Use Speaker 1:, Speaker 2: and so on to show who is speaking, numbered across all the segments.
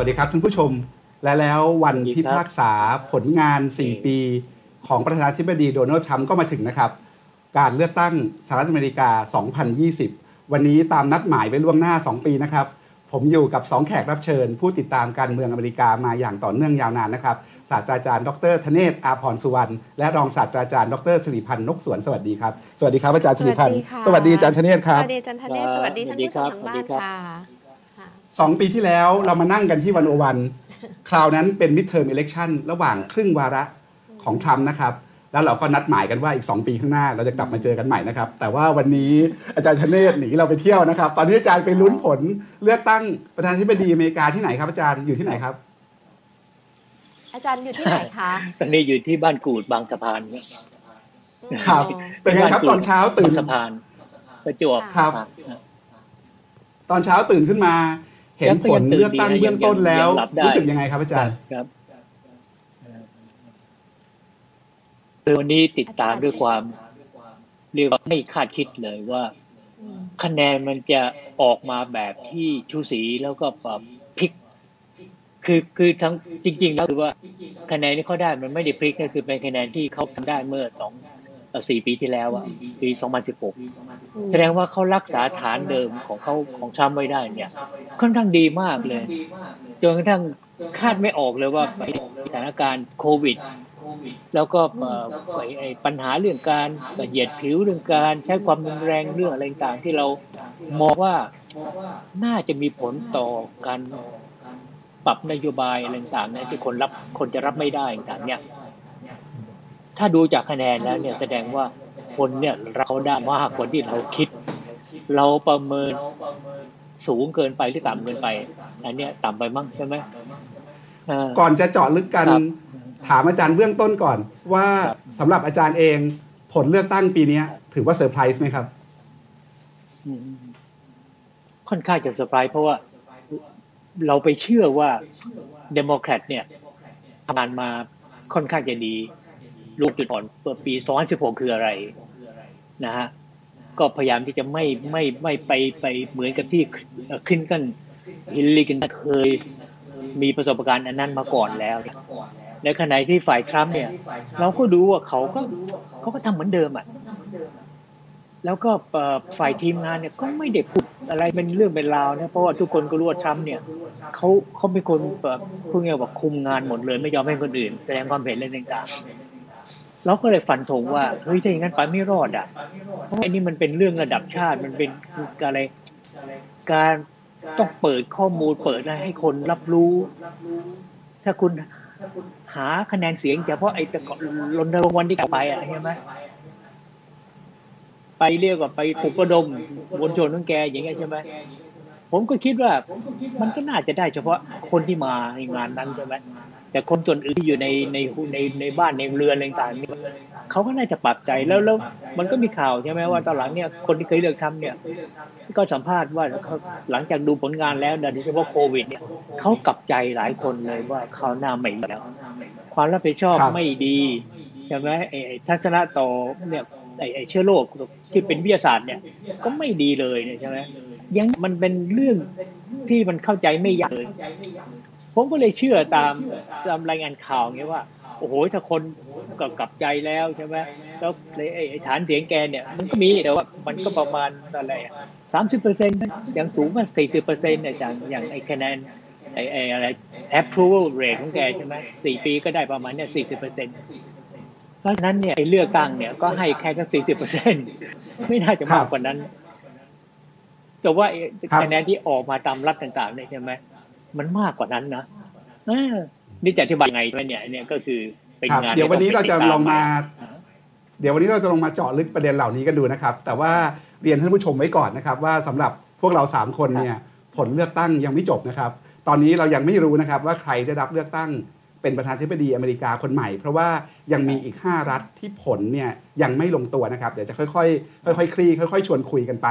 Speaker 1: วัสดีครับท่านผู้ชม และแล้ววันพิพากษาผลงาน 4 ปี ของประธานาธิบดีโดนัลด์ทรัมป์ก็มาถึงนะครับ การเลือกตั้งสหรัฐอเมริกา 2020 วันนี้ตามนัดหมายไว้ล่วงหน้า 2 ปีนะครับ ผมอยู่กับ 2 แขกรับเชิญ ผู้ติดตามการเมืองอเมริกามาอย่างต่อเนื่องยาวนานนะครับ ศาสตราจารย์ดรธเนศอาพรสุวรรณและรองศาสตราจารย์ดรสิริพันธ์นกสวนสวัสดีครับสวัสดีครับอาจารย์สิริพันธ์สวัสดีอาจารย์ธเนศครับ
Speaker 2: สวัสดีอาจารย์ธเนศสวัสดีท่านผู้ชมทางบ้านค่ะ
Speaker 1: สองปีที่แล้วเรามานั่งกันที่วันโอวัน คราวนั้นเป็นมิดเทอร์ม e เล c ชันระหว่างครึ่งวาระของทรัมป์นะครับ แล้วเราก็นัดหมายกันว่าอีก 2 ปีข้างหน้าเราจะกลับมาเจอกันใหม่นะครับ แต่ว่าวันนี้อาจารย์ธเนศหนีเราไปเที่ยวนะครับ ตอนนี้อาจารย์ไปลุ้นผลเลือกตั้งประธานาธิบดีอเมริกาที่ไหนครับอาจารย์อยู่ที่ไหนครับ
Speaker 2: อาจารย์อยู่ที่ไหนคะ
Speaker 3: ตอนนี้อยู่ที่บ้านกูดบางสะพานเนี่ย
Speaker 1: ครับเป็นไงครับตอนเช้าตื่น
Speaker 3: บางสะพานประจวบ
Speaker 1: ครับ ตอนเช้าตื่นขึ้นมา เห็นผลเลือกตั้งเบื้องต้นแล้ว รู้สึกยังไงครับอาจารย์
Speaker 3: ครับคือวันนี้ติดตามด้วยความเรียกว่าไม่คาดคิดเลยว่า คะแนนมันจะออกมาแบบที่ชูสีแล้วก็แบบพลิก คือคือทั้งจริง ๆ แล้วคือว่าคะแนนที่เขาได้มันไม่ได้พลิกก็คือเป็นคะแนนที่เขาทำได้เมื่อสอง สี่ปีที่แล้วอะปีสองพันสิบหกแสดงว่าเขารักษาฐานเดิมของเขาของทรัมป์ไว้ได้เนี่ย ค่อนข้างดีมากเลยจนกระทั่งคาดไม่ออกเลยว่าสถานการณ์โควิด แล้วก็ไอ้ปัญหาเรื่องการเหยียดผิวเรื่องการใช้ความรุนแรงเรื่องอะไรต่างที่เรามองว่าน่าจะมีผลต่อการปรับนโยบายอะไรต่างๆเนี่ยที่คนรับคนจะรับไม่ได้ต่างๆเนี่ย ถ้าดูจากคะแนนแล้วเนี่ยแสดงว่าคนเนี่ยเราได้มากกว่าที่เราคิด เราประเมินสูงเกินไปหรือต่ำเกินไป อันเนี้ยต่ำไปมั้งใช่ไหม
Speaker 1: ก่อนจะเจาะลึกกันถามอาจารย์เบื้องต้นก่อน ว่าสำหรับอาจารย์เองผลเลือกตั้งปีนี้ถือว่าเซอร์ไพรส์ไหมครับ
Speaker 3: ค่อนข้างจะเซอร์ไพรส์เพราะว่าเราไปเชื่อว่าเดโมแครตเนี่ยทำงานมาค่อนข้างจะดี รู้จุดอ่อนปี2016คืออะไรนะฮะก็พยายามที่จะไม่ไม่ไม่ไปไปเหมือนกับที่คลินตันฮิลลารีเคยมีประสบการณ์อันนั้นมาก่อนแล้ว ในขณะที่ฝ่ายทรัมป์เนี่ย เราก็ดูว่าเขาก็เขาก็ทำเหมือนเดิมอะแล้วก็ฝ่ายทีมงานเนี่ยก็ไม่ได้พูดอะไรเป็นเรื่องเป็นราวนะเพราะว่าทุกคนก็รู้ว่าทรัมป์เนี่ยเขาเขาเป็นคนแบบพูดง่ายว่าคุมงานหมดเลย ไม่ยอมให้คนอื่น แสดงความเห็นเรื่องต่างๆ เราก็เลยฟันธงว่าเฮ้ยถ้าอย่างนั้นไปไม่รอดอะเพราะอันนี้มันเป็นเรื่องระดับชาติมันเป็นอะไร การต้องเปิดข้อมูลเปิดอะไรให้คนรับรู้ ถ้าคุณหาคะแนนเสียงเฉพาะไอ้รณรงค์วันที่กลับไปอะใช่ไหมไปเรียกว่าไปปลุกระดมมวลชนของแกอย่างเงี้ยใช่ไหมผมก็คิดว่ามันก็น่าจะได้เฉพาะคนที่มาในงานนั้นใช่ไหม แต่คนส่วนอื่นที่อยู่ในในในในบ้านในเรือนอะไรต่างๆเขาก็น่าจะปรับใจแล้วแล้วมันก็มีข่าวใช่ไหมว่าตอนหลังเนี่ยคนที่เคยเลือกทำเนี่ย ก็สัมภาษณ์ว่าหลังจากดูผลงานแล้วโดยเฉพาะโควิด เนี่ยเขากลับใจหลายคนเลยว่าเขาหน้าไม่แล้ว ความรับผิดชอบไม่ดีใช่ไหมไอ้ทัศนะต่อเนี่ยไอ้ไอ้เชื้อโรคที่เป็นวิทยาศาสตร์เนี่ย ก็ไม่ดีเลยเนี่ยใช่ไหมยังมันเป็นเรื่องที่มันเข้าใจไม่ยากเลย ผมก็เลยเชื่อตามตามรายงานข่าวเงี้ยว่า โอ้โหถ้าคนก็กลับใจแล้วใช่ไหมแล้วไอ้ฐานเสียงแกเนี่ยมันก็มีแต่ว่ามันก็ประมาณอะไรสามสิบเปอร์เซ็นต์อย่างสูงกว่าสี่สิบเปอร์เซ็นต์เนี่ยอย่างอย่างไอ้คะแนนไอ้ไอ้อะไร approval rate ของแกใช่ไหมสี่ปีก็ได้ประมาณเนี่ยสี่สิบเปอร์เซ็นต์เพราะฉะนั้นเนี่ยไอ้เลือกตั้งเนี่ยก็ให้แค่สักสี่สิบเปอร์เซ็นต์ไม่น่าจะมากกว่านั้น แต่ว่าคะแนนที่ออกมาตามรัฐต่างๆเนี่ยใช่ไหม มันมากกว่านั้นนะนี่จะอธิบายไงเนี่ยเนี่ยก็คือเป็นงาน
Speaker 1: เดี๋ยววันนี้เราจะลองมา เดี๋ยววันนี้เราจะลองมาเจาะลึกประเด็นเหล่านี้กันดูนะครับ แต่ว่าเรียนท่านผู้ชมไว้ก่อนนะครับ ว่าสำหรับพวกเราสามคนเนี่ยผลเลือกตั้งยังไม่จบนะครับ ตอนนี้เรายังไม่รู้นะครับว่าใครได้รับเลือกตั้งเป็นประธานาธิบดีอเมริกาคนใหม่ เพราะว่ายังมีอีก 5 รัฐที่ผลเนี่ยยังไม่ลงตัวนะครับ เดี๋ยวจะค่อยๆค่อยๆคลี่ค่อย ๆ ชวนคุยกันไป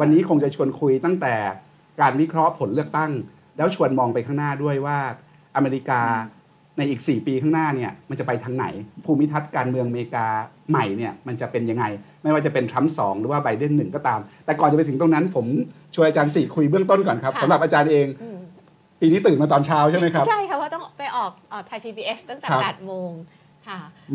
Speaker 1: วันนี้คงจะชวนคุยตั้งแต่การวิเคราะห์ผลเลือกตั้ง แล้วชวนมองไปข้างหน้าด้วยว่าอเมริกาในอีก 4 ปีข้างหน้าเนี่ยมันจะไปทางไหน ภูมิทัศน์การเมืองอเมริกาใหม่เนี่ยมันจะเป็นยังไง ไม่ว่าจะเป็นทรัมป์สหรือว่าไบเดนหนึ่งก็ตาม แต่ก่อนจะไปถึงตรงนั้น ผมชวนอาจารย์สี่คุยเบื้องต้นก่อนครับสำหรับอาจารย์เองปปีนี้ตื่นมาตอนเช้าใช่ไหมครับ
Speaker 2: ใช่ค่ะเพราะต้องไปออกไทย PBS ตั้งแต่
Speaker 1: ครับ
Speaker 2: 8โมงค่ะ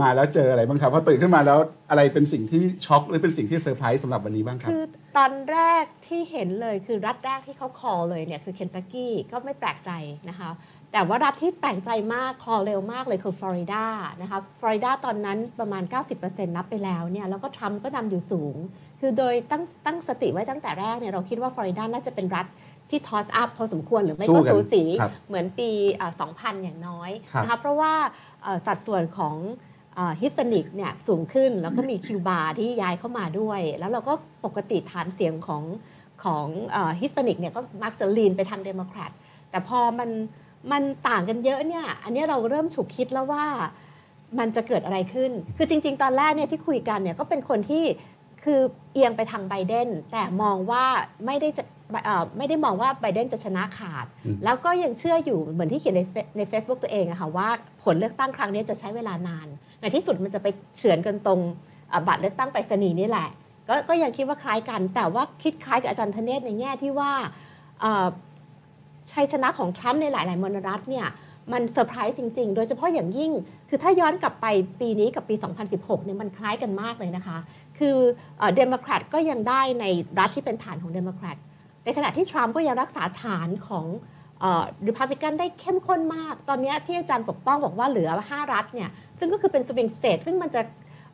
Speaker 1: มาแล้วเจออะไรบ้างครับพอตื่นขึ้นมาแล้วอะไรเป็นสิ่งที่ช็อกหรือเป็นสิ่งที่เซอร์ไพรส์สำหรับวันนี้บ้างครับ
Speaker 2: คือตอนแรกที่เห็นเลยคือรัฐแรกที่เขา call เลยเนี่ยคือเคนตักกี้ก็ไม่แปลกใจนะคะแต่ว่ารัฐที่แปลกใจมาก call เร็วมากเลยคือฟลอริดานะคะฟลอริดาตอนนั้นประมาณ 90%นับไปแล้วเนี่ยแล้วก็ทรัมป์ก็นำอยู่สูง คือโดยตั้งตั้งสติไว้ตั้งแต่แรกเนี่ยเราคิดว่าฟลอริดาน่าจะเป็นรัฐ ที่ toss up พอสมควรหรือไม่
Speaker 1: สู้
Speaker 2: ก็
Speaker 1: กัน
Speaker 2: สูสี
Speaker 1: ครับ
Speaker 2: เหมือนปีเอ่อ2000 อย่างน้อย
Speaker 1: ครับ
Speaker 2: นะคะเพราะว่าเอ่อสัดส่วนของ Hispanic เนี่ยสูงขึ้นแล้วก็มีคิวบาที่ย้ายเข้ามาด้วย แล้วเราก็ปกติฐานเสียงของของ Hispanic เนี่ยก็มักจะ lean ไปทางเดโมแครตแต่พอมันมันต่างกันเยอะเนี่ยอันนี้เราเริ่มฉุกคิดแล้วว่ามันจะเกิดอะไรขึ้น คือจริง ๆ ตอนแรกเนี่ยที่คุยกันเนี่ยก็เป็นคนที่คือเอียงไปทางไบเดนแต่มองว่าไม่ได้จะเอ่อ ไม่ได้มองว่าไบเดนจะชนะขาด
Speaker 1: อืม
Speaker 2: แล้วก็ยังเชื่ออยู่เหมือนที่เขียนในเฟใน Facebook ตัวเองอะค่ะว่าผลเลือกตั้งครั้งนี้จะใช้เวลานาน ในที่สุดมันจะไปเฉือนกันตรงเอ่อบัตรเลือกตั้งไปรษณีย์นี่แหละกก็ยังคิดว่าคล้ายกัน แต่ว่าคิดคล้ายกับอาจารย์ธเนศในแง่ที่ว่าเอ่อชัยชนะของทรัมป์ในหลายๆมลรัฐเนี่ยมันเซอร์ไพรส์จริง ๆ โดยเฉพาะอย่างยิ่ง คือถ้าย้อนกลับไปปีนี้กับปี 2016 เนี่ยมันคล้ายกันมากเลยนะคะ คือเดโมแครตก็ยังได้ในรัฐที่เป็นฐานของเดโมแครต ในขณะที่ทรัมป์ก็ยังรักษาฐานของริพับลิกันได้เข้มข้นมาก ตอนนี้ที่อาจารย์ปกป้องบอกว่าเหลือ 5 รัฐเนี่ย ซึ่งก็คือเป็น swing state ซึ่งมันจะ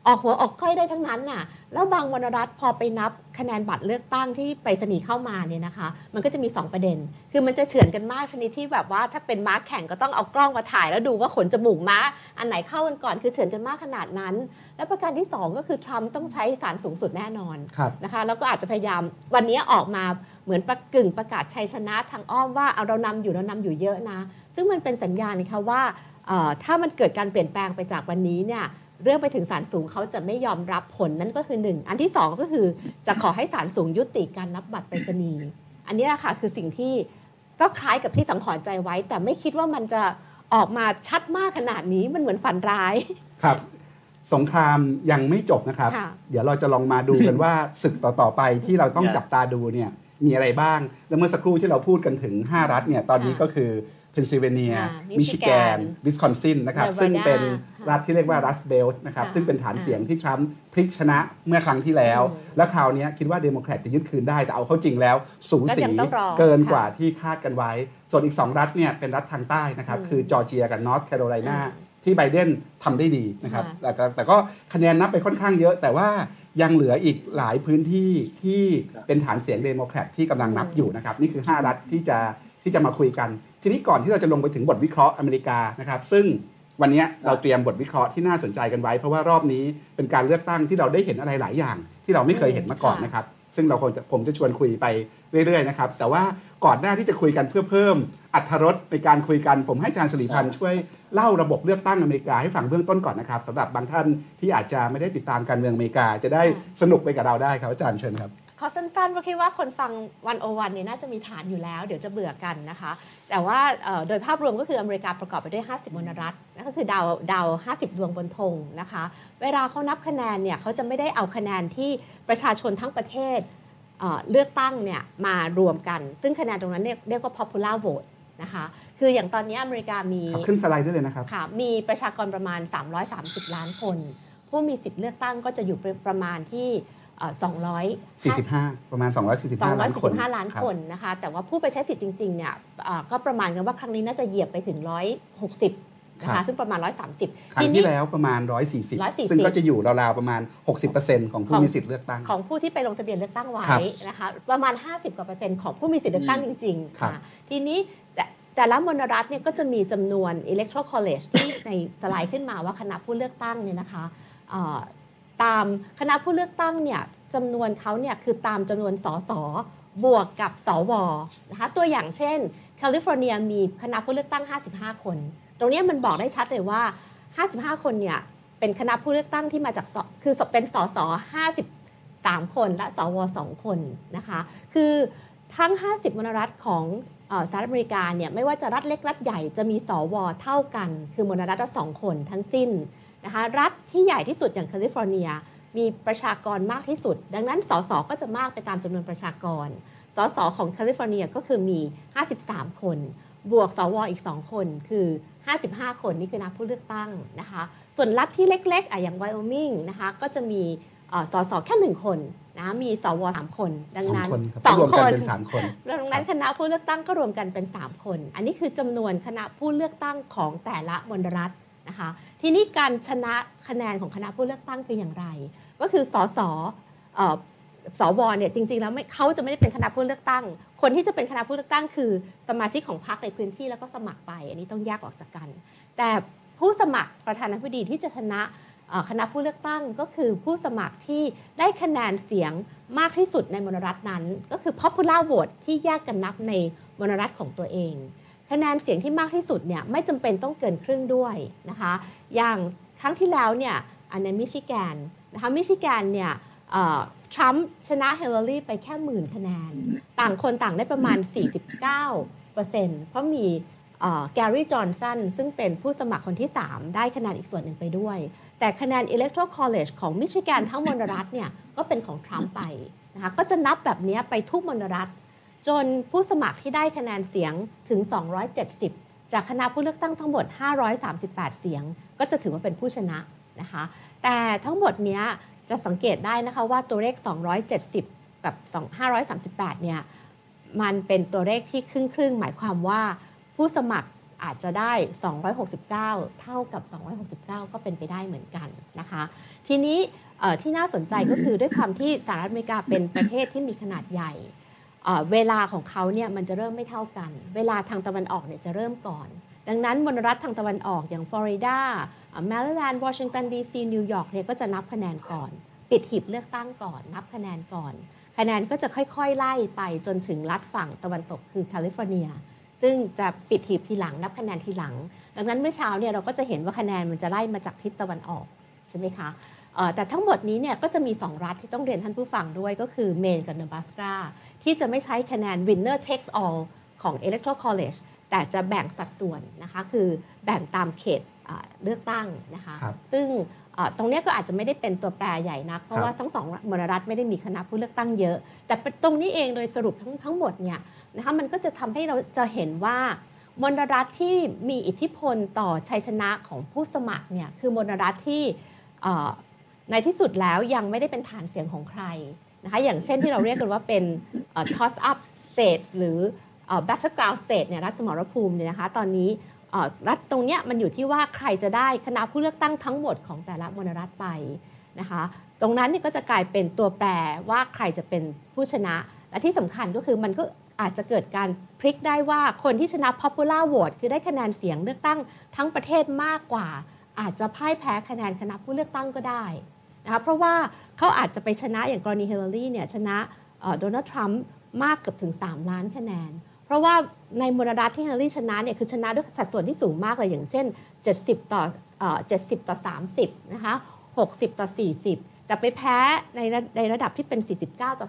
Speaker 2: ออกหัวออกก้อยได้ทั้งนั้นน่ะ แล้วบางวรรณรัฐพอไปนับคะแนนบัตรเลือกตั้งที่ไปรษณีย์เข้ามาเนี่ยนะคะ มันก็จะมี 2 ประเด็น คือมันจะเฉือนกันมากชนิดที่แบบว่าถ้าเป็นม้าแข่งก็ต้องเอากล้องมาถ่ายแล้วดูว่าขนจมูกม้า อันไหนเข้ากันก่อนคือเฉือนกันมากขนาดนั้น และประการที่สองก็คือทรัมป์ต้องใช้สารสูงสุดแน่นอน
Speaker 1: ครับ
Speaker 2: นะคะ แล้วก็อาจจะพยายามวันนี้ออกมาเหมือนประกึ่งประกาศชัยชนะทางอ้อมว่าเอาเรานำอยู่เรานำอยู่เยอะนะ ซึ่งมันเป็นสัญญาณนะคะว่าเอ่อถ้ามันเกิดการเปลี่ยนแปลงไปจากวันนี้เนี่ย เรื่องไปถึงศาลสูงเขาจะไม่ยอมรับผลนั่นก็คือหนึ่งอันที่สองก็คือจะขอให้ศาลสูงยุติการนับบัตรไปรษณีย์อันนี้แหละค่ะคือสิ่งที่ก็คล้ายกับที่สังหรณ์ใจไว้ แต่ไม่คิดว่ามันจะออกมาชัดมากขนาดนี้มันเหมือนฝันร้าย
Speaker 1: ครับสงครามยังไม่จบนะครับ
Speaker 2: ค่ะ
Speaker 1: เดี๋ยวเราจะลองมาดูกันว่าศึกต่อๆไปที่เราต้องจับตาดูเนี่ยมีอะไรบ้าง แล้วเมื่อสักครู่ที่เราพูดกันถึง 5 รัฐเนี่ยตอนนี้ก็คือ เพนซิลเวเนีย
Speaker 2: อ่า
Speaker 1: มิชิแกน
Speaker 2: Michigan
Speaker 1: วิสคอนซินนะครับ
Speaker 2: Nevada
Speaker 1: ซึ่งเป็น
Speaker 2: ค่ะ
Speaker 1: รัฐที่เรียกว่า Rust Belt นะครับ
Speaker 2: ค่ะ
Speaker 1: ซึ่งเป็นฐาน
Speaker 2: อ่า
Speaker 1: เสียงที่ทรัมป์พลิกชนะเมื่อครั้งที่แล้ว
Speaker 2: อืม
Speaker 1: และคราวนี้คิดว่าเดโมแครตจะยึดคืนได้ แต่เอาเข้าจริงแล้ว สูสี
Speaker 2: ก็ยังต้องรอ
Speaker 1: เกิน
Speaker 2: ค่ะ
Speaker 1: กว่าที่คาดกันไว้ ส่วนอีก 2 รัฐเนี่ยเป็นรัฐทางใต้นะครับ
Speaker 2: อืม
Speaker 1: คือจอร์เจียกับนอร์ทแคโรไลนา
Speaker 2: อืม
Speaker 1: ที่ไบเดนทำได้ดีนะครับ
Speaker 2: ค่ะ
Speaker 1: แต่ก็แต่ก็คะแนนนับไปค่อนข้างเยอะ แต่ว่ายังเหลืออีกหลายพื้นที่ที่เป็นฐานเสียงเดโมแครตที่กำลังนับอยู่นะครับ นี่คือ 5 รัฐที่จะที่จะมาคุยกัน ทีนี้ก่อนที่เราจะลงไปถึงบทวิเคราะห์อเมริกานะครับ ซึ่งวันนี้เราเตรียมบทวิเคราะห์ที่น่าสนใจกันไว้ เพราะว่ารอบนี้เป็นการเลือกตั้งที่เราได้เห็นอะไรหลายอย่าง ที่เราไม่เคยเห็นมาก่อนนะครับ ซึ่งเราคงจะผมจะชวนคุยไปเรื่อยๆนะครับ แต่ว่าก่อนหน้าที่จะคุยกันเพื่อเพิ่มอัธรสในการคุยกัน ผมให้อาจารย์สิริพันธ์ช่วยเล่าระบบเลือกตั้งอเมริกาให้ฟังเบื้องต้นก่อนนะครับสำหรับบางท่านที่อาจจะไม่ได้ติดตามการเมืองอเมริกา จะได้สนุกไปกับเราได้ครับอาจารย์เชิญครับ
Speaker 2: ขอสั้นๆเพราะคิดว่าคนฟังวันโอวันเนี่ยน่าจะมีฐานอยู่แล้ว เดี๋ยวจะเบื่อกันนะคะ แต่ว่าเอ่อโดยภาพรวมก็คืออเมริกาประกอบไปด้วย 50มลรัฐนั่นก็คือดาวดาว50 ดวงบนธงนะคะ เวลาเขานับคะแนนเนี่ยเขาจะไม่ได้เอาคะแนนที่ประชาชนทั้งประเทศเอ่อเลือกตั้งเนี่ยมารวมกัน ซึ่งคะแนนตรงนั้นเนี่ยเรียกว่า popular vote นะคะคืออย่างตอนนี้อเมริกามี
Speaker 1: ครับขึ้นสไลด์ได้เลยนะครับ
Speaker 2: ค่ะมีประชากรประมาณ 330 ล้านคน ผู้มีสิทธิ์เลือกตั้งก็จะอยู่ประมาณที่ เอ่อ200
Speaker 1: 45 ประมาณ 245 ล้านคน
Speaker 2: 245ล้าน
Speaker 1: รับ
Speaker 2: คนนะคะ แต่ว่าผู้ไปใช้สิทธิ์จริงๆ เนี่ยเอ่อก็ประมาณกันว่าครั้งนี้น่าจะเหยียบไปถึง 160นะ
Speaker 1: ครั
Speaker 2: คะ
Speaker 1: บ
Speaker 2: ซึ่งประมาณ 130
Speaker 1: ครั้งที่แล้วประมาณ 140
Speaker 2: 140
Speaker 1: ซึ่งก็จะอยู่ราวๆ ประมาณ 60%ของผู้
Speaker 2: ของ
Speaker 1: มีสิทธิ์เลือกตั้ง
Speaker 2: ของผู้ที่ไปลงทะเบียนเลือกตั้งไว้
Speaker 1: ครับ
Speaker 2: นะคะ ประมาณ 50 กว่าเปอร์เซ็นต์ของผู้มีสิทธิ์เลือกตั้งจริงๆ
Speaker 1: ครับ
Speaker 2: ค่ะทีนี้แต่แต่ละมลรัฐเนี่ยก็จะมีจำนวน electoral college ที่ในสไลด์ขึ้นมาว่าคณะผู้เลือกตั้งเนี่ยนะคะเอ่อ ตามคณะผู้เลือกตั้งเนี่ยจำนวนเขาเนี่ยคือตามจำนวนสสบวกกับสวนะคะตัวอย่างเช่นแคลิฟอร์เนียมีคณะผู้เลือกตั้ง 55 คน ตรงนี้มันบอกได้ชัดเลยว่า 55 คนเนี่ยเป็นคณะผู้เลือกตั้งที่มาจากคือเป็นสส53 คนและสว2คนนะคะคือทั้ง 50มลรัฐของสหรัฐอเมริกาเนี่ยไม่ว่าจะรัฐเล็กรัฐใหญ่จะมีสวเท่ากัน คือมลรัฐละสองคนทั้งสิ้น นะคะรัฐที่ใหญ่ที่สุดอย่างแคลิฟอร์เนีย มีประชากรมากที่สุด ดังนั้นสสก็จะมากไปตามจำนวนประชากรสสของแคลิฟอร์เนียก็คือมี 53 คน บวกสวอีก 2 คนคือ 55 คนนี่คือนับผู้เลือกตั้งนะคะส่วนรัฐที่เล็กๆอะอย่างไวโอมิงนะคะก็จะมีเอ่อสสแค่หนึ่งคนนะมีสวสามคน ดัง
Speaker 1: สอง
Speaker 2: นั้น
Speaker 1: คนครับ
Speaker 2: สอง
Speaker 1: รวม
Speaker 2: ค
Speaker 1: กัน
Speaker 2: น
Speaker 1: เป็นสามคน
Speaker 2: ดังนั้นคณะผู้เลือกตั้งก็รวมกันเป็น 3 คน อันนี้คือจำนวนคณะผู้เลือกตั้งของแต่ละมณรัฐ นะคะ ทีนี้การชนะคะแนนของคณะผู้เลือกตั้งคืออย่างไร ก็คือสสเอ่อสวเนี่ยจริงๆแล้วไม่เขาจะไม่ได้เป็นคณะผู้เลือกตั้ง คนที่จะเป็นคณะผู้เลือกตั้ง คือสมาชิกของพรรคในพื้นที่แล้วก็สมัครไป อันนี้ต้องแยกออกจากกัน แต่ผู้สมัครประธานาธิบดีที่จะชนะคณะผู้เลือกตั้งก็คือผู้สมัครที่ได้คะแนนเสียงมากที่สุดในมณรัฐนั้น ก็คือ popular vote ที่แยกกันนับในมณรัฐของตัวเอง คะแนนเสียงที่มากที่สุดเนี่ยไม่จำเป็นต้องเกินครึ่งด้วยนะคะ อย่างครั้งที่แล้วเนี่ยอันในมิชิแกนนะคะมิชิแกนเนี่ยทรัมป์ชนะเฮเลอรี่ไปแค่หมื่นคะแนน ต่างคนต่างได้ประมาณ 49เปอร์เซ็นต์เพราะมีแกรี่จอห์นสันซึ่งเป็นผู้สมัครคนที่ 3 ได้คะแนนอีกส่วนหนึ่งไปด้วย แต่คะแนน Electoral College ของมิชิแกนทั้งมณรัฐเนี่ยก็เป็นของทรัมป์ไปนะคะก็จะนับแบบนี้ไปทุกมณรัฐ จนผู้สมัครที่ได้คะแนนเสียงถึง 270 จากคณะผู้เลือกตั้งทั้งหมด 538 เสียง ก็จะถือว่าเป็นผู้ชนะนะคะ แต่ทั้งหมดนี้จะสังเกตได้นะคะว่าตัวเลข 270 กับ 538 เนี่ย มันเป็นตัวเลขที่ครึ่งครึ่งๆหมายความว่าผู้สมัครอาจจะได้ 269 เท่ากับ 269 ก็เป็นไปได้เหมือนกันนะคะ ทีนี้ที่น่าสนใจก็คือด้วยความที่สหรัฐอเมริกาเป็นประเทศที่มีขนาดใหญ่ เวลาของเขาเนี่ยมันจะเริ่มไม่เท่ากัน เวลาทางตะวันออกเนี่ยจะเริ่มก่อน ดังนั้นมลรัฐทางตะวันออกอย่างฟลอริดาแมริแลนด์วอชิงตันดีซีนิวยอร์กเนี่ยก็จะนับคะแนนก่อน ปิดหีบเลือกตั้งก่อน นับคะแนนก่อน คะแนนก็จะค่อยๆ ไล่ไปจนถึงรัฐฝั่งตะวันตกคือแคลิฟอร์เนีย ซึ่งจะปิดหีบทีหลังนับคะแนนทีหลัง ดังนั้นเมื่อเช้าเนี่ยเราก็จะเห็นว่าคะแนนมันจะไล่มาจากทิศตะวันออกใช่ไหมคะแต่ทั้งหมดนี้เนี่ยก็จะมี 2 รัฐที่ต้องเรียนท่านผู้ฟังด้วยก็คือเมนกับเนบาสกา ที่จะไม่ใช้คะแนน winner takes all ของ electoral college แต่จะแบ่งสัดส่วนนะคะคือแบ่งตามเขตอ่าเลือกตั้งนะคะ
Speaker 1: ครับ
Speaker 2: ซึ่งเอ่อตรงเนี้ยก็อาจจะไม่ได้เป็นตัวแปรใหญ่นัก เพราะว่าทั้งสองมณรัฐไม่ได้มีคณะผู้เลือกตั้งเยอะ แต่ตรงนี้เองโดยสรุปทั้งทั้งหมดเนี่ยนะคะมันก็จะทำให้เราจะเห็นว่ามณรัฐที่มีอิทธิพลต่อชัยชนะของผู้สมัครเนี่ยคือมณรัฐที่เอ่อในที่สุดแล้วยังไม่ได้เป็นฐานเสียงของใคร นะคะอย่างเช่นที่เราเรียกกันว่าเป็น toss up states หรือ battleground state เนี่ยรัฐสมรภูมิเนี่ยนะคะตอนนี้รัฐตรงเนี้ยมันอยู่ที่ว่าใครจะได้คณะผู้เลือกตั้งทั้งหมดของแต่ละมณรัฐไปนะคะตรงนั้นเนี่ยก็จะกลายเป็นตัวแปรว่าใครจะเป็นผู้ชนะ และที่สำคัญก็คือมันก็อาจจะเกิดการพลิกได้ว่าคนที่ชนะ popular vote คือได้คะแนนเสียงเลือกตั้งทั้งประเทศมากกว่า อาจจะพ่ายแพ้คะแนนคณะผู้เลือกตั้งก็ได้นะคะเพราะว่า เขาอาจจะไปชนะอย่างกรณีเฮเลอรี่เนี่ยชนะโดนัลด์ทรัมป์มากเกือบถึง 3 ล้านคะแนน เพราะว่าในมณรัฐที่เฮเลอรี่ชนะเนี่ยคือชนะด้วยสัดส่วนที่สูงมากเลยอย่างเช่น 70ต่อเอ่อ70 ต่อ 30 นะคะ 60 ต่อ 40 แต่ไปแพ้ในในระดับที่เป็น 49 ต่อ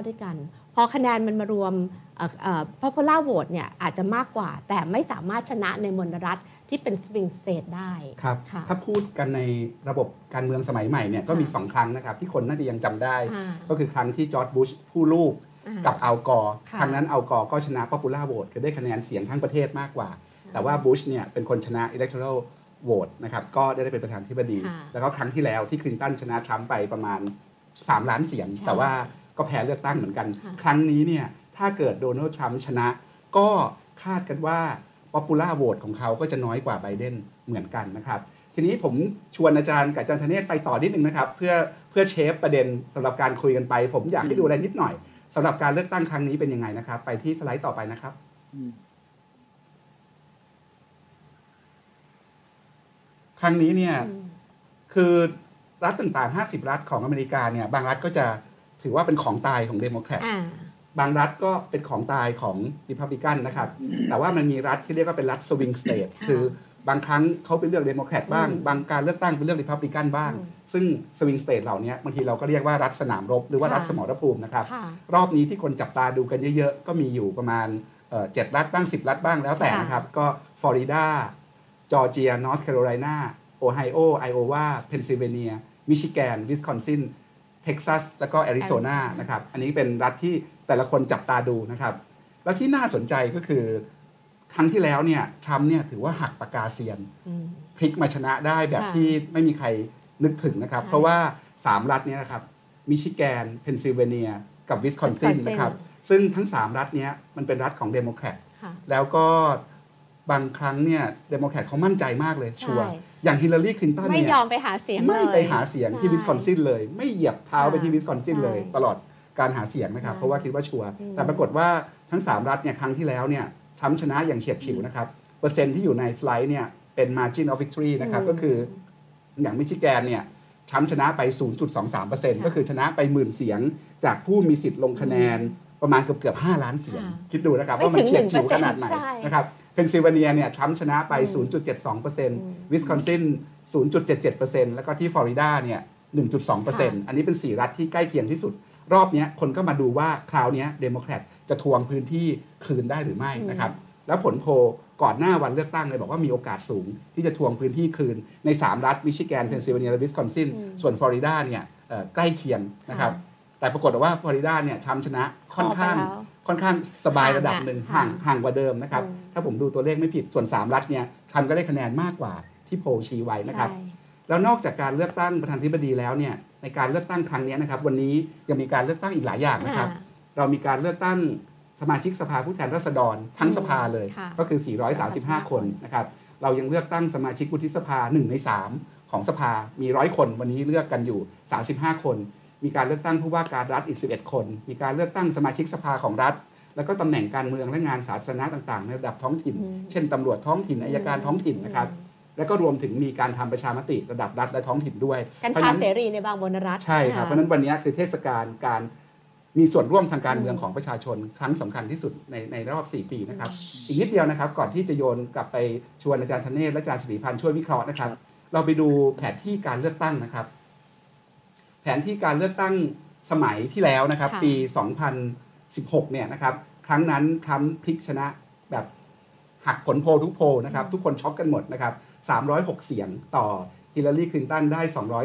Speaker 2: 49 ด้วยกัน พอคะแนนมันมารวมเอ่อเอ่อ popular vote เนี่ยอาจจะมากกว่า แต่ไม่สามารถชนะในมณรัฐ ที่เป็น swing state ได้
Speaker 1: ครับ
Speaker 2: ค่ะ
Speaker 1: ถ้าพูดกันในระบบการเมืองสมัยใหม่เนี่ยก็มี
Speaker 2: ค่ะ
Speaker 1: 2ครั้งนะครับที่คนน่าจะยังจำได้
Speaker 2: อ่า
Speaker 1: ก็คือครั้งที่จอร์จบุชผู้ลูก
Speaker 2: อ่า
Speaker 1: กับอัลกอร์
Speaker 2: ค่ะ
Speaker 1: ครั้งนั้นอัลกอร์ก็ชนะ popular vote คือได้คะแนนเสียงทั้งประเทศมากกว่า แต่ว่าบุชเนี่ยเป็นคนชนะ electoral vote นะครับก็ได้เป็นประธานาธิบดี
Speaker 2: ค่ะ
Speaker 1: แล้วก็ครั้งที่แล้วที่คลินตันชนะทรัมป์ไปประมาณ 3 ล้านเสียง
Speaker 2: ใช่
Speaker 1: แต่ว่าก็แพ้เลือกตั้งเหมือนกัน
Speaker 2: ค่ะ
Speaker 1: ครั้งนี้เนี่ยถ้าเกิดโดนัลด์ทรัมป์ชนะ ก็คาดกันว่า popular vote ของเขาก็จะน้อยกว่าไบเดนเหมือนกันนะครับ ทีนี้ผมชวนอาจารย์กับอาจารย์ธเนศไปต่อนิดนึงนะครับ เพื่อเพื่อเชฟประเด็นสำหรับการคุยกันไป ผมอยากให้ดูอะไรนิดหน่อยสำหรับการเลือกตั้งครั้งนี้เป็นยังไงนะครับ ไปที่สไลด์ต่อไปนะครับ
Speaker 3: อืม
Speaker 1: ครั้งนี้เนี่ย
Speaker 2: อืม
Speaker 1: คือรัฐต่างๆ 50 รัฐของอเมริกาเนี่ยบางรัฐก็จะถือว่าเป็นของตายของเดโมแครต
Speaker 2: อ่า
Speaker 1: บางรัฐก็เป็นของตายของริพับลิกันนะครับ แต่ว่ามันมีรัฐที่เรียกว่าเป็นรัฐ swing state
Speaker 2: ค่ะ
Speaker 1: คือบางครั้งเขาไปเลือกเดโมแครตบ้าง
Speaker 2: อืม
Speaker 1: บางการเลือกตั้งเป็นเลือกริพับลิกันบ้าง
Speaker 2: อืม
Speaker 1: ซึ่ง swing state เหล่านี้บางทีเราก็เรียกว่ารัฐสนามรบ หรือว่า
Speaker 2: ค่ะ
Speaker 1: รัฐสมรภูมินะครับ
Speaker 2: ค่ะ
Speaker 1: รอบนี้ที่คนจับตาดูกันเยอะๆ ก็มีอยู่ประมาณเอ่อเจ็ดรัฐบ้าง 10 รัฐบ้างแล้วแต่
Speaker 2: ค่ะ
Speaker 1: นะครับ ก็ฟลอริดา จอร์เจีย นอร์ทแคโรไลนาโอไฮโอ ไอโอวา เพนซิลเวเนีย มิชิแกน วิสคอนซิน เท็กซัส แล้วก็แอริโซนา
Speaker 2: Arizona
Speaker 1: นะครับ อันนี้เป็นรัฐที่ แต่ละคนจับตาดูนะครับ แล้วที่น่าสนใจก็คือครั้งที่แล้วเนี่ยทรัมป์เนี่ยถือว่าหักปากกาเซียน
Speaker 2: อืม
Speaker 1: พลิกมาชนะได้แบบ
Speaker 2: ค่ะ
Speaker 1: ที่ไม่มีใครนึกถึงนะครับ
Speaker 2: ใช่
Speaker 1: เพราะว่า 3 รัฐเนี้นะครับมิชิแกน เพนซิลเวเนีย กับวิสคอนซิน
Speaker 2: Wisconsin
Speaker 1: นะครับ ซึ่งทั้ง 3 รัฐเนี้ยมันเป็นรัฐของเดโมแครต
Speaker 2: ค่ะ
Speaker 1: แล้วก็บางครั้งเนี่ยเดโมแครตเขามั่นใจมากเลย
Speaker 2: ใช่
Speaker 1: ชัวร์อย่างฮิลลารีคลินตัน
Speaker 2: ไม่
Speaker 1: เนี่ย
Speaker 2: ยอมไปหาเสียง
Speaker 1: ไม่
Speaker 2: เลย
Speaker 1: ไปหาเสียงที่
Speaker 2: ใช่
Speaker 1: วิสคอนซินเลย ไม่เหยียบเท้าไปที่
Speaker 2: ใช่
Speaker 1: วิสคอนซินเลย
Speaker 2: ใช่
Speaker 1: ตลอด การหาเสียงนะครับ
Speaker 2: ใช่
Speaker 1: เพราะว่าคิดว่าชัวร์
Speaker 2: อืม
Speaker 1: แต่ปรากฏว่าทั้ง 3 รัฐเนี่ยครั้งที่แล้วเนี่ยทรัมป์ชนะอย่างเฉียดฉิวนะครับ เปอร์เซ็นต์ที่อยู่ในสไลด์เนี่ยเป็น margin of victory นะครับ ก็คืออย่างมิชิแกนเนี่ยทรัมป์ชนะไป 0.23%ก็คือชนะไปหมื่นเสียง จากผู้มีสิทธิ์ลงคะแนนประมาณเกือบเกือบ5ล้านเสียง
Speaker 2: ค่ะ
Speaker 1: คิดดูนะครับ
Speaker 2: ไม่
Speaker 1: ว่ามัน
Speaker 2: ถึง
Speaker 1: เฉียดฉิว
Speaker 2: 1%
Speaker 1: ขนาดไหน
Speaker 2: ใช่
Speaker 1: นะครับเพนซิลเวเนียเนี่ยทรัมป์ชนะไป 0.72%วิสคอนซิน 0.77%แล้วก็ที่ฟลอริดาเนี่ย 1.2%อันนี้เป็น 4 รัฐที่ใกล้เคียงที่สุด รอบเนี้ยคนก็มาดูว่าคราวเนี้เดโมแครตจะทวงพื้นที่คืนได้หรือไม่นะครับแล้วผลโพลก่อนหน้าวันเลือกตั้งเลยบอกว่ามีโอกาสสูง ที่จะทวงพื้นที่คืนใน 3 รัฐมิชิแกนเพนซิลเวเนียและวิสคอนซินส่วนฟลอริดาเนี่ยเอ่อใกล้เคียงนะครับแต่ปรากฏว่าฟลอริดาเนี่ยทรัมป์ชนะค่อนข้าง
Speaker 2: พอไปแล้ว
Speaker 1: ค่อนข้างสบายระดับหนึ่ง
Speaker 2: ห่า
Speaker 1: ห่างงห่างกว่าเดิมนะครับ
Speaker 2: อืม
Speaker 1: ถ้าผมดูตัวเลขไม่ผิดส่วน 3 รัฐเนี่ยทรัมป์ก็ได้คะแนนมากกว่าที่โพลชี้ไว้นะครับ
Speaker 2: ใช่
Speaker 1: แล้วนอกจากการเลือกตั้งประธานาธิบดีแล้วเนี่ย ในการเลือกตั้งครั้งนี้นะครับ วันนี้ยังมีการเลือกตั้งอีกหลายอย่างนะครับ
Speaker 2: อ่า
Speaker 1: เรามีการเลือกตั้งสมาชิกสภาผู้แทนราษฎรทั้งสภาเลย
Speaker 2: ค่ะ
Speaker 1: ก็คือ 435 คนนะครับเรายังเลือกตั้งสมาชิกวุฒิสภา 1 ใน 3 ของสภามีร้อยคน วันนี้เลือกกันอยู่ 35 คน มีการเลือกตั้งผู้ว่าการรัฐอีก 11 คน มีการเลือกตั้งสมาชิกสภาของรัฐ แล้วก็ตำแหน่งการเมืองและงานสาธารณะต่างๆ ในระดับท้องถิ่น
Speaker 2: อืม
Speaker 1: เช่นตำรวจท้องถิ่นอายการท้องถิ่นนะครับ แล้วก็รวมถึงมีการทำประชามติระดับรัฐและท้องถิ่นด้วย
Speaker 2: กัญ
Speaker 1: เพราะ
Speaker 2: ชา
Speaker 1: ฉะนั้น
Speaker 2: เสรีในบางบนรัฐ
Speaker 1: ใช่ครับเพราะฉะนั้นวันนี้คือเทศกาลการมีส่วนร่วมทางการเมืองของประชาชนครั้งสำคัญที่สุดในในรอบ 4 ปีนะครับ อีกนิดเดียวนะครับ ก่อนที่จะโยนกลับไปชวนอาจารย์ธเนศและอาจารย์สิริพันธ์ช่วยวิเคราะห์นะครับ เราไปดูแผนที่การเลือกตั้งนะครับ แผนที่การเลือกตั้งสมัยที่แล้วนะครับ
Speaker 2: ค่ะ
Speaker 1: ปี 2016 เนี่ยนะครับ ครั้งนั้นทรัมป์พลิกชนะแบบ หักผลโพลทุกโพลนะครับทุกคนช็อกกันหมดนะครับ306 เสียงต่อฮิลลารีคลินตันได้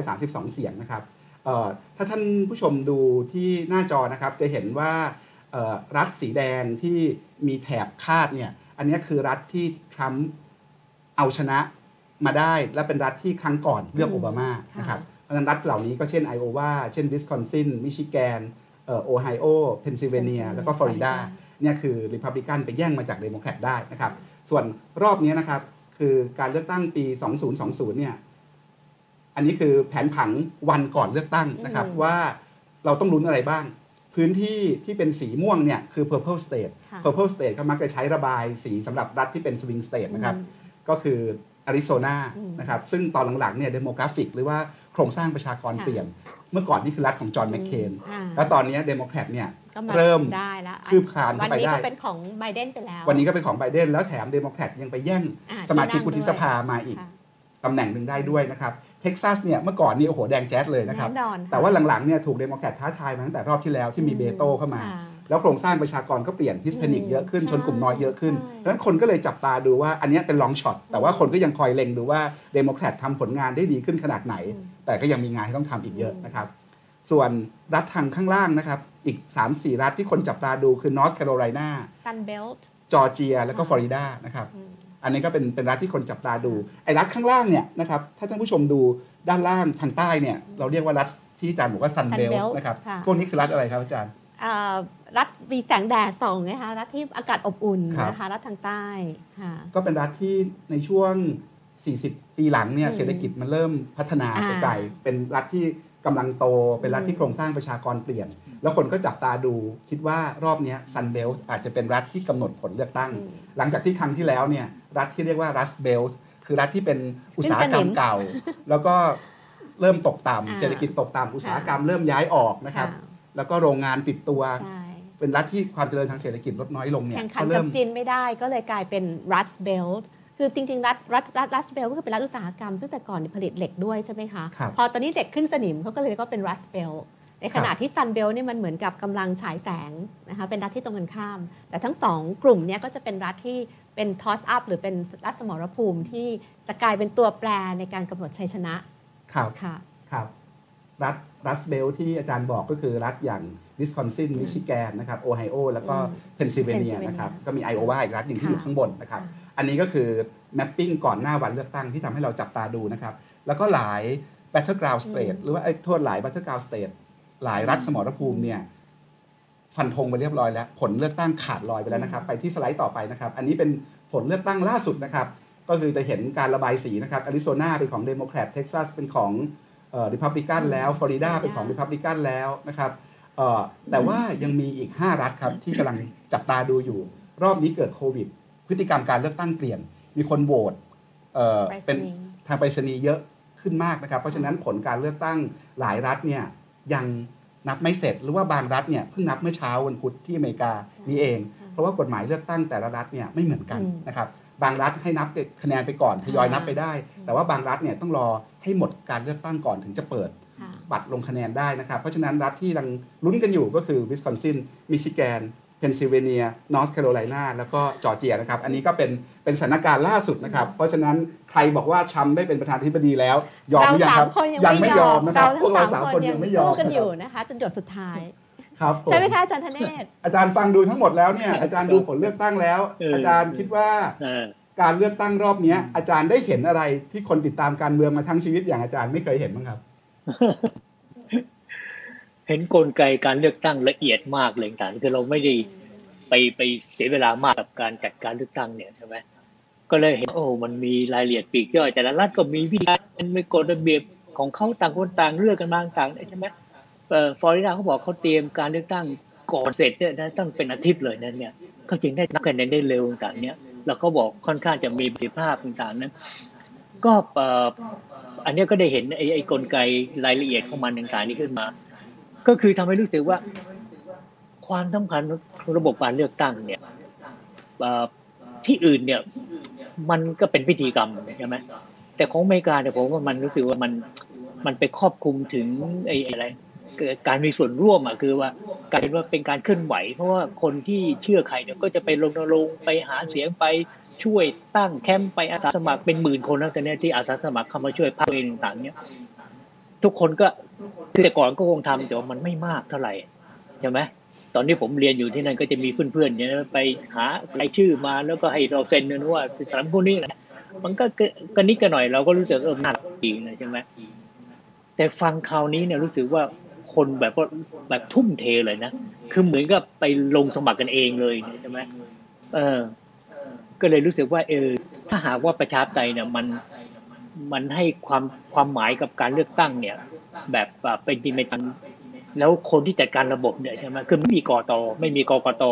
Speaker 1: 232 เสียงนะครับเอ่อถ้าท่านผู้ชมดูที่หน้าจอนะครับจะเห็นว่าเอ่อรัฐสีแดงที่มีแถบคาดเนี่ยอันนี้คือรัฐที่ทรัมป์เอาชนะมาได้และเป็นรัฐที่ครั้งก่อนเลือก
Speaker 2: อืม
Speaker 1: โอบามา
Speaker 2: ค่ะ
Speaker 1: นะครับเพราะฉะนั้นรัฐเหล่านี้ก็เช่นไอโอวาเช่นวิสคอนซินมิชิแกนโอไฮโอเพนซิลเวเนีย แล้วก็ฟลอริดาเนี่ยคือริพับลิกันไปแย่งมาจากเดโมแครตได้นะครับ ส่วนรอบนี้นะครับคือการเลือกตั้งปี 2020 เนี่ย อันนี้คือแผนผังวันก่อนเลือกตั้งนะครับ
Speaker 2: อืม
Speaker 1: ว่าเราต้องลุ้นอะไรบ้าง พื้นที่ที่เป็นสีม่วงเนี่ยคือ purple state
Speaker 2: ค่ะ
Speaker 1: purple state ก็มักจะใช้ระบายสีสำหรับรัฐที่เป็น swing state นะครับ
Speaker 2: อืม
Speaker 1: ก็คืออาริโซนา
Speaker 2: อืม
Speaker 1: นะครับ ซึ่งตอนหลังๆเนี่ยเดโมกราฟิก หรือว่าโครงสร้างประชากร
Speaker 2: ค่ะ
Speaker 1: เปลี่ยน เมื่อก่อนนี่คือรัฐของจอห์นแมคเคน
Speaker 2: อ่า
Speaker 1: แล้วตอนนี้เดโมแครตเนี่ย
Speaker 2: ก็า
Speaker 1: เริ่ม
Speaker 2: ได้แล้ว
Speaker 1: คืบคลาน
Speaker 2: วั
Speaker 1: เข้านไป
Speaker 2: นี้
Speaker 1: ได้
Speaker 2: ก็เป็นของไบเดนไปแล้ว
Speaker 1: วันนี้ก็เป็นของไบเดนแล้วแถมเดโมแครตยังไปแย่ง
Speaker 2: อ่
Speaker 1: สมาชิกวุฒิสภา
Speaker 2: ที่นั่ง
Speaker 1: มาอีก
Speaker 2: ค่ะ
Speaker 1: ตำแหน่งหนึ่งได้ด้วยนะครับเท็กซัสเนี่ยเมื่อก่อนนี่โอ้โหแดงแจ๊ดเลยนะครับ
Speaker 2: แน่นอนค่ะ
Speaker 1: แต่ว่าหลังๆเนี่ยถูกเดโมแครตท้าทายมาตั้งแต่รอบที่แล้วที่มีเบโตเข้ามา
Speaker 2: ค่ะ
Speaker 1: แล้วโครงสร้างประชากรก็เปลี่ยน Hispanic
Speaker 2: อืม
Speaker 1: เยอะขึ้น
Speaker 2: ใช่
Speaker 1: ชนกลุ่มน้อยเยอะขึ้น
Speaker 2: ใช่
Speaker 1: ดังนั้นคนก็เลยจับตาดูว่าอันเนี้ยเป็น long shot แต่ว่าคนก็ยังคอยเล็งดูว่าเดโมแครตทำผลงานได้ดีขึ้นขนาดไหน แต่ก็ยังมีงานที่ต้องทำอีกเยอะนะครับ ส่วนรัฐทางข้างล่างนะครับ อีก 3-4 รัฐที่คนจับตาดูคือนอร์ทแคโรไลนา
Speaker 2: Sun Belt
Speaker 1: จอร์เจีย แล้วก็ฟลอริดานะครับ อันนี้ก็เป็นเป็นรัฐที่คนจับตาดู ไอ้รัฐข้างล่างเนี่ยนะครับ ถ้าท่านผู้ชมดูด้านล่างทางใต้เนี่ย เราเรียกว่ารัฐที่อาจารย์บอกว่าซัน
Speaker 2: Sun
Speaker 1: เบล
Speaker 2: Belt
Speaker 1: นะครับ
Speaker 2: ค่ะ
Speaker 1: พวกนี้คือรัฐอะไรครับอาจารย์
Speaker 2: เอ่อรัฐมีแสงแดดส่องนะคะรัฐที่อากาศอบอุ่น
Speaker 1: ครับ
Speaker 2: นะคะรัฐทางใต้ค่ะ
Speaker 1: ก็เป็นรัฐที่ในช่วง 40 ปีหลังเนี่ย
Speaker 2: อืม
Speaker 1: เศรษฐกิจมันเริ่มพัฒนา
Speaker 2: อ่า
Speaker 1: ไปไกลเป็นรัฐที่ กำลังโตเป็นรัฐที่โครงสร้างประชากรเปลี่ยน แล้วคนก็จับตาดูคิดว่ารอบเนี้ Sun Belt อาจจะเป็นรัฐที่กำหนดผลเลือกตั้ง
Speaker 2: อืม
Speaker 1: หลังจากที่ครั้งที่แล้วเนี่ยรัฐที่เรียกว่า Rust Beltคือรัฐที่เป็นอุตสาหกรรม
Speaker 2: ขึ้นสนิม
Speaker 1: เก่า แล้วก็เริ่มตกต่ำ
Speaker 2: อ่า
Speaker 1: เศรษฐกิจตกต่ำอุตสาหกรรมเริ่มย้ายออกนะครับ
Speaker 2: ค่ะ
Speaker 1: แล้วก็โรงงานปิดตัว
Speaker 2: ใช่
Speaker 1: เป็นรัฐที่ความเจริญทางเศรษฐกิจลดน้อยลงเนี่ย
Speaker 2: แข่งขัน
Speaker 1: ก็
Speaker 2: กั
Speaker 1: เริ่
Speaker 2: บ
Speaker 1: ม
Speaker 2: จีนไม่ได้ก็เลยกลายเป็นรัฐเบลต์ คือจริงๆ รัฐรัฐรัฐรัฐเบลก็คือเป็นรัฐอุตสาหกรรม ซึ่งแต่ก่อนเนี่ยผลิตเหล็กด้วยใช่ไหมคะ
Speaker 1: ครับ
Speaker 2: พอตอนนี้เหล็กขึ้นสนิมเขาก็เลยเรียกว่าเป็นรัฐเบลในขณะที่ซันเบลนี่ยมันเหมือนกับกำลังฉายแสงนะคะเป็นรัฐที่ตรงกันข้าม แต่ทั้งสองกลุ่มเนี้ยก็จะเป็นรัฐที่เป็น toss-up หรือเป็นรัฐสมรภูมิที่จะกลายเป็นตัวแปรในการกำหนดชัยชนะครับค่ะ
Speaker 1: ครับรัฐ Rust Belt ที่อาจารย์บอกก็คือรัฐอย่างวิสคอนซินมิชิแกนนะครับโอไฮโอแล้วก็เพนซิลเวเนีย
Speaker 2: Pennsylvania
Speaker 1: นะครับก็มีไอโอวาอีกรัฐหนึ่งที่
Speaker 2: ค่ะ
Speaker 1: อยู่ข้างบนนะครับ อันนี้ก็คือ mapping ก่อนหน้าวันเลือกตั้งที่ทำให้เราจับตาดูนะครับ แล้วก็หลาย battleground state หรือว่าไอ้โทษหลาย battleground state หลายรัฐสมรภูมิเนี่ยฟันธงไปเรียบร้อยแล้ว ผลเลือกตั้งขาดลอยไปแล้วนะครับ ไปที่สไลด์ต่อไปนะครับ อันนี้เป็นผลเลือกตั้งล่าสุดนะครับ ก็คือจะเห็นการระบายสีนะครับอาริโซนาเป็นของเดโมแครตเท็กซัสเป็นของเอ่อริพับลิกันแล้วฟลอริดาเป็นของริพับลิกันแล้วนะครับเอ่อแต่ว่ายังมีอีก 5 รัฐครับที่กำลังจับตาดูอยู่ รอบนี้เกิดโควิด พฤติกรรมการเลือกตั้งเปลี่ยน มีคนโหวตเอ่อ
Speaker 2: เป็น
Speaker 1: ไปรษ
Speaker 2: ณีย์
Speaker 1: ทางไปรษณีย์เยอะขึ้นมากนะครับ เพราะฉะนั้นผลการเลือกตั้งหลายรัฐเนี่ยยังนับไม่เสร็จหรือว่าบางรัฐเนี่ยเพิ่งนับเมื่อเช้าวันพุธที่อเมริกานี่เอง เพราะว่ากฎหมายเลือกตั้งแต่ละรัฐเนี่ยไม่เหมือนกัน
Speaker 2: อืม
Speaker 1: นะครับบางรัฐให้นับคะแนนไปก่อนทยอยนับไปได้ แต่ว่าบางรัฐเนี่ยต้องรอให้หมดการเลือกตั้งก่อนถึงจะเปิด
Speaker 2: ค่ะ
Speaker 1: บัตรลงคะแนนได้นะครับ เพราะฉะนั้นรัฐที่ยังลุ้นกันอยู่ก็คือวิสคอนซินมิชิแกน เพนซิลเวเนียนอร์ทแคโรไลนาแล้วก็จอร์เจียนะครับอันนี้ก็เป็นเป็นสถานการณ์ล่าสุดนะครับ เพราะฉะนั้นใครบอกว่าทรัมป์ได้เป็นประธานาธิบดีแล้ว ยอมห
Speaker 2: เรา
Speaker 1: รือยัง
Speaker 2: สา
Speaker 1: ครั
Speaker 2: ม
Speaker 1: บ
Speaker 2: คนยัง
Speaker 1: ยัง
Speaker 2: ไม่
Speaker 1: ไม่
Speaker 2: ย
Speaker 1: ย
Speaker 2: อ
Speaker 1: อ
Speaker 2: ม
Speaker 1: มนะครับ
Speaker 2: เรา
Speaker 1: พวก
Speaker 2: ทั้
Speaker 1: เรา
Speaker 2: ง
Speaker 1: สา
Speaker 2: สามม
Speaker 1: ค
Speaker 2: คนน
Speaker 1: ยั
Speaker 2: ยังง
Speaker 1: ไม่ยอ
Speaker 2: สู้
Speaker 1: ม
Speaker 2: กันอยู่นะคะจนหยดสุดท้าย
Speaker 1: ครับผม
Speaker 2: ใช่ไหมคะอาจารย์ธเนศ
Speaker 1: อาจารย์ฟังดูทั้งหมดแล้วเนี่ยอาจารย์ดูผลเลือกตั้งแล้ว
Speaker 3: เอออ
Speaker 1: อาจารย์คิดว่า
Speaker 3: เออ
Speaker 1: การเลือกตั้งรอบเนี้ยอาจารย์ได้เห็นอะไรที่คนติดตามการเมืองมาทั้งชีวิตอย่างอาจารย์ไม่เคยเห็นบ้างครับ
Speaker 3: เห็นกลไกการเลือกตั้งละเอียดมากเลยต่างคือเราไม่ได้ไปไปเสียเวลามากกับการจัดการเลือกตั้งเนี่ยใช่ไหมก็เลยเห็นโอ้มันมีรายละเอียดปีกย่อยแต่ละรัฐก็มีวิธีการมีกฎระเบียบของเขาต่างคนต่างเลือกกันมางต่างใช่ไหมเอ่อฟลอริดาเขาบอกเขาเตรียมการเลือกตั้งก่อนเสร็จเนี่ยนะตั้งเป็นอาทิตย์เลยนั่นเนี่ยเขาจึงได้นับคะแนนได้เร็วต่างเนี่ยแล้วก็บอกค่อนข้างจะมีประสิทธิภาพต่างๆนั้นก็อันนี้ก็ได้เห็นไอ้ไอ้กลไกรายละเอียดของมันต่างๆนี้ขึ้นมา ก็คือทำให้รู้สึกว่า ความสำคัญของระบบการเลือกตั้งเนี่ยที่อื่นเนี่ย มันก็เป็นพิธีกรรมใช่ไหมแต่ของอเมริกาเนี่ยผมว่ามันรู้สึกว่ามันมันไปครอบคลุมถึงไอ้อะไรการมีส่วนร่วมอะคือว่ากลายเป็นว่าเป็นการเคลื่อนไหว เพราะว่าคนที่เชื่อใครเนี่ยก็จะไปรณรงไปหาเสียงไปช่วยตั้งแคมป์ไปอาสาสมัครเป็นหมื่นคนแล้วแต่เนี้ยที่อาสาสมัครเข้ามาช่วยภาคเองต่างเนี่ย ทุกคนก็คือแต่ก่อนก็คงทำแต่ว่ามันไม่มากเท่าไหร่ใช่ไหมตอนนี้ผมเรียนอยู่ที่นั่นก็จะมีเพื่อนๆเนี่ยไปหารายชื่อมาแล้วก็ให้เราเซ็นนะว่าสถานพวกนี้นะมันก็กระนิดกันหน่อยเราก็รู้สึกเออน่ารักดีนะใช่ไหมแต่ฟังคราวนี้เนี่ยรู้สึกว่าคนแบบว่าแบบทุ่มเทเลยนะคือเหมือนกับไปลงสมัครกันเองเลยใช่ไหมเออ ก็เลยรู้สึกว่า เออ ถ้าหากว่าประชาธิปไตยเนี่ยมัน มันให้ความความหมายกับการเลือกตั้งเนี่ย แบบเป็นจริงเป็นจังแล้วคนที่จัดการระบบเนี่ยใช่ไหมคือไม่มีกอตอไม่มีกกต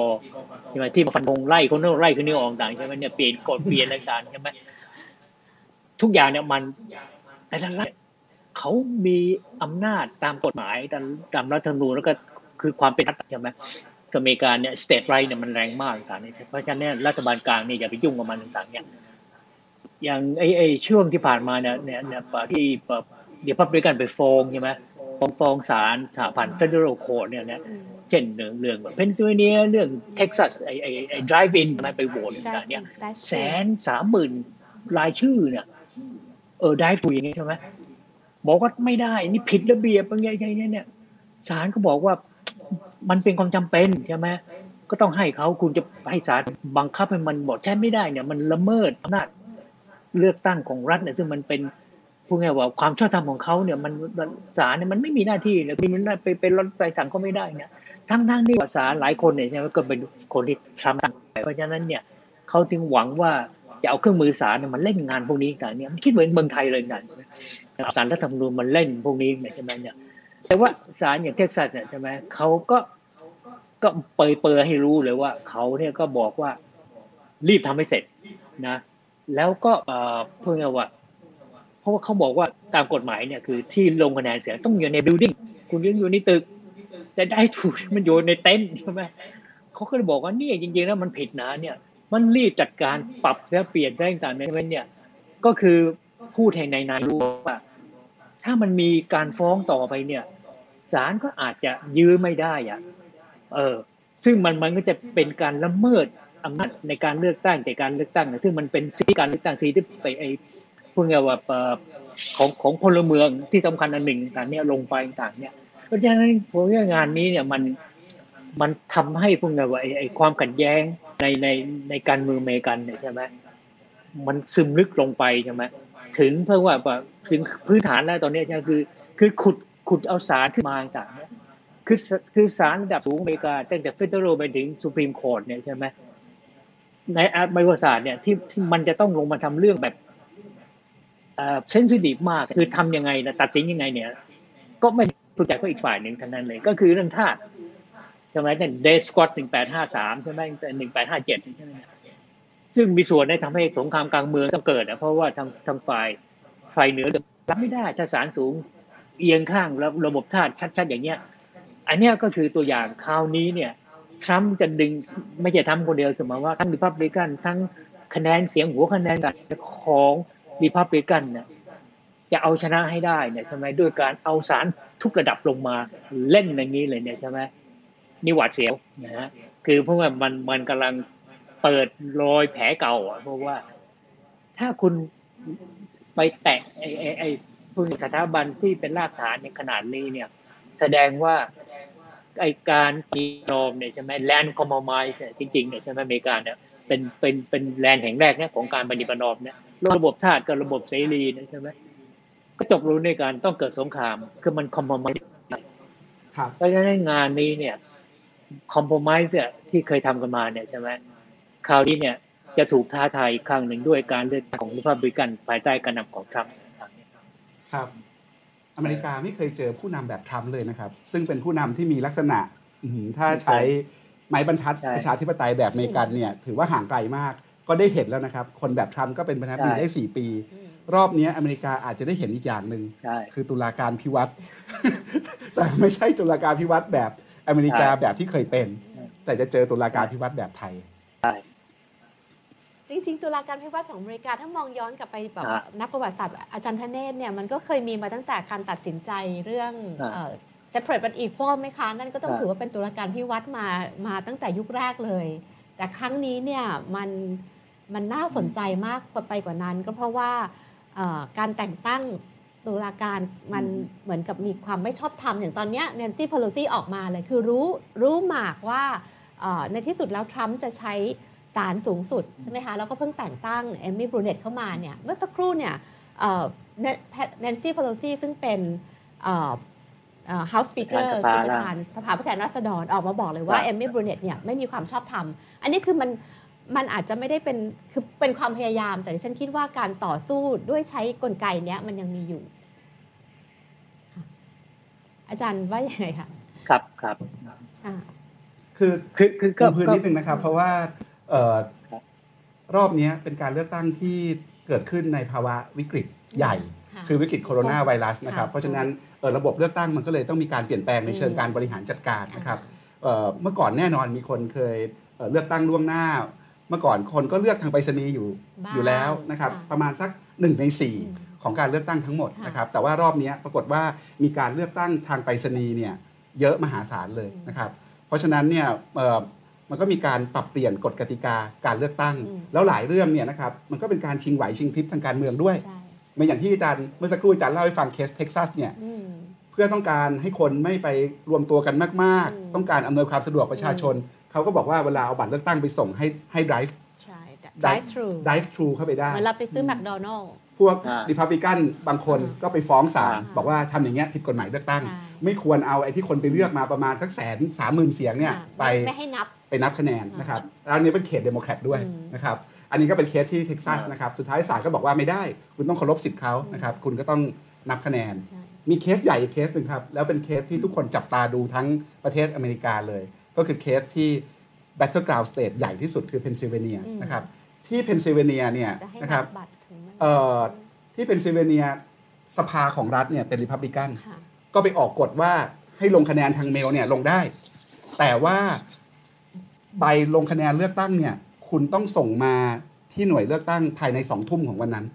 Speaker 3: ใช่ไหมที่มาฟันธงไล่คนโน้นไล่คนนี้ออกต่างใช่ไหมเนี่ยเปลี่ยนกฎเปลี่ยนอะไรต่างใช่ไหมทุกอย่างเนี่ยมันแต่ละรัฐเขามีอำนาจตามกฎหมายตามตามรัฐธรรมนูญแล้วก็คือความเป็นรัฐใช่ไหมอเมริกาเนี่ยสเตทไรเนี่ยมันแรงมากต่างๆเพราะฉะนั้นรัฐบาลกลางเนี่ยอย่าไปยุ่งกับมันต่างๆเนี่ย อย่างไอ้ไอ้ช่วงที่ผ่านมาเนี่ยเนี่ยเนี่ยที่เดี๋ยวพับด้วยกันไปฟ้องใช่ไหมฟ้องฟ้องศาลสหพันธ์ federal court เนี่ยเนี่ยเช่นเรื่องเรื่องแบบเพนซิลเวเนียเรื่องเท็กซัสไอ้ไอ้ไอ้ drive in มาไปโหวตต่างๆเนี่ยแสนสามหมื่นรายชื่อเนี่ย เออได้ฟูอย่างนี้ใช่ไหมบอกว่าไม่ได้ นี่ผิดระเบียบอะไรอย่างเงี้ยเนี่ยศาลก็บอกว่ามันเป็นความจำเป็นใช่ไหมก็ต้องให้เขาคุณจะให้ศาลบังคับให้มันบอกใช่ไม่ได้เนี่ย มันละเมิดอำนาจ เลือกตั้งของรัฐเนี่ยซึ่งมันเป็นพูดง่ายว่าความชอบธรรมของเขาเนี่ยมันศาลเนี่ยมันไม่มีหน้าที่เลยมันไปเป็นรถไปสั่งก็ไม่ได้เนี่ยทั้งทั้งที่ศาลหลายคนเนี่ยใช่ไหมก็เป็นคนที่ทำตั้งเพราะฉะนั้นเนี่ยเขาจึงหวังว่าจะเอาเครื่องมือศาลเนี่ยมันเล่นงานพวกนี้ต่างเนี่ยมันคิดเหมือนเมืองไทยเลยนั่นศาลรัฐธรรมนูญมันเล่นพวกนี้เนี่ยใช่ไหมเนี่ยแต่ว่าศาลอย่างเท็กซัสเนี่ยใช่ไหมเขาก็ก็เปยเปยให้รู้เลยว่าเขาเนี่ยก็บอกว่ารีบทำให้เสร็จนะ แล้วก็เอ่อเพื่อว่าเพราะว่าเขาบอกว่าตามกฎหมายเนี่ยคือที่ลงคะแนนเสียงต้องอยู่ในบิลดิ้งคุณยังอยู่ในตึกแต่ได้ถูกมันอยู่ในเต็นท์ใช่ไหมเขาก็เลยบอกว่านี่จริงๆแล้วมันผิดนะเนี่ย มันรีบจัดการปรับและเปลี่ยนแปลงต่างๆเนี่ย ก็คือพูดให้ในนายรู้ว่า ถ้ามันมีการฟ้องต่อไปเนี่ยศาลก็อาจจะยื้อไม่ได้อะเออ ซึ่งมันมันก็จะเป็นการละเมิด อำนาจในการเลือกตั้งแต่การเลือกตั้งซึ่งมันเป็นสิทธิการเลือกตั้งสิทธิไปไอพูดง่ายว่าของของพลเมืองที่สำคัญอันหนึ่งต่างเนี่ยลงไปต่างเนี่ยเพราะฉะนั้นผมว่างานนี้เนี่ยมันมันทำให้พวกไงว่าไอ้ไอ้ความขัดแย้งในในในการเมืองอเมริกันเนี่ยใช่ไหมมันซึมลึกลงไปใช่ไหมถึงเพิ่งว่าแบบถึงพื้นฐานแล้วตอนนี้ยใช่ไหมคือ คือขุดขุดเอาศาลขึ้นมาต่างเนี่ยคือคือศาลระดับสูงอเมริกาตั้งแต่ federal ไปถึง Supreme Court เนี่ยใช่ไหม ในอาร์ตไบโอศาสตร์เนี่ยที่ที่มันจะต้องลงมาทำเรื่องแบบ sensitive มากคือทำยังไงนะตัดสินยังไงเนี่ย ก็ไม่ถูกใจก็อีกฝ่ายหนึ่งทั้งนั้นเลย ก็คือเรื่องทาสใช่ไหมแต่ Dred Scott หนึ่งแปดห้าสามใช่ไหมแต่หนึ่งแปดห้าเจ็ดใช่ไหมซึ่งมีส่วนในทำให้สงครามกลางเมืองต้องเกิดนะเพราะว่าทางทางฝ่ายฝ่ายเหนือรับไม่ได้ถ้าสารสูงเอียงข้างแล้วระบบธาตุชัด ๆ อย่างเงี้ย อันเนี้ยก็คือตัวอย่างคราวนี้เนี่ย ทรัมป์จะดึงไม่ใช่ทำคนเดียวคือหมายว่าทั้งริพับลิกันทั้งคะแนนเสียงหัวคะแนนของริพับลิกันเนี่ยจะเอาชนะให้ได้เนี่ยใช่ไหมด้วยการเอาสารทุกระดับลงมาเล่นอย่างนี้เลยเนี่ยใช่ไหมนี่หวาดเสียวนะฮะคือเพราะว่ามันมันกำลังเปิดรอยแผลเก่าอะเพราะว่า ถ้าคุณไปแตะไอ้ไอ้ไอ้พวกสถาบันที่เป็นรากฐานในขนาดนี้เนี่ย แสดงว่า ไอการปีนอมเนี่ยใช่ไหมแลนด์คอมมอมายจริงๆเนี่ยใช่ไหมอเมริกาเนี่ยเป็นเป็นเป็นแลนด์แห่งแรกเนี่ยของการปฏิบัตินอมเนี่ยระบบทาสกับระบบเสรีเนี่ยใช่ไหมก็จบรู้ในการต้องเกิดสงคราม คือมันคอมมอมาย
Speaker 1: ครับ
Speaker 3: เพราะฉะนั้นงานนี้เนี่ยคอมโพมายเนี่ยที่เคยทำกันมาเนี่ยใช่ไหมคราวนี้เนี่ยจะถูกท้าทายอีกครั้งหนึ่งด้วยการเลือกตั้งของริพับลิกันภายใต้การนำของทรัมป์
Speaker 1: ครับ อเมริกาไม่เคยเจอผู้นำแบบทรัมป์เลยนะครับ ซึ่งเป็นผู้นำที่มีลักษณะอื้อหือถ้าใช้ไม้บรรทัด
Speaker 3: ใช่
Speaker 1: ประชาธิปไตยแบบอเมริกันเนี่ยถือว่าห่างไกลมาก ก็ได้เห็นแล้วนะครับ คนแบบทรัมป์ก็เป็นประธานาธิบดี
Speaker 3: ใช่
Speaker 1: ได้ 4 ปี รอบนี้อเมริกาอาจจะได้เห็นอีกอย่างหนึ่ง
Speaker 3: ใช่
Speaker 1: คือตุลาการพิวัตรแต่ไม่ใช่ตุลาการพิวัตรแบบอเมริกา
Speaker 3: ใช่
Speaker 1: แบบที่เคยเป็น แต่จะเจอตุลาการพิวัตรแบบไทย
Speaker 2: จริงๆ ตุลาการพิวัตรของอเมริกาถ้ามองย้อนกลับไปแบบ
Speaker 3: อะ
Speaker 2: นักประวัติศาสตร์อาจารย์ธเนศเนี่ยมันก็เคยมีมาตั้งแต่การตัดสินใจเรื่อง
Speaker 3: อะ
Speaker 2: เอ่อ separate but equal ไหมคะ นั่นก็ต้อง
Speaker 3: อะ
Speaker 2: ถือว่าเป็นตุลาการพิวัตรมามาตั้งแต่ยุคแรกเลย แต่ครั้งนี้เนี่ยมันมันน่าสนใจมากกว่าไปกว่านั้น ก็เพราะว่าเอ่อการแต่งตั้งตุลาการมันเหมือนกับมีความไม่ชอบธรรมอย่างตอนเนี้แนนซี่พ l ลซี่ออกมาเลย คือรู้รู้หมากว่าเอ่อในที่สุดแล้วทรัมป์จะใช้ ศาลสูงสุดใช่ไหมคะแล้วก็เพิ่งแต่งตั้งเอมมี่บรูเนตเข้ามาเนี่ยเมื่อสักครู่เนี่ยแนนซี่พ l ลซี่ซึ่งเป็นเอ่อเอ่อ House Speaker
Speaker 3: ประธานสภา
Speaker 2: คือประธานสภาผู้แทนราษฎรออกมาบอกเลยว่า
Speaker 3: ครับ
Speaker 2: เอมมี่บรูเนตเนี่ยไม่มีความชอบธรรม อันนี้คือมันมันอาจจะไม่ได้เป็นคือเป็นความพยายาม แต่ดิฉันคิดว่าการต่อสู้ด้วยใช้กลไกเนี้ยมันยังมีอยู่ค่ะอาจารย์ว่ายังไงคะ
Speaker 3: ครับครับ
Speaker 2: อ่า
Speaker 1: คือ
Speaker 3: คือคือก็
Speaker 1: ปูพื้นนิดนึงนะครับ เพราะว่าเอ่อ
Speaker 3: ค รับ
Speaker 1: รอบนี้เป็นการเลือกตั้งที่เกิดขึ้นในภาวะวิกฤตใหญ่
Speaker 2: ค่ะ
Speaker 1: คือวิกฤตโคโรนาไวรัสนะครับ
Speaker 2: ค่ะ
Speaker 1: เพราะฉะนั้นเอ่อระบบเลือกตั้งมันก็เลยต้องมีการเปลี่ยนแปลงในเชิง
Speaker 2: อืม
Speaker 1: การบริหารจัดการนะครับเอ่อเมื่อก่อนแน่นอนมีคนเคยเอ่อเลือกตั้งล่วงหน้า เมื่อก่อนคนก็เลือกทางไปรษณีย์อยู่
Speaker 2: บ้าง
Speaker 1: อยู่แล้วนะครับ
Speaker 2: ค่ะ
Speaker 1: ประมาณสัก1ใน
Speaker 2: อืม
Speaker 1: 4ของการเลือกตั้งทั้งหมด
Speaker 2: ค่ะ
Speaker 1: นะครับ แต่ว่ารอบนี้ปรากฏว่ามีการเลือกตั้งทางไปรษณีย์เนี่ยเยอะมหาศาลเลยนะครับ เพราะฉะนั้นเนี่ยเอ่อ มันก็มีการปรับเปลี่ยนกฎกติกาการเลือกตั้ง
Speaker 2: อืม
Speaker 1: แล้วหลายเรื่องเนี่ยนะครับมันก็เป็นการชิงไหวชิงพริบทางการเมืองด้วย
Speaker 2: ใช่
Speaker 1: เหมือนอย่างที่อาจารย์เมื่อสักครู่อาจารย์เล่าให้ฟังเคสเท็กซัสเนี่ย
Speaker 2: อืม
Speaker 1: เพื่อต้องการให้คนไม่ไปรวมตัวกันมาก
Speaker 2: อืม
Speaker 1: ๆต้องการอำนวยความสะดวกประชาชน เขาก็บอกว่าเวลาเอาบัตรเลือกตั้งไปส่งให้ให้ drive
Speaker 2: ใช่
Speaker 1: drive
Speaker 2: drive through
Speaker 1: drive through เข้าไปได้
Speaker 2: เหมือนเราไปซื้อแมคโดนัลด์
Speaker 1: พวก
Speaker 3: อ่า
Speaker 1: ริพับลิกันบางคน
Speaker 2: อ่า
Speaker 1: ก็ไปฟ้องศาล
Speaker 3: อ่า
Speaker 1: บอกว่าทำอย่างเงี้ยผิดกฎหมายเลือกตั้ง
Speaker 2: ใช่
Speaker 1: ไม่ควรเอาไอ้ที่คนไปเลือกมาประมาณสักแสนสามหมื่นเสียงเนี่ยไป
Speaker 2: ไม่ให้นับ
Speaker 1: ไปนับคะแนนนะครับแล้วอันนี้เป็นเขตเดโมแครตด้วย
Speaker 2: อืม
Speaker 1: นะครับอันนี้ก็เป็นเคสที่เท็กซัส
Speaker 3: อ่ะนะ
Speaker 1: ครับสุดท้ายศาลก็บอกว่าไม่ได้ คุณต้องเคารพสิทธิ์เขานะครับคุณก็ต้องนับคะแนน
Speaker 2: ใช่
Speaker 1: มีเคสใหญ่อีกเคสหนึ่งครับ แล้วเป็นเคสที่ทุกคนจับตาดูทั้งประเทศอเมริกาเลย ก็คือเคสที่ battleground state ใหญ่ที่สุดคือเพนซิลเวเนีย
Speaker 2: อืม
Speaker 1: นะครับที่เพนซิลเวเนียเนี่ย
Speaker 2: จะให้
Speaker 1: นะครับ
Speaker 2: นับบัตรถึงไม่
Speaker 1: เอ่อที่เพนซิลเวเนียสภาของรัฐเนี่ยเป็นริพับลิกัน
Speaker 2: ค่ะ
Speaker 1: ก็ไปออกกฎว่าให้ลงคะแนนทางเมลเนี่ยลงได้ แต่ว่า ใบลงคะแนนเลือกตั้งเนี่ย คุณต้องส่งมาที่หน่วยเลือกตั้งภายในสองทุ่มของวันนั้น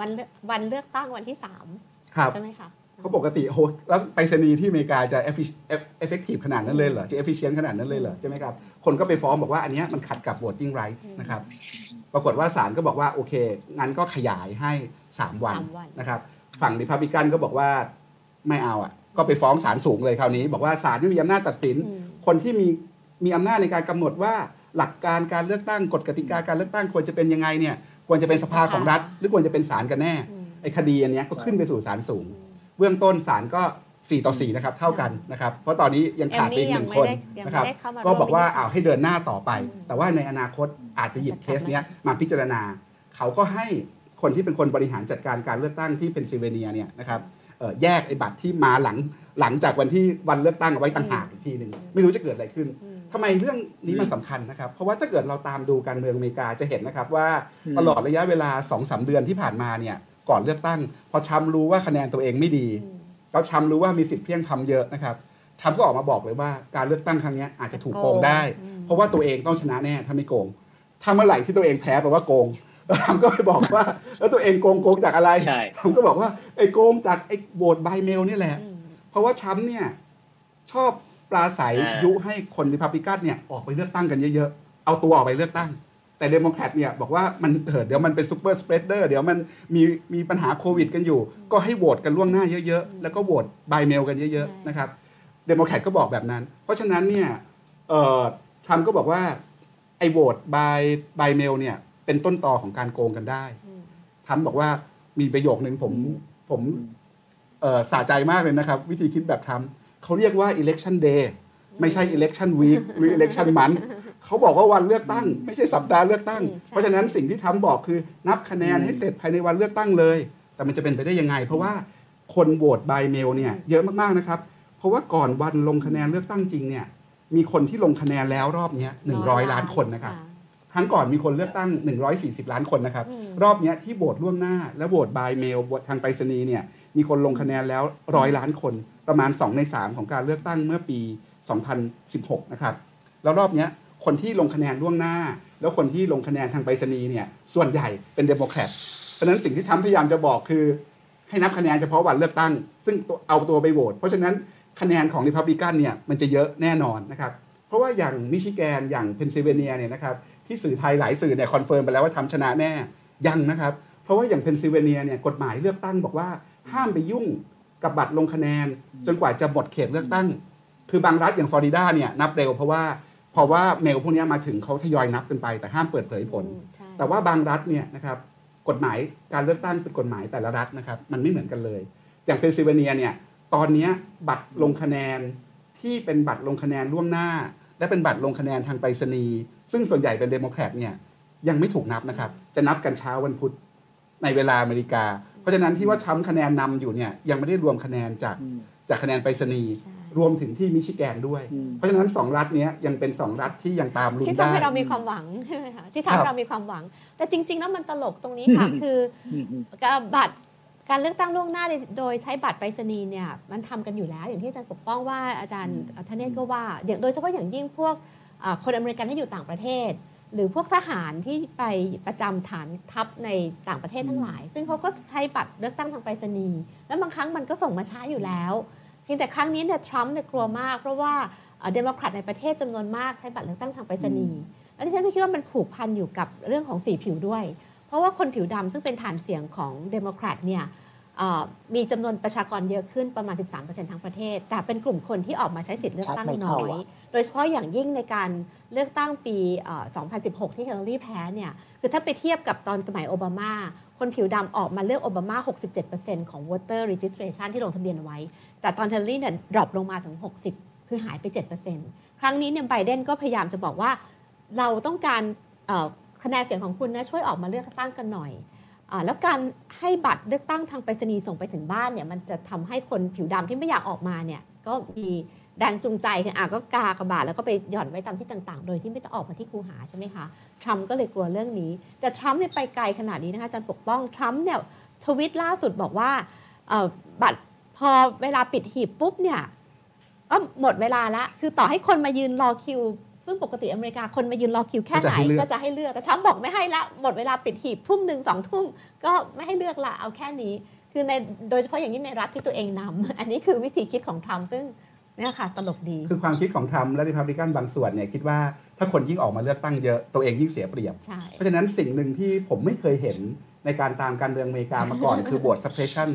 Speaker 2: วันเลือกวันเลือกตั้งวันที่สาม
Speaker 1: ครับ
Speaker 2: ใช่ไหมคะ
Speaker 1: เขาปกติโอ้โหแล้วไปรษณีย์ที่อเมริกาจะ effic- effective ขนาดนั้นเลยเหรอ จะ efficient ขนาดนั้นเลยเหรอ ใช่ไหมครับ คนก็ไปฟ้องบอกว่าอันเนี้ยมันขัดกับ voting rights นะครับ ปรากฏว่าศาลก็บอกว่า โอเค งั้นก็ขยายให้3วัน
Speaker 2: สามวัน
Speaker 1: นะครับ ฝั่งริพับลิกันก็บอกว่าไม่เอาอะ ก็ไปฟ้องศาลสูงเลยคราวนี้ บอกว่าศาลไม่มีอำนาจตัดสิน
Speaker 2: อืม
Speaker 1: คนที่มี มีอำนาจในการกำหนดว่าหลักการการเลือกตั้งกฎกติกาการเลือกตั้งควรจะเป็นยังไงเนี่ยควรจะเป็นสภาของรัฐ หรือควรจะเป็นศาลกันแน่
Speaker 2: อืม
Speaker 1: ไอ้คดีอันเนี้ยก็ขึ้นไปสู่ศาลสูง เบื้องต้นศาลก็4ต่อ4นะครับเท่ากันนะครับเพราะตอนนี้ยังขาดไปอีกหนึ่งคน
Speaker 2: ยังไม่ได้
Speaker 1: นะครับ
Speaker 2: ยังไม่ได้เข้ามา
Speaker 1: ก็บอกว่า
Speaker 2: ร่วมวินิจฉัย
Speaker 1: อ้าวให้เดินหน้าต่อไป
Speaker 2: อืม
Speaker 1: แต่ว่าในอนาคตอาจจะหยิบเคสเนี้ยมาพิจารณา เขาก็ให้คนที่เป็นคนบริหารจัดการการเลือกตั้งที่เพนซิลเวเนียเนี่ยนะครับเอ่อแยกไอ้บัตรที่มาหลัง หลังจากวันที่วันเลือกตั้งเอาไว้ต่างหากอีกทีหนึ่งไม่รู้จะเกิดอะไรขึ้น
Speaker 2: อืม
Speaker 1: ทำไมเรื่องนี้มันสำคัญนะครับ เพราะว่าถ้าเกิดเราตามดูการเมืองอเมริกาจะเห็นนะครับว่า
Speaker 3: อืม
Speaker 1: ตลอดระยะเวลา2อสเดือนที่ผ่านมาเนี่ยก่อนเลือกตั้ง พอทรัมป์รู้ว่าคะแนนตัวเองไม่ดี
Speaker 2: อืม
Speaker 1: แล้วทรัมป์รู้ว่ามีสิทธิ์เพียงทำเยอะนะครับทรัมป์ก็ออกมาบอกเลยว่าการเลือกตั้งครั้งเนี้ยอาจจะถูกโกงได้
Speaker 2: อืม
Speaker 1: เพราะว่าตัวเองต้องชนะแน่ถ้าไม่โกงถ้าเมื่อไหร่ที่ตัวเองแพ้แปลว่าโกงแล้วทรัมป์ก็ไปบอกว่า แล้วตัวเองโกงโกงจากอะไร
Speaker 3: ใช่
Speaker 1: ทรัมป์ก็บอกว่าไอ้โกงจากไอ้ vote by mail นี่แหละ
Speaker 2: อืม
Speaker 1: เพราะว่าทรัมป์เนี่ยชอบปราศรัย
Speaker 3: อ่ายุ
Speaker 1: ยุให้คนริพับลิกันเนี่ยออกไปเลือกตั้งกันเยอะๆ เอาตัวออกไปเลือกตั้ง แต่เดโมแครตเนี่ยบอกว่ามันเถิดเดี๋ยวมันเป็น super spreader เดี๋ยวมันมีมีปัญหาโควิดกันอยู่ ก็ให้โหวตกันล่วงหน้าเยอะๆ แล้วก็ vote by mail กันเยอะๆนะครับเดโมแครตก็บอกแบบนั้น เพราะฉะนั้นเนี่ยเอ่อทรัมป์ก็บอกว่าไอ้ vote by by mail เนี่ยเป็นต้นตอของการโกงกันได้
Speaker 2: อืม
Speaker 1: ทรัมป์บอกว่ามีประโยคนึงผมผมเอ่อ สะใจมากเลยนะครับ วิธีคิดแบบทรัมป์เขาเรียกว่า election day ไม่ใช่ election week หรือ election month เขาบอกว่าวันเลือกตั้ง ไม่ใช่สัปดาห์เลือกตั้ง
Speaker 2: อืมใช่
Speaker 1: เพราะฉะนั้นสิ่งที่ทรัมป์บอกคือนับคะแนนให้เสร็จภายในวันเลือกตั้งเลย แต่มันจะเป็นไปได้ยังไง เพราะว่าคน vote by mail เนี่ยเยอะมากๆนะครับ เพราะว่าก่อนวันลงคะแนนเลือกตั้งจริงเนี่ยมีคนที่ลงคะแนนแล้วรอบเนี้ย100ล้านคนนะครับ ครั้งก่อนมีคนเลือกตั้ง 140 ล้านคนนะครับ
Speaker 2: อืม
Speaker 1: รอบเนี้ยที่โหวตล่วงหน้า และ vote by mail ทางไปรษณีย์เนี่ยมีคนลงคะแนนแล้วร้อยล้านคนประมาณ 2 ใน 3 ของการเลือกตั้งเมื่อปี 2016 นะครับ แล้วรอบเนี้ยคนที่ลงคะแนนล่วงหน้า แล้วคนที่ลงคะแนนทางไปรษณีย์เนี่ยส่วนใหญ่เป็นเดโมแครตเพราะฉะนั้นสิ่งที่ทรัมป์พยายามจะบอกคือ ให้นับคะแนนเฉพาะวันเลือกตั้ง ซึ่งตัวเอาตัวไปโหวตเพราะฉะนั้นคะแนนของริพับลิกันเนี่ยมันจะเยอะแน่นอนนะครับเพราะว่าอย่างมิชิแกนอย่างเพนซิลเวเนียเนี่ยนะครับ ที่สื่อไทยหลายสื่อเนี่ยคอนเฟิร์มไปแล้วว่าทรัมป์ชนะแน่ยังนะครับ เพราะว่าอย่างเพนซิลเวเนียเนี่ยกฎหมายเลือกตั้งบอกว่าห้ามไปยุ่งกับบัตรลงคะแนน จนกว่าจะหมดเขตเลือกตั้ง คือบางรัฐอย่างฟลอริดาเนี่ยนับเร็วเพราะว่าเพราะว่าเมลพวกนี้มาถึงเขาทยอยนับกันไป แต่ห้ามเปิดเผยผล
Speaker 2: อืมใช่
Speaker 1: แต่ว่าบางรัฐเนี่ยนะครับกฎหมายการเลือกตั้งเป็นกฎหมายแต่ละรัฐนะครับมันไม่เหมือนกันเลย อย่างเพนซิลเวเนียเนี่ยตอนเนี้ยบัตรลงคะแนนที่เป็นบัตรลงคะแนนล่วงหน้า และเป็นบัตรลงคะแนนทางไปรษณีย์ ซึ่งส่วนใหญ่เป็นเดโมแครตเนี่ยยังไม่ถูกนับนะครับ จะนับกันเช้าวันพุธในเวลาอเมริกา เพราะฉะนั้นที่ว่าทรัมป์คะแนนนำอยู่เนี่ยยังไม่ได้รวมคะแนนจาก
Speaker 3: อืม
Speaker 1: จากคะแนนไปรษณีย์
Speaker 2: ใช่
Speaker 1: รวมถึงที่มิชิแกนด้วย
Speaker 3: อืม
Speaker 1: เพราะฉะนั้นสองรัฐเนี้ยยังเป็นสองรัฐที่ยังตามลุ้น
Speaker 2: ที่
Speaker 1: ได้
Speaker 2: ทำให้เรามีความหวังใช่ไหมคะที่
Speaker 1: ครั
Speaker 2: ทำให้
Speaker 1: บ
Speaker 2: เรามีความหวัง แต่จริง ๆ แล้วมันตลกตรงนี้ค่ะ
Speaker 3: อืม
Speaker 2: คือ
Speaker 3: อืมอืม
Speaker 2: การบัตรการเลือกตั้งล่วงหน้าโดยใช้บัตรไปรษณีย์เนี่ยมันทำกันอยู่แล้ว อย่างที่อาจารย์ปกป้องว่าอาจารย์ธเนศก็ว่าอย่างโดยเฉพาะอย่างยิ่งพวกอ่า คนอเมริกันที่อยู่ต่างประเทศ หรือพวกทหารที่ไปประจำฐานทัพในต่างประเทศทั้งหลาย ซึ่งเขาก็ใช้บัตรเลือกตั้งทางไปรษณีย์แล้วบางครั้งมันก็ส่งมาช้าอยู่แล้วเพียงแต่ครั้งนี้เนี่ยทรัมป์เนี่ยกลัวมากเพราะว่าเดโมแครตในประเทศจำนวนมากใช้บัตรเลือกตั้งทางไปรษณีย์แล้วดิฉันก็คิดว่ามันผูกพันอยู่กับเรื่องของสีผิวด้วย เพราะว่าคนผิวดำซึ่งเป็นฐานเสียงของเดโมแครตเนี่ยเอ่อมีจำนวนประชากรเยอะขึ้นประมาณ 13%ทั้งประเทศ แต่เป็นกลุ่มคนที่ออกมาใช้สิทธิ์เลือกตั้ง
Speaker 3: ครับไม่
Speaker 2: น้
Speaker 3: เข้า
Speaker 2: อย
Speaker 3: อะ
Speaker 2: โดยเฉพาะอย่างยิ่งในการเลือกตั้งปี 2016 ที่ฮิลลารีแพ้เนี่ย คือถ้าไปเทียบกับตอนสมัยโอบามา คนผิวดำออกมาเลือกโอบามา 67%ของ voter registration ที่ลงทะเบียนไว้ แต่ตอนฮิลลารีเนี่ย drop ลงมาถึง 60 คือหายไป 7%ครั้งนี้เนี่ยไบเดนก็พยายามจะบอกว่าเราต้องการคะแนนเสียงของคุณนะช่วยออกมาเลือกตั้งกันหน่อยอาแล้วการให้บัตรเลือกตั้งทางไปรษณีย์ส่งไปถึงบ้านเนี่ยมันจะทำให้คนผิวดำที่ไม่อยากออกมาเนี่ยก็มี แรงจูงใจคืออะก็กากระบาดแล้วก็ไปหย่อนไว้ตามที่ต่างๆ โดยที่ไม่ต้องออกมาที่คูหาใช่ไหมคะทรัมป์ก็เลยกลัวเรื่องนี้ แต่ทรัมป์เนี่ยไปไกลขนาดนี้นะคะอาจารย์ปกป้องทรัมป์เนี่ยทวิตล่าสุดบอกว่าเอ่อบัตรพอเวลาปิดหีบปุ๊บเนี่ยก็หมดเวลาละคือต่อให้คนมายืนรอคิว ซึ่งปกติอเมริกาคนมายืนรอคิวแค่ไหน
Speaker 1: ก็จะให้เลือก
Speaker 2: ก็จะให้เลือกแต่ทรัมป์บอกไม่ให้ละหมดเวลาปิดหีบทุ่มหนึ่งสองทุ่มก็ไม่ให้เลือกละเอาแค่นี้ คือในโดยเฉพาะอย่างยิ่งในรัฐที่ตัวเองนำอันนี้คือวิธีคิดของทรัมป์ซึ่ง เนี่ยค่ะตลกดี
Speaker 1: คือความคิดของทรัมป์และริพับลิกันบางส่วนเนี่ยคิดว่าถ้าคนยิ่งออกมาเลือกตั้งเยอะตัวเองยิ่งเสียเปรียบ
Speaker 2: ใช่
Speaker 1: เพราะฉะนั้นสิ่งหนึ่งที่ผมไม่เคยเห็นในการตามการเมืองอเมริกามาก่อน คือโหวต suppression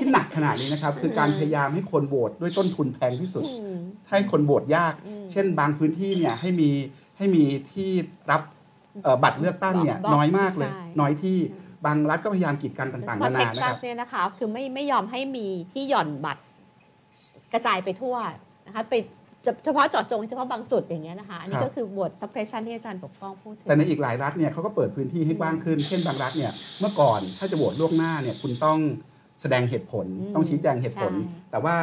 Speaker 1: ที่หนักขนาดนี้นะครับ คือการพยายามให้คนโหวตด้วยต้นทุนแพงที่สุด
Speaker 2: อืม
Speaker 1: ให้คนโหวตยาก
Speaker 2: อืม
Speaker 1: เช่นบางพื้นที่เนี่ยให้มีให้มีที่รับเอ่อบัตรเลือกตั้งเนี่ย
Speaker 2: บล็อก
Speaker 1: น้อยมากเลย
Speaker 2: ใช่
Speaker 1: น้อยที่บางรัฐก็พยายามกีดกัน
Speaker 2: โดยเฉ
Speaker 1: ต่างๆ
Speaker 2: พาะ
Speaker 1: นา
Speaker 2: เท็
Speaker 1: นากนะ
Speaker 2: ซั
Speaker 1: ค
Speaker 2: ส
Speaker 1: รับ
Speaker 2: เนี่ยนะคะคือไม่ไม่ยอมให้มีที่หย่อนบัตร กระจายไปทั่วนะคะไปเฉพาะเจาะจงเฉพาะบางจุดอย่างเงี้ยนะคะ อันนี้
Speaker 1: ครับ
Speaker 2: ก็คือบท suppression ที่อาจารย์ปกป้องพูดถึง
Speaker 1: แต่ในอีกหลายรัฐเนี่ยเขาก็เปิดพื้นที่ให้กว้างขึ้น เช่นบางรัฐเนี่ยเมื่อก่อนถ้าจะโหวตล่วงหน้าเนี่ยคุณต้องแสดงเหตุผล
Speaker 2: อืม
Speaker 1: ต้องชี้แจงเหตุผล
Speaker 2: ใช่
Speaker 1: แต่ว่า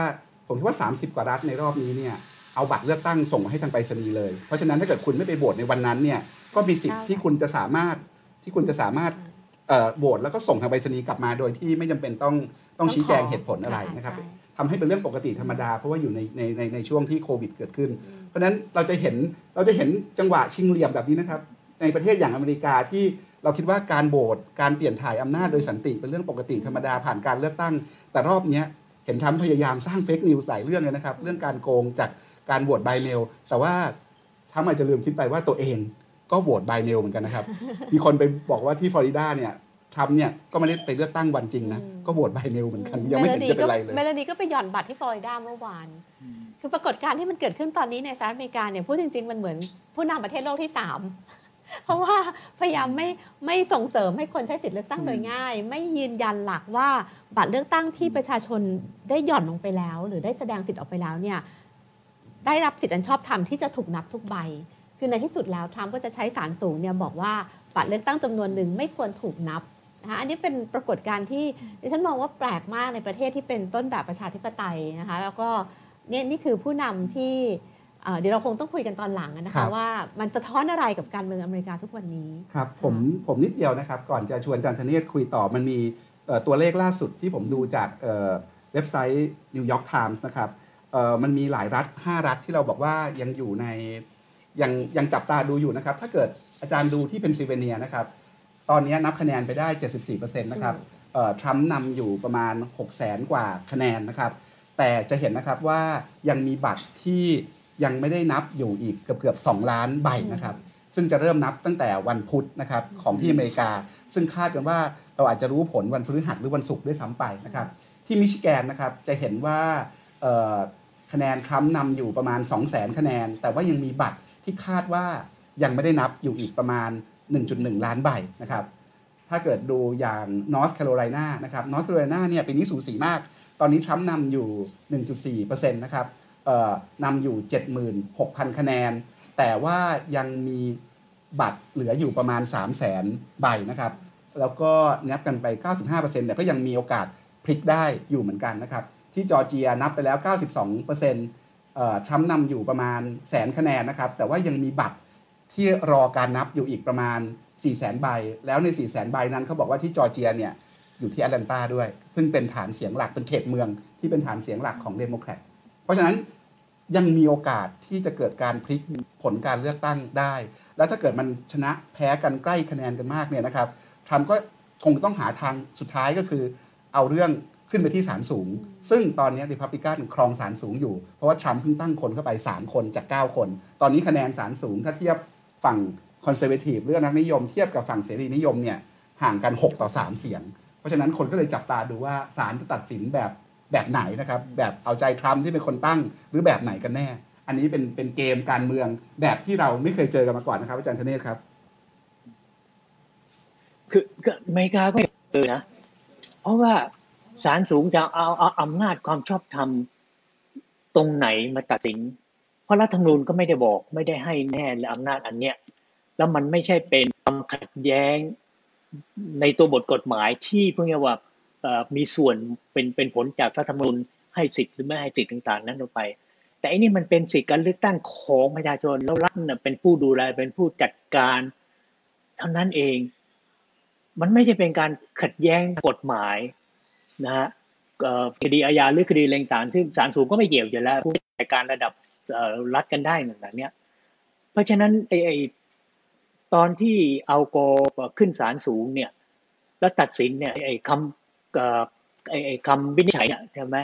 Speaker 1: ผมคิดว่า 30 กว่ารัฐในรอบนี้เนี่ยเอาบัตรเลือกตั้งส่งมาให้ทางไปรษณีย์เลย เพราะฉะนั้นถ้าเกิดคุณไม่ไปโหวตในวันนั้นเนี่ยก็มีสิทธิ์ที่คุณจะสามารถที่คุณจะสามารถเอ่อโหวตแล้วก็ส่งทางไปรษณีย์กลับมาโดยที่ไม่จำเป็นต้องต้องชี้แจงเหตุผลอะไรนะครับ
Speaker 2: ใช่
Speaker 1: ทำให้เป็นเรื่องปกติธรรมดา เพราะว่าอยู่ในในในในช่วงที่โควิดเกิดขึ้น เพราะฉะนั้นเราจะเห็นเราจะเห็นจังหวะชิงเหลี่ยมแบบนี้นะครับ ในประเทศอย่างอเมริกาที่เราคิดว่าการโหวตการเปลี่ยนถ่ายอำนาจโดยสันติเป็นเรื่องปกติธรรมดาผ่านการเลือกตั้ง แต่รอบเนี้ยเห็นทรัมป์พยายามสร้าง fake news หลายเรื่องเลยนะครับ เรื่องการโกงจากการ vote by mail แต่ว่าทรัมป์อาจจะลืมคิดไปว่าตัวเองก็ vote by mail เหมือนกันนะครับ มีคนไปบอกว่าที่ฟลอริดาเนี่ย ทรัมป์เนี่ยก็ไม่ได้ไปเลือกตั้งวันจริงนะ ก็ vote by mail เหมือนกัน ยังไม่เห็นจะเป็นไรเลย
Speaker 2: เมโลดีก็ไปหย่อนบัตรที่ฟลอริดาเมื่อวาน คือปรากฏการณ์ที่มันเกิดขึ้นตอนนี้ในสหรัฐอเมริกาเนี่ยพูดจริง ๆ มันเหมือนผู้นำประเทศโลกที่สามเพราะว่าพยายามไม่ไม่ส่งเสริมให้คนใช้สิทธิเลือกตั้งโดยง่าย ไม่ยืนยันหลักว่าบัตรเลือกตั้งที่ประชาชนได้หย่อนลงไปแล้ว หรือได้แสดงสิทธิ์ออกไปแล้วเนี่ยได้รับสิทธิอันชอบธรรมที่จะถูกนับทุกใบคือในที่สุดแล้วทรัมป์ก็จะใช้สารสูงเนี่ยบอกว่าบัตรเลือกตั้งจำนวนหนึ่งไม่ควรถูกนับ นะคะอันนี้เป็นปรากฏการณ์ที่ดิฉันมองว่าแปลกมากในประเทศที่เป็นต้นแบบประชาธิปไตยนะคะแล้วก็เนี่ยนี่คือผู้นำที่เอ่อเดี๋ยวเราคงต้องคุยกันตอนหลังนะ
Speaker 1: ครั
Speaker 2: คะ
Speaker 1: บ
Speaker 2: ว่ามันสะท้อนอะไรกับการเมืองอเมริกาทุกวันนี้
Speaker 1: ครับผมผมนิดเดียวนะครับ ก่อนจะชวนอาจารย์ธเนศคุยต่อมันมีเอ่อตัวเลขล่าสุดที่ผมดูจากเอ่อเว็บไซต์นิวยอร์กไทมส์นะครับเอ่อมันมีหลายรัฐ 5 รัฐที่เราบอกว่ายังอยู่ในยังยังจับตาดูอยู่นะครับ ถ้าเกิดอาจารย์ดูที่เพนซิลเวเนียนะครับ ตอนนี้นับคะแนนไปได้ 74%นะครับเอ่อทรัมป์นำอยู่ประมาณ6 0แสนกว่าคะแนนนะครับ แต่จะเห็นนะครับว่ายังมีบัตรที่ยังไม่ได้นับอยู่อีกเกือบเกือบ2ล้านใบนะครับ ซึ่งจะเริ่มนับตั้งแต่วันพุธนะครับของที่อเมริกา ซึ่งคาดกันว่าเราอาจจะรู้ผลวันพฤหัสหรือวันศุกร์ด้วยซ้ำไปนะครับ ที่มิชิแกนนะครับจะเห็นว่าเอ่อคะแนนทรัมป์นำอยู่ประมาณ 2 0 0 0 0 0 คะแนน แต่ว่ายังมีบัตรที่คาดว่ายังไม่ได้นับอยู่อีกประมาณ 1.1 ล้านใบนะครับ ถ้าเกิดดูอย่างนอร์ h แคโรไลนานะครับนอร์ h แคโรไลนาเนี่ยปีนี้สูสีมาก ตอนนี้ทรัมป์นำอยู่ 1.4%นะครับนำอยู่ 76,000 คะแนน แต่ว่ายังมีบัตรเหลืออยู่ประมาณ 3 0 0 0 0ใบนะครับ แล้วก็นับกันไป 95%แต่ก็ยังมีโอกาสพลิกได้อยู่เหมือนกันนะครับ ที่จอร์เจียนับไปแล้ว 92%ทรัมป์นำอยู่ประมาณแสนคะแนนนะครับ แต่ว่ายังมีบัตร ที่รอการนับอยู่อีกประมาณ 4 0 0 0 0 0 ใบ แล้วใน 4 0 0 0 0 0 ใบนั้นเขาบอกว่าที่จอร์เจียเนี่ยอยู่ที่แอตแลนตาด้วย ซึ่งเป็นฐานเสียงหลักเป็นเขตเมืองที่เป็นฐานเสียงหลักของเดโมแครตเพราะฉะนั้นยังมีโอกาสที่จะเกิดการพลิกผลการเลือกตั้งได้ แล้วถ้าเกิดมันชนะแพ้กันใกล้คะแนนกันมากเนี่ยนะครับทรัมป์ก็คงต้องหาทางสุดท้ายก็คือ เอาเรื่องขึ้นไปที่ศาลสูง ซึ่งตอนนี้ริพับลิกันครองศาลสูงอยู่ เพราะว่าทรัมป์เพิ่งตั้งคนเข้าไป 3 คนจาก 9 คน ตอนนี้คะแนนศาลสูงถ้าเทียบ ฝั่งคอนเซอร์เวทีฟหรือนักนิยมเทียบกับฝั่งเสรีนิยมเนี่ยห่างกัน 6 ต่อ 3 เสียง เพราะฉะนั้นคนก็เลยจับตาดูว่าศาลจะตัดสินแบบแบบไหนนะครับ แบบเอาใจทรัมป์ที่เป็นคนตั้งหรือแบบไหนกันแน่ อันนี้เป็นเป็นเกมการเมืองแบบที่เราไม่เคยเจอกันมาก่อนนะครับอาจารย์ธเนศครับ
Speaker 3: คือคืออเมริกาก็เจอนะเพราะว่าศาลสูงจะเอาเอาอำนาจความชอบธรรมตรงไหนมาตัดสิน เพราะรัฐธรรมนูญก็ไม่ได้บอกไม่ได้ให้แน่และอำนาจอันเนี้ยแล้วมันไม่ใช่เป็นความขัดแย้งในตัวบทกฎหมายที่เพิ่งว่ามีส่วนเป็นเป็นผลจากรัฐธรรมนูญให้สิทธิ์หรือไม่ให้สิทธิ์ต่าง ๆ นั้นลงไป แต่อันนี้มันเป็นสิทธิการเลือกตั้งของประชาชนแล้วรัฐเป็นผู้ดูแลเป็นผู้จัดการเท่านั้นเอง มันไม่ใช่เป็นการขัดแย้งกฎหมายนะฮะคดีอาญาหรือคดีแรงต่างซึ่งศาลสูงก็ไม่เกี่ยวอยู่แล้วผู้จัดการระดับ รัฐกันได้แบบเนี้ย เพราะฉะนั้นไอ้ไอตอนที่เอาโกขึ้นศาลสูงเนี่ย แล้วตัดสินเนี่ยไอ้คำไอ้คำวินิจฉัยเนี่ยใช่ไหม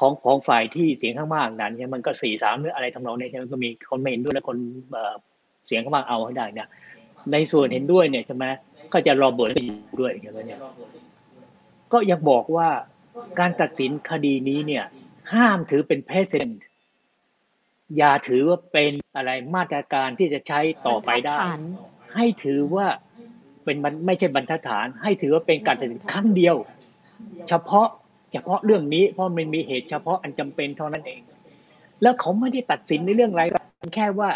Speaker 3: ของของฝ่ายที่เสียงข้างมากนั้นใช่ไหมมันก็สี่สามหรืออะไรทำนองนี้ใช่ไหมก็มีคนไม่เห็นด้วยและคนเสียงข้างมากเอาให้ได้เนี่ย ในส่วนเห็นด้วยเนี่ยใช่ไหมก็จะรอเบิร์ตอยู่ด้วยใช่ไหมเนี่ยก็ยังบอกว่าการตัดสินคดีนี้เนี่ย ห้ามถือเป็น precedent อย่าถือว่าเป็นอะไรมาตรการที่จะใช้ต่อไปได้ ให้ถือว่าเป็นมันไม่ใช่บรรทัดฐาน ให้ถือว่าเป็นการตัดสินครั้งเดียว เฉพาะเฉพาะเรื่องนี้เพราะมันมีเหตุเฉพาะอันจำเป็นเท่านั้นเอง แล้วเขาไม่ได้ตัดสินในเรื่องอะไรแค่ว่า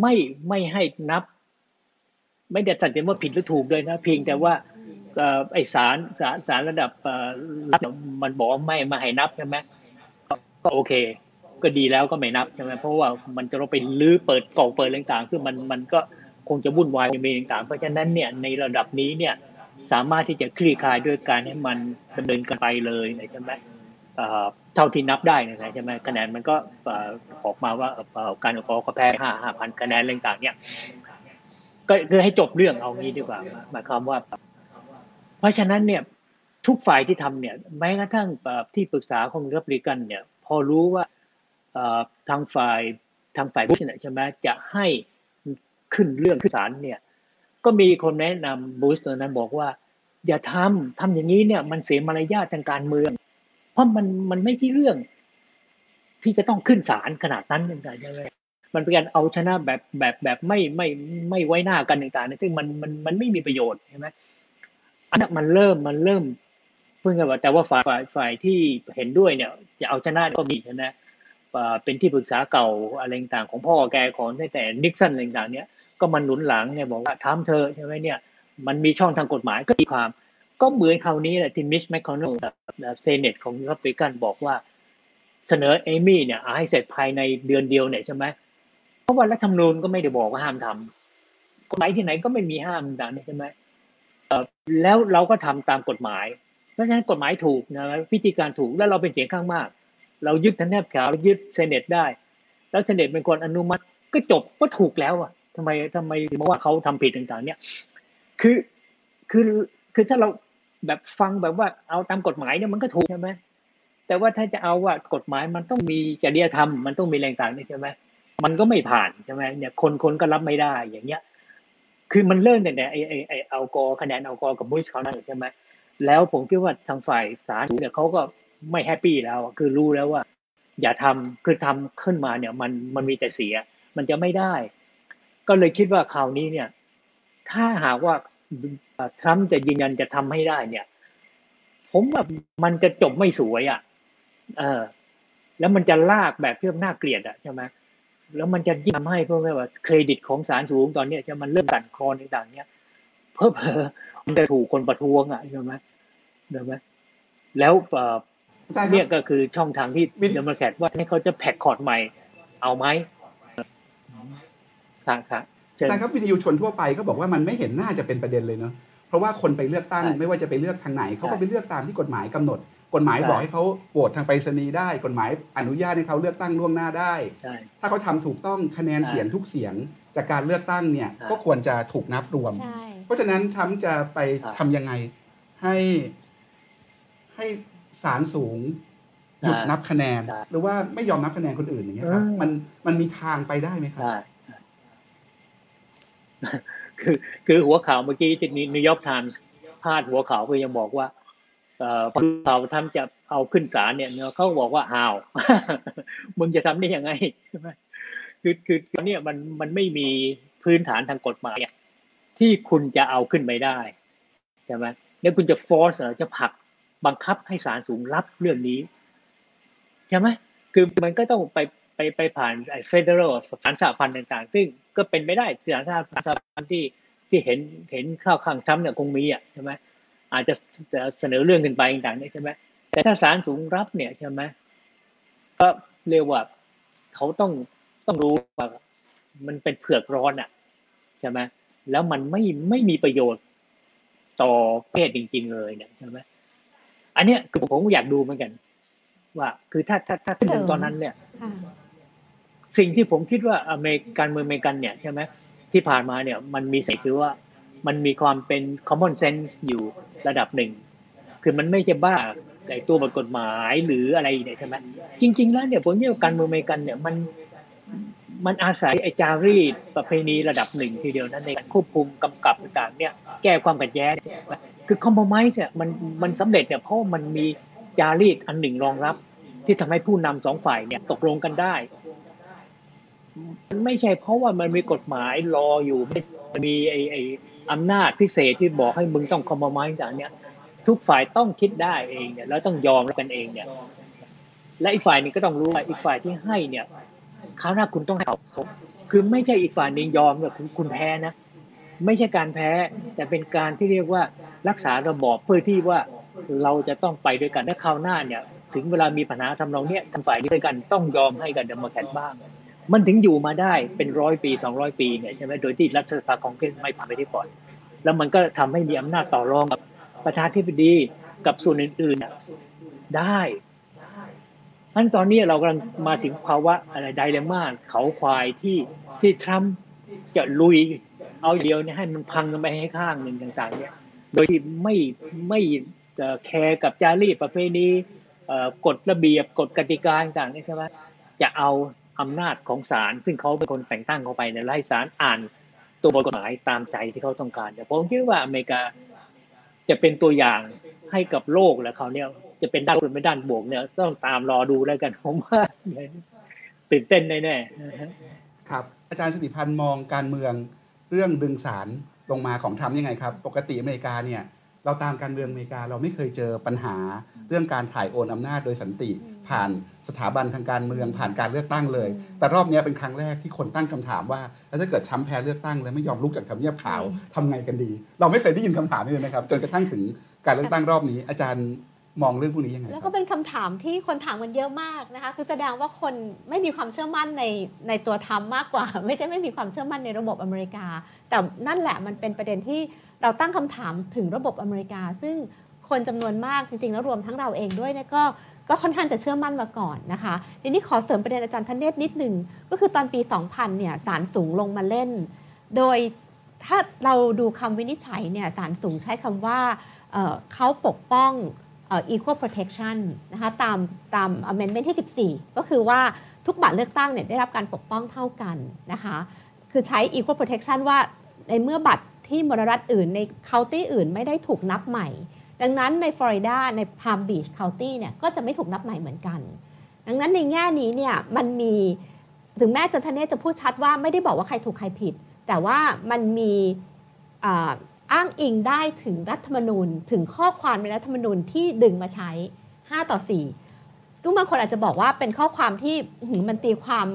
Speaker 3: ไม่ไม่ให้นับ ไม่ได้ตัดสินว่าผิดหรือถูกเลยนะ เพียงแต่ว่าเอ่อไอสารสารสารระดับรัฐมันบอกไม่มาให้นับใช่ไหม ก็โอเค ก็ดีแล้วก็ไม่นับใช่ไหมเพราะว่ามันจะต้องไปลื้อเปิดกล่องเปิดต่างๆคือมันมันก็คงจะวุ่นวายมีต่างๆ เพราะฉะนั้นเนี่ยในระดับนี้เนี่ยสามารถที่จะคลี่คลายด้วยการให้มันดำเนินกันไปเลยใช่ไหมเท่าที่นับได้นะใช่ไหมคะแนนมันก็ออกมาว่าการขอเขาแพ้ห้าห้าพันคะแนนต่างๆ เนี่ยก็คือให้จบเรื่องเอางี้ดีกว่าหมายความว่า เพราะฉะนั้นเนี่ยทุกฝ่ายที่ทำเนี่ยแม้กระทั่งที่ปรึกษาของรัฐบริกันเนี่ย อรู้ว่าทางฝ่ายทางฝ่ายบุชเนี่ยใช่ไหมจะให้ขึ้นเรื่องขึ้นศาลเนี่ย ก็มีคนแนะนำบูสตอนนั้นบอกว่า อย่าทำทำอย่างนี้เนี่ย มันเสียมารยาททางการเมือง เพราะมันมันไม่ที่เรื่อง ที่จะต้องขึ้นศาลขนาดนั้นต่างๆใช่ไหมมันเป็นการเอาชนะแบบแบบแบบไม่ไม่ไม่ไว้หน้ากันต่างๆซึ่งมันมันมันไม่มีประโยชน์ใช่ไหมอันนั้นมันเริ่มมันเริ่ม เพิ่งว่าแต่ว่าฝ่ายฝ่ายฝ่ายที่เห็นด้วยเนี่ยจะเอาชนะก็มีนะเป็นที่ปรึกษาเก่าอะไรต่างของพ่อแกของตั้งแต่นิกสันอะไรต่างเนี่ยก็มันหนุนหลังเนี่ยบอกว่าทำเธอใช่ไหมเนี่ยมันมีช่องทางกฎหมายก็ตีความ ก็เหมือนคราวนี้แหละที่มิชแมคคอนเนลเซเนตของรัฐบริกันบอกว่าเสนอเอมี่เนี่ยเอาให้เสร็จภายในเดือนเดียวเนี่ยใช่ไหมเพราะว่ารัฐธรรมนูญก็ไม่ได้บอกว่าห้ามทำกฎหมายที่ไหนก็ไม่มีห้ามต่างๆใช่ไหมแล้วเราก็ทำตามกฎหมาย ราะฉะนั้นกฎหมายถูกนะวิธีการถูกแล้วเราเป็นเสียงข้างมาก เรายึดทันแนบขาวยึดเซเนตได้ แล้วเซเนตเป็นคนอนุมัติก็จบก็ถูกแล้วอะทำไมทำไมถึงมาว่าเขาทำผิดต่างๆ เนี่ย คือคือคือถ้าเราแบบฟังแบบว่าเอาตามกฎหมายเนี่ยมันก็ถูกใช่ไหมแต่ว่าถ้าจะเอาว่ากฎหมายมันต้องมีจริยธรรมมันต้องมีแรงต่างนี่ใช่ไหมมันก็ไม่ผ่านใช่ไหมเนี่ยคนคนก็รับไม่ได้อย่างเงี้ย คือมันเริ่มแต่ไอไอไอเอากอคะแนนเอากอกับบุชเขานั่นใช่ไหม แล้วผมคิดว่าทางฝ่ายศาลเนี่ยเขาก็ไม่แฮปปี้แล้ว คือรู้แล้วว่า อย่าทำคือทำขึ้นมาเนี่ย มันมันมีแต่เสีย มันจะไม่ได้ ก็เลยคิดว่าคราวนี้เนี่ย ถ้าหากว่าทรัมป์จะยืนยันจะทำให้ได้เนี่ย ผมว่ามันจะจบไม่สวยอะ เออ แล้วมันจะลากแบบที่อน่าเกลียดอะใช่ไหมแล้วมันจะยิ่งทำให้เพราะว่าเครดิตของศาลสูงตอนเนี้ยจะมันเริ่มสั่นคลอนต่างๆ เนี้ยเพิ่มมันจะถูกคนประท้วงอะใช่ไหม เห็นไหมแล้วเอ่อ
Speaker 1: อาจารย์ค
Speaker 3: เนี่ย
Speaker 1: รับ
Speaker 3: ก็คือช่องทางที่
Speaker 1: วิน
Speaker 3: เดโมแครตว่าให้เขาจะแพ็กคอร์ดใหม่ เอาไหมครับครับเชิญ
Speaker 1: อาจารย์ครับวิทยุชนทั่วไปก็บอกว่ามันไม่เห็นน่าจะเป็นประเด็นเลยเนาะเพราะว่าคนไปเลือกตั้ง
Speaker 3: ใช่
Speaker 1: ไม่ว่าจะไปเลือกทางไหนเขาก็
Speaker 3: ใช่
Speaker 1: ไปเลือกตามที่กฎหมายกำหนด กฎหมาย
Speaker 3: ใช่
Speaker 1: บอกให้เขาโหวตทางไปรษณีย์ได้ กฎหมายอนุญาตให้เขาเลือกตั้งล่วงหน้าได้
Speaker 3: ใช่
Speaker 1: ถ้าเขาทำถูกต้องคะแนน
Speaker 3: ใช่
Speaker 1: เสียงทุกเสียง จากการเลือกตั้งเนี่ย
Speaker 3: ใช่
Speaker 1: ก็ควรจะถูกนับรวม
Speaker 2: ใช่
Speaker 1: เพราะฉะนั้นทรัมป์จะไป
Speaker 3: ใช่
Speaker 1: ทำยังไงให้ ให้ศาลสูงหยุด
Speaker 3: ใช่
Speaker 1: นับคะแนน
Speaker 3: ใช่
Speaker 1: หรือว่าไม่ยอมนับคะแนนคนอื่นอย่างเงี้ยครับ
Speaker 3: อืม
Speaker 1: มันมันมีทางไปได้ไหมครับ
Speaker 3: ใช่คือคือหัวข่าวเมื่อกี้ที่นิวยอร์กไทมส์พาดหัวข่าวก็ยังบอกว่าเอ่อพอข่าวทรัมป์จะเอาขึ้นศาลเนี่ยเนอะเขาบอกว่าอ้าวมึงจะทำได้ยังไงใช่ไหมคือคือตอนเนี้ยมันมันไม่มีพื้นฐานทางกฎหมายอะที่คุณจะเอาขึ้นไปได้ใช่ไหมแล้วคุณจะฟอร์สจะผลัก บังคับให้ศาลสูงรับเรื่องนี้ใช่ไหมคือมันก็ต้องไปไปไปผ่านไอ้เฟเดอรัลศาลสหพันธ์ต่างๆ ซึ่งก็เป็นไม่ได้ศาลสหพันธ์ที่ที่เห็นเห็นข้าวข้างทรัมป์เนี่ยคงมีอะใช่ไหมอาจจะเสนอเรื่องขึ้นไปต่างๆเนี่ยใช่ไหมแต่ถ้าศาลสูงรับเนี่ยใช่ไหมก็เรียกว่าเขาต้องต้องรู้ว่ามันเป็นเผือกร้อนอะใช่ไหมแล้วมันไม่ไม่มีประโยชน์ต่อประเทศจริง ๆ เลยเนี่ยใช่ไหม อันเนี้ยคือผมอยากดูเหมือนกัน ว่า คือถ้าถ้าถ้าขึ้นถึงตอนนั้นเนี่ย
Speaker 2: ค่ะ
Speaker 3: สิ่งที่ผมคิดว่าอเมริกันเมืองอเมริกันเนี่ยใช่ไหมที่ผ่านมาเนี่ย มันมีสิ่งคือว่ามันมีความเป็น common sense อยู่ระดับหนึ่ง คือมันไม่ใช่บ้าไอ้ตัวบทกฎหมายหรืออะไรเนี่ยใช่ไหมจริง ๆ แล้วเนี่ยผมว่าการเมืองอเมริกันเนี่ยมันมันอาศัยไอ้จารีตประเพณีระดับหนึ่งทีเดียวนั้นในการควบคุมกำกับต่างๆเนี่ย แก้ความขัดแย้ง คือคอมโพมไเนี่ยมันมันสำเร็จเนี่ยเพราะมันมีจารีตอันหนึ่งรองรับ ที่ทำให้ผู้นำสองฝ่ายเนี่ยตกลงกันได้มันไม่ใช่เพราะว่ามันมีกฎหมายรออยู่ไม่มีไอ้ไออำนาจพิเศษที่บอกให้มึงต้อง compromise จากเนี้ยทุกฝ่ายต้องคิดได้เองเนี่ยแล้วต้องยอมกันเองเนี่ย และอีกฝ่ายนึงก็ต้องรู้ว่าอีกฝ่ายที่ให้เนี่ยคราวหน้าคุณต้องให้เขาคือไม่ใช่อีกฝ่ายนึงยอมเนี่ยคุณคุณแพ้นะ ไม่ใช่การแพ้แต่เป็นการที่เรียกว่ารักษาระบอบเพื่อที่ว่าเราจะต้องไปด้วยกันและคราวหน้าเนี่ยถึงเวลามีปัญหาทำนองเนี้ยทางฝ่ายนี้ด้วยกันต้องยอมให้กันเดโมแครตบ้าง มันถึงอยู่มาได้เป็นร้อยปีสองร้อยปีเนี่ยใช่ไหมโดยที่รัฐสภาของเกรสไม่ผ่านไปที่ก่อน แล้วมันก็ทำให้มีอำนาจต่อรองกับประธานธิบดีกับส่วนอื่นๆได้อันตอนนี้เรากำลังมาถึงภาวะอะไรไดเลม่าเขาควายที่ที่ทรัมป์จะลุย เอาเดียวเนี่ยให้มันพังกันไปให้ข้างหนึ่งต่างๆ เนี่ย โดยที่ไม่ไม่แคร์กับจารีตประเพณีกฎระเบียบกฎกติกาต่างๆนี่ใช่ไหมจะเอาอำนาจของศาลซึ่งเขาเป็นคนแต่งตั้งเข้าไปในไล่ศาลอ่านตัวบทกฎหมายตามใจที่เขาต้องการแต่ผมคิดว่าอเมริกาจะเป็นตัวอย่างให้กับโลกแล้วเขาเนี่ยจะเป็นด้านลบไม่ด้านบวกเนี่ยต้องตามรอดูแล้วกันผมว่าตื่นเต้นแน่
Speaker 1: ๆครับ อาจารย์สติพันธ์มองการเมือง เรื่องดึงสารลงมาของทำยังไงครับ ปกติอเมริกาเนี่ยเราตามการเมืองอเมริกาเราไม่เคยเจอปัญหาเรื่องการถ่ายโอนอำนาจโดยสันติ ผ่านสถาบันทางการเมืองผ่านการเลือกตั้งเลย แต่รอบนี้เป็นครั้งแรกที่คนตั้งคำถามว่าแล้วถ้าเกิดช้ำแพ้เลือกตั้งแล้วไม่ยอมลุกจากทำเนียบขาวทำไงกันดี เราไม่เคยได้ยินคำถามนี้เลยนะครับ จนกระทั่งถึงการเลือกตั้งรอบนี้ อาจารย์ มองเรื่องพวกนี้ยังไง
Speaker 2: แล้วก็เป็นคำถามที่คนถามกันเยอะมากนะคะคือแสดงว่าคนไม่มีความเชื่อมั่นในในตัวทำมากกว่า ไม่ใช่ไม่มีความเชื่อมั่นในระบบอเมริกา แต่นั่นแหละมันเป็นประเด็นที่เราตั้งคำถามถึงระบบอเมริกา ซึ่งคนจำนวนมากจริงๆ แล้วรวมทั้งเราเองด้วยเนี่ยก็ก็ค่อนข้างจะเชื่อมั่นมาก่อนนะคะทีนี้ขอเสริมประเด็นอาจารย์ธเนศนิดหนึ่งก็คือตอนปี 2000 เนี่ยศาลสูงลงมาเล่น โดยถ้าเราดูคำวินิจฉัยเนี่ยศาลสูงใช้คำว่าเขาปกป้อง equal protection นะคะตามตาม amendment ที่ 14 ก็คือว่าทุกบัตรเลือกตั้งเนี่ยได้รับการปกป้องเท่ากันนะคะคือใช้ equal protection ว่าในเมื่อบัตรที่มรรัฐอื่นใน county อื่นไม่ได้ถูกนับใหม่ ดังนั้นในฟลอริดาในพามบีชเคานตี้เนี่ยก็จะไม่ถูกนับใหม่เหมือนกัน ดังนั้นในแง่นี้เนี่ยมันมีถึงแม้จันทเนศจะพูดชัดว่าไม่ได้บอกว่าใครถูกใครผิด แต่ว่ามันมี อ้างอิงได้ถึงรัฐธรรมนูญ ถึงข้อความในรัฐธรรมนูญที่ดึงมาใช้ 5 ต่อ 4 ซึ่งบางคนอาจจะบอกว่าเป็นข้อความที่มันตีความ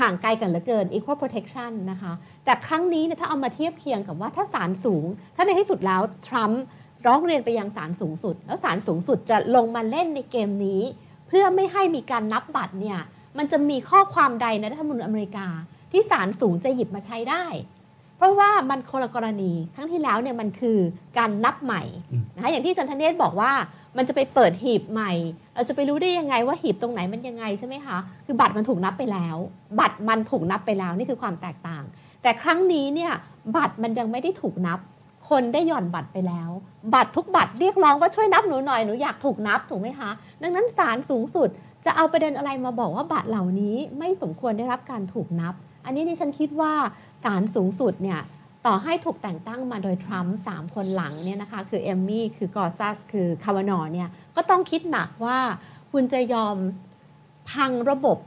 Speaker 2: ห่างไกลกันเหลือเกิน equal protection นะคะ แต่ครั้งนี้เนี่ยถ้าเอามาเทียบเคียงกับว่าถ้าศาลสูง ถ้าในที่สุดแล้วทรัมป์ร้องเรียนไปยังศาลสูงสุด แล้วศาลสูงสุดจะลงมาเล่นในเกมนี้ เพื่อไม่ให้มีการนับบัตรเนี่ย มันจะมีข้อความใดในรัฐธรรมนูญอเมริกา ที่ศาลสูงจะหยิบมาใช้ได้ เพราะว่ามันคนละกรณีครั้งที่แล้วเนี่ยมันคือการนับใหม่นะคะอย่างที่จันทเนศบอกว่ามันจะไปเปิดหีบใหม่ เราจะไปรู้ได้ยังไงว่าหีบตรงไหนมันยังไงใช่ไหมคะ คือบัตรมันถูกนับไปแล้ว บัตรมันถูกนับไปแล้วนี่คือความแตกต่าง แต่ครั้งนี้เนี่ยบัตรมันยังไม่ได้ถูกนับ คนได้หย่อนบัตรไปแล้ว บัตรทุกบัตรเรียกร้องว่าช่วยนับหนูหน่อยหนูอยากถูกนับถูกไหมคะ ดังนั้นศาลสูงสุดจะเอาประเด็นอะไรมาบอกว่าบัตรเหล่านี้ไม่สมควรได้รับการถูกนับ อันนี้นี่ฉันคิดว่า ศาลสูงสุดเนี่ยต่อให้ถูกแต่งตั้งมาโดยทรัมป์สามคนหลังเนี่ยนะคะคือเอมมี่คือกอซัสคือคาวานอเนี่ยก็ต้องคิดหนักว่าคุณจะยอมพังระบบ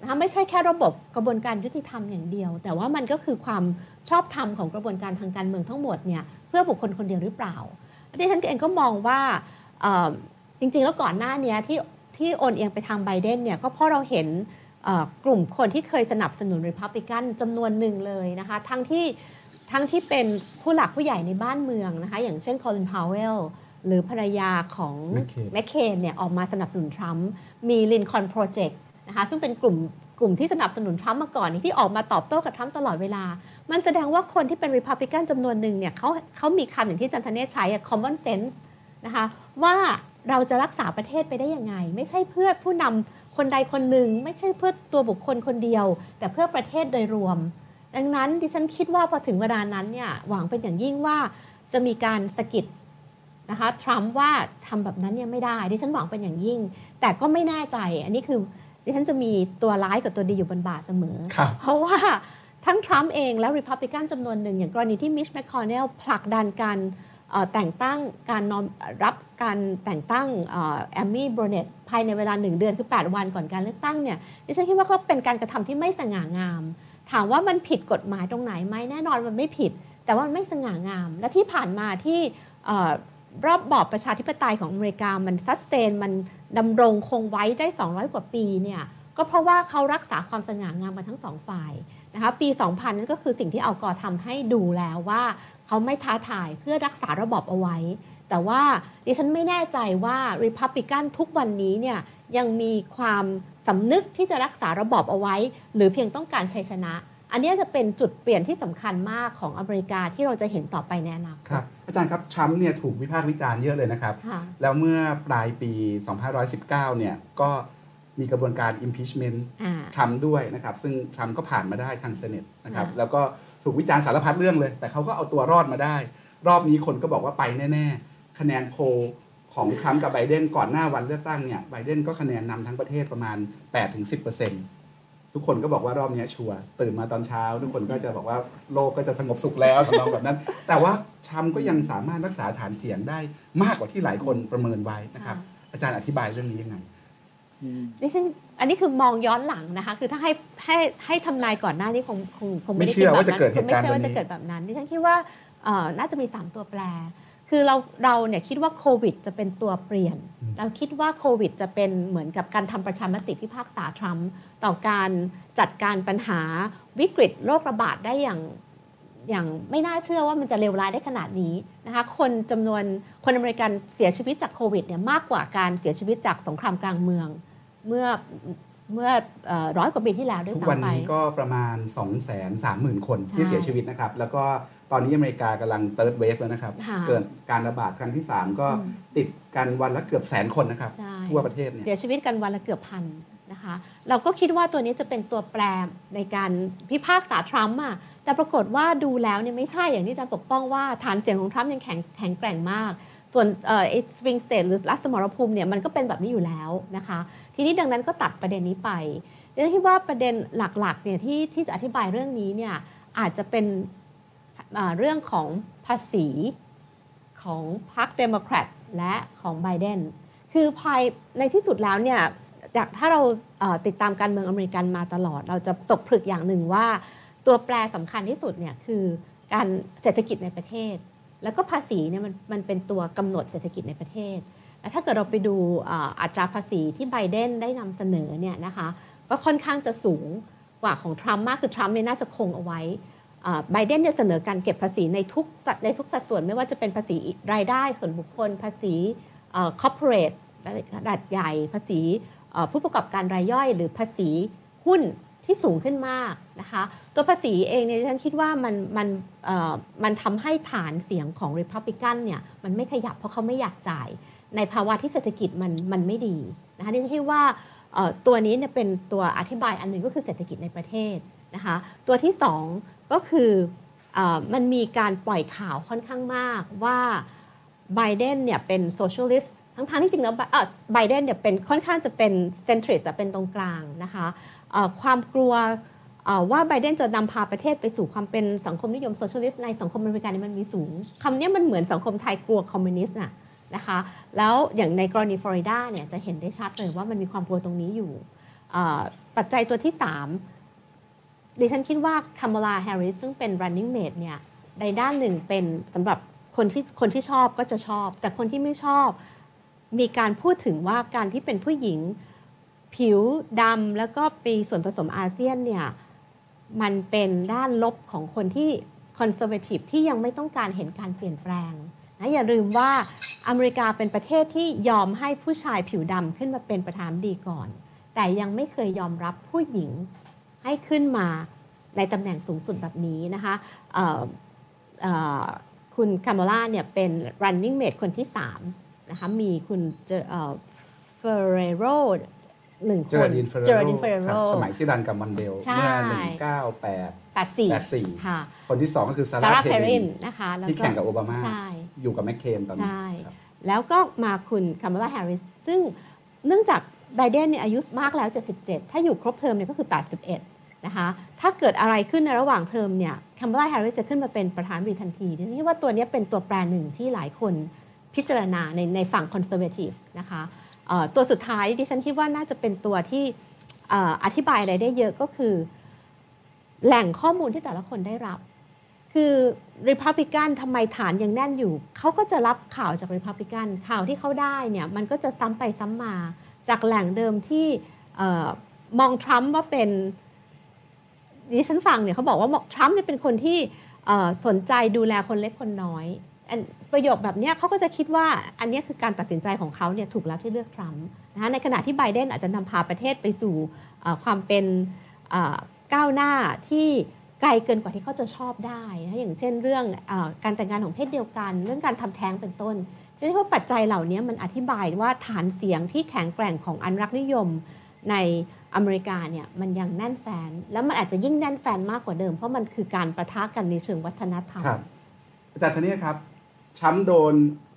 Speaker 2: นะคะไม่ใช่แค่ระบบกระบวนการยุติธรรมอย่างเดียว แต่ว่ามันก็คือความชอบธรรมของกระบวนการทางการเมืองทั้งหมดเนี่ยเพื่อบุคคลคนเดียวหรือเปล่าดิฉันเองก็มองว่าจริงๆ แล้วก่อนหน้านี้ที่ที่โอนเอียงไปทางไบเดนเนี่ยก็เพราะเราเห็น กลุ่มคนที่เคยสนับสนุนริพับลิกันจำนวนหนึ่งเลยนะคะทั้งที่ทั้งที่เป็นผู้หลักผู้ใหญ่ในบ้านเมืองนะคะอย่างเช่นคอลินพาวเวลหรือภรรยาของแมคเคนเนี่ยออกมาสนับสนุนทรัมป์มี Lincoln Project นะคะซึ่งเป็นกลุ่มกลุ่มที่สนับสนุนทรัมป์มาก่อนที่ออกมาตอบโต้กับทรัมป์ตลอดเวลา มันแสดงว่าคนที่เป็นริพับลิกันจำนวนหนึ่งเนี่ยเขาเขามีคำอย่างที่อาจารย์ธเนศใช้ common sense นะคะว่า เราจะรักษาประเทศไปได้ยังไง ไม่ใช่เพื่อผู้นำคนใดคนหนึ่ง ไม่ใช่เพื่อตัวบุคคลคนเดียว แต่เพื่อประเทศโดยรวม ดังนั้นดิฉันคิดว่าพอถึงเวลานั้นเนี่ยหวังเป็นอย่างยิ่งว่าจะมีการสกิดนะคะทรัมป์ว่าทำแบบนั้นเนี่ยไม่ได้ดิฉันหวังเป็นอย่างยิ่ง แต่ก็ไม่แน่ใจอันนี้คือดิฉันจะมีตัวร้ายกับตัวดีอยู่บนบ่าเสมอ
Speaker 1: ครับ
Speaker 2: เพราะว่าทั้งทรัมป์เองและริพับลิกันจำนวนหนึ่ง อย่างกรณีที่มิชแมคคอนเนลผลักดันการเอ่อ แต่งตั้งการนอมรับการแต่งตั้งแอมมี่โบรเนตภายในเวลาหนึ่งเดือนคือ 8 วันก่อนการเลือกตั้งเนี่ยดิฉันคิดว่าก็เป็นการกระทำที่ไม่สง่างาม ถามว่ามันผิดกฎหมายตรงไหนไหมแน่นอนมันไม่ผิด แต่ว่ามันไม่สง่างาม และที่ผ่านมาที่รอบบอบประชาธิปไตยของอเมริกามันซัสเตนมันดำรงคงไว้ได้ 200 กว่าปีเนี่ยก็เพราะว่าเขารักษาความสง่างามมาทั้งสองฝ่ายนะคะปี 2000 นั่นก็คือสิ่งที่เอากอทำให้ดูแล้วว่า เขาไม่ท้าทายเพื่อรักษาระบอบเอาไว้ แต่ว่าดิฉันไม่แน่ใจว่าริพับลิกันทุกวันนี้เนี่ยยังมีความสำนึกที่จะรักษาระบอบเอาไว้ หรือเพียงต้องการชัยชนะ อันนี้จะเป็นจุดเปลี่ยนที่สำคัญมากของอเมริกาที่เราจะเห็นต่อไปในอนาค
Speaker 1: ค
Speaker 2: ต
Speaker 1: รับอาจารย์ครับทรัมป์เนี่ยถูกวิพากษ์วิจารณ์เยอะเลยนะครับ
Speaker 2: ค่ะ
Speaker 1: แล้วเมื่อปลายปี 2519 เนี่ยก็มีกระบวนการ impeachment
Speaker 2: อ่า
Speaker 1: ทรัมป์ด้วยนะครับ ซึ่งทรัมป์ก็ผ่านมาได้ทางเซเนตนะครับ
Speaker 2: ค่ะ
Speaker 1: แล้วก็ ถูกวิจารณ์สารพัดเรื่องเลย แต่เขาก็เอาตัวรอดมาได้ รอบนี้คนก็บอกว่าไปแน่ๆ คะแนนโพลของทรัมป์กับไบเดนก่อนหน้าวันเลือกตั้งเนี่ยไบเดนก็คะแนนนำทั้งประเทศประมาณ 8-10%ทุกคนก็บอกว่ารอบนี้ชัวร์ตื่นมาตอนเช้า ทุกคนก็จะบอกว่าโลกก็จะสงบสุขแล้วทำนองแบบนั้น แต่ว่าทรัมป์ก็ยังสามารถรักษาฐานเสียงได้มากกว่าที่หลายคนประเมินไว้นะครับ อาจารย์อธิบายเรื่องนี้ยังไง
Speaker 3: อืม
Speaker 2: ดิฉันอันนี้คือมองย้อนหลังนะคะ คือถ้าให้ให้ให้ทำนายก่อนหน้านี้คงคงคงไม่ได้
Speaker 1: ไม่เชื่อ
Speaker 2: คิดแบบ
Speaker 1: ว่าจะ
Speaker 2: นั้น
Speaker 1: เกิดเห
Speaker 2: คง
Speaker 1: ตุ
Speaker 2: ไม่
Speaker 1: การณ์
Speaker 2: เชื่อว่า
Speaker 1: แบบนี้
Speaker 2: จะเกิดแบบนั้นดิฉันคิดว่าเอ่อน่าจะมี 3 ตัวแปร คือเราเราเนี่ยคิดว่าโควิดจะเป็นตัวเปลี่ยน เราคิดว่าโควิดจะเป็นเหมือนกับการทำประชามติพิพากษาทรัมป์ต่อการจัดการปัญหาวิกฤตโรคระบาดได้อย่างอย่างไม่น่าเชื่อว่ามันจะเลวร้ายได้ขนาดนี้นะคะ คนจำนวนคนอเมริกันเสียชีวิตจากโควิดเนี่ยมากกว่าการเสียชีวิตจากสงครามกลางเมือง เมื่อเมื่อเอ่อร้อยกว่าปีที่แล้วด้วย
Speaker 1: ทุกวัน
Speaker 2: ซ้ำไป
Speaker 1: นี้ก็ประมาณ 2 3 0 0 0 0 คน
Speaker 2: ใช่
Speaker 1: ที่เสียชีวิตนะครับ แล้วก็ตอนนี้อเมริกากำลัง third wave แล้วนะครับ
Speaker 2: ค่ะ
Speaker 1: เกิดการระบาดครั้งที่ 3 ก็
Speaker 2: อืม
Speaker 1: ติดกันวันละเกือบแสนคนนะครับ
Speaker 2: ใช่
Speaker 1: ทั่วประเทศเนี่ย
Speaker 2: เสียชีวิตกันวันละเกือบพันนะคะเราก็คิดว่าตัวนี้จะเป็นตัวแปรในการพิพากษาทรัมป์อะแต่ปรากฏว่าดูแล้วเนี่ยไม่ใช่อย่างที่อาจารย์ปกป้องว่าฐานเสียงของทรัมป์ยังแข็งแข็งแกร่งมาก ส่วนเอ่อ swing state หรือรัฐสมรภูมิเนี่ยมันก็เป็นแบบนี้อยู่แล้วนะคะ ทีนี้ดังนั้นก็ตัดประเด็นนี้ไปเดี๋ยวคิดว่าประเด็นหลักๆเนี่ยที่ที่จะอธิบายเรื่องนี้เนี่ยอาจจะเป็นเรื่องของภาษีของพรรคเดโมแครตและของไบเดนคือภายในที่สุดแล้วเนี่ยจากถ้าเราติดตามการเมืองอเมริกันมาตลอด เราจะตกผลึกอย่างหนึ่งว่า ตัวแปรสำคัญที่สุดเนี่ยคือการเศรษฐกิจในประเทศ แล้วก็ภาษีเนี่ยมันมันเป็นตัวกำหนดเศรษฐกิจในประเทศและถ้าเกิดเราไปดูอัตราภาษีที่ไบเดนได้นำเสนอเนี่ยนะคะก็ค่อนข้างจะสูงกว่าของทรัมป์มากคือทรัมป์เนี่ยน่าจะคงเอาไว้ไบเดนเนี่ยเสนอการเก็บภาษีในทุกสัดในทุกสัดส่วนไม่ว่าจะเป็นภาษีรายได้ส่วนบุคคล ภาษีคอร์ปอเรทระดับใหญ่ ภาษีผู้ประกอบการรายย่อย หรือภาษีหุ้น ที่สูงขึ้นมากนะคะตัวภาษีเองเนี่ยฉันคิดว่ามันมันมันทำให้ฐานเสียงของ Republican เนี่ยมันไม่ขยับเพราะเขาไม่อยากจ่าย ในภาวะที่เศรษฐกิจมันมันไม่ดีนะคะดิฉันคิดว่าตัวนี้เนี่ยเป็นตัวอธิบายอันหนึ่งก็คือเศรษฐกิจในประเทศนะคะตัวที่สองก็คืออมันมีการปล่อยข่าวค่อนข้างมากว่าไบเดนเนี่ยเป็น socialist ทั้งๆที่จริงแล้วไบเดนเนี่ยเป็นค่อนข้างจะเป็น centrist เป็นตรงกลางนะคะ ความกลัวว่าไบเดนจะนำพาประเทศไปสู่ความเป็นสังคมนิยม socialist ในสังคมอเมริกันมันมีสูงคำนี้มันเหมือนสังคมไทยกลัวคอมมิวนิสต์น่ะนะคะแล้วอย่างในกรณีฟลอริดาเนี่ยจะเห็นได้ชัดเลยว่ามันมีความกลัวตรงนี้อยู่ ปัจจัยตัวที่ 3 ดิฉันคิดว่าคามาลาแฮร์ริสซึ่งเป็น running mate เนี่ยในด้านหนึ่งเป็นสำหรับคนที่คนที่ชอบก็จะชอบ แต่คนที่ไม่ชอบมีการพูดถึงว่าการที่เป็นผู้หญิง ผิวดำแล้วก็ปีส่วนผสมอาเซียนเนี่ยมันเป็นด้านลบของคนที่คอนเซอร์เวทีฟที่ยังไม่ต้องการเห็นการเปลี่ยนแปลงนะอย่าลืมว่าอเมริกาเป็นประเทศที่ยอมให้ผู้ชายผิวดำขึ้นมาเป็นประธานดีก่อน แต่ยังไม่เคยยอมรับผู้หญิงให้ขึ้นมาในตำแหน่งสูงสุดแบบนี้นะคะคุณคาร์โมล่าเนี่ยเป็น running mate คนที่3นะคะมีคุณเฟเรโร หนึ่ง
Speaker 1: เจ
Speaker 2: ค
Speaker 1: อนร์ดินเฟอร์
Speaker 2: เจอร์ดินเฟอร์
Speaker 1: โร
Speaker 2: โร
Speaker 1: สมัยที่รันกับมอนเดล
Speaker 2: ใช่
Speaker 1: เมื่อหนึ่งเก้าแปด
Speaker 2: แปดสี่
Speaker 1: แปดสี่
Speaker 2: ค่ะ
Speaker 1: คนที่สองก็คือซา
Speaker 2: ซาร่า
Speaker 1: ร่า
Speaker 2: เพ
Speaker 1: เพ
Speaker 2: ริ
Speaker 1: ริ
Speaker 2: น
Speaker 1: น
Speaker 2: นะคะแล้ว
Speaker 1: ที่แข่งกับโอบามา
Speaker 2: ใช่
Speaker 1: อยู่กับแมคเคนตอนนี้
Speaker 2: ใช่
Speaker 1: ครับ
Speaker 2: แล้วก็มาคุณคามาลาแฮร์ริสซึ่งเนื่องจากไบเดนเนี่ยอายุมากแล้ว 77 ถ้าอยู่ครบเทอมเนี่ยก็คือ 81 นะคะ ถ้าเกิดอะไรขึ้นในระหว่างเทอมเนี่ยคามาลาแฮร์ริสจะขึ้นมาเป็นประธานาธิบดีทันทีดิฉันคิดว่าตัวเนี้ยเป็นตัวแปรหนึ่งที่หลายคนพิจารณาในในฝั่ง conservative นะคะเอ่อ ตัวสุดท้ายดิฉันคิดว่าน่าจะเป็นตัวที่อธิบายอะไรได้เยอะก็คือ แหล่งข้อมูลที่แต่ละคนได้รับ คือ Republican ทำไมฐานยังแน่นอยู่ เขาก็จะรับข่าวจาก Republican ข่าวที่เขาได้เนี่ยมันก็จะซ้ำไปซ้ำมา จากแหล่งเดิมที่มองทรัมป์ว่าเป็นดิฉันฟังเนี่ยเขาบอกว่าทรัมป์เนี่ยเป็นคนที่สนใจดูแลคนเล็กคนน้อย ประโยคแบบนี้เขาก็จะคิดว่าอันนี้คือการตัดสินใจของเขาเนี่ยถูกแล้วที่เลือกทรัมป์นะคะในขณะที่ไบเดนอาจจะนำพาประเทศไปสู่ความเป็นก้าวหน้าที่ไกลเกินกว่าที่เขาจะชอบได้นะอย่างเช่นเรื่องอการแต่งงานของเพศเดียวกัน เรื่องการทำแท้งเป็นต้นจะเรียกว่าปัจจัยเหล่านี้มันอธิบายว่าฐานเสียงที่แข็งแกร่งของอันรักนิยมในอเมริกาเนี่ยมันยังแน่นแฟน แล้วมันอาจจะยิ่งแน่นแฟนมากกว่าเดิม เพราะมันคือการประทะกันในเชิงวัฒนธรรม
Speaker 1: ครับอาจารย์ธเนศครับ ทรัมป์โดน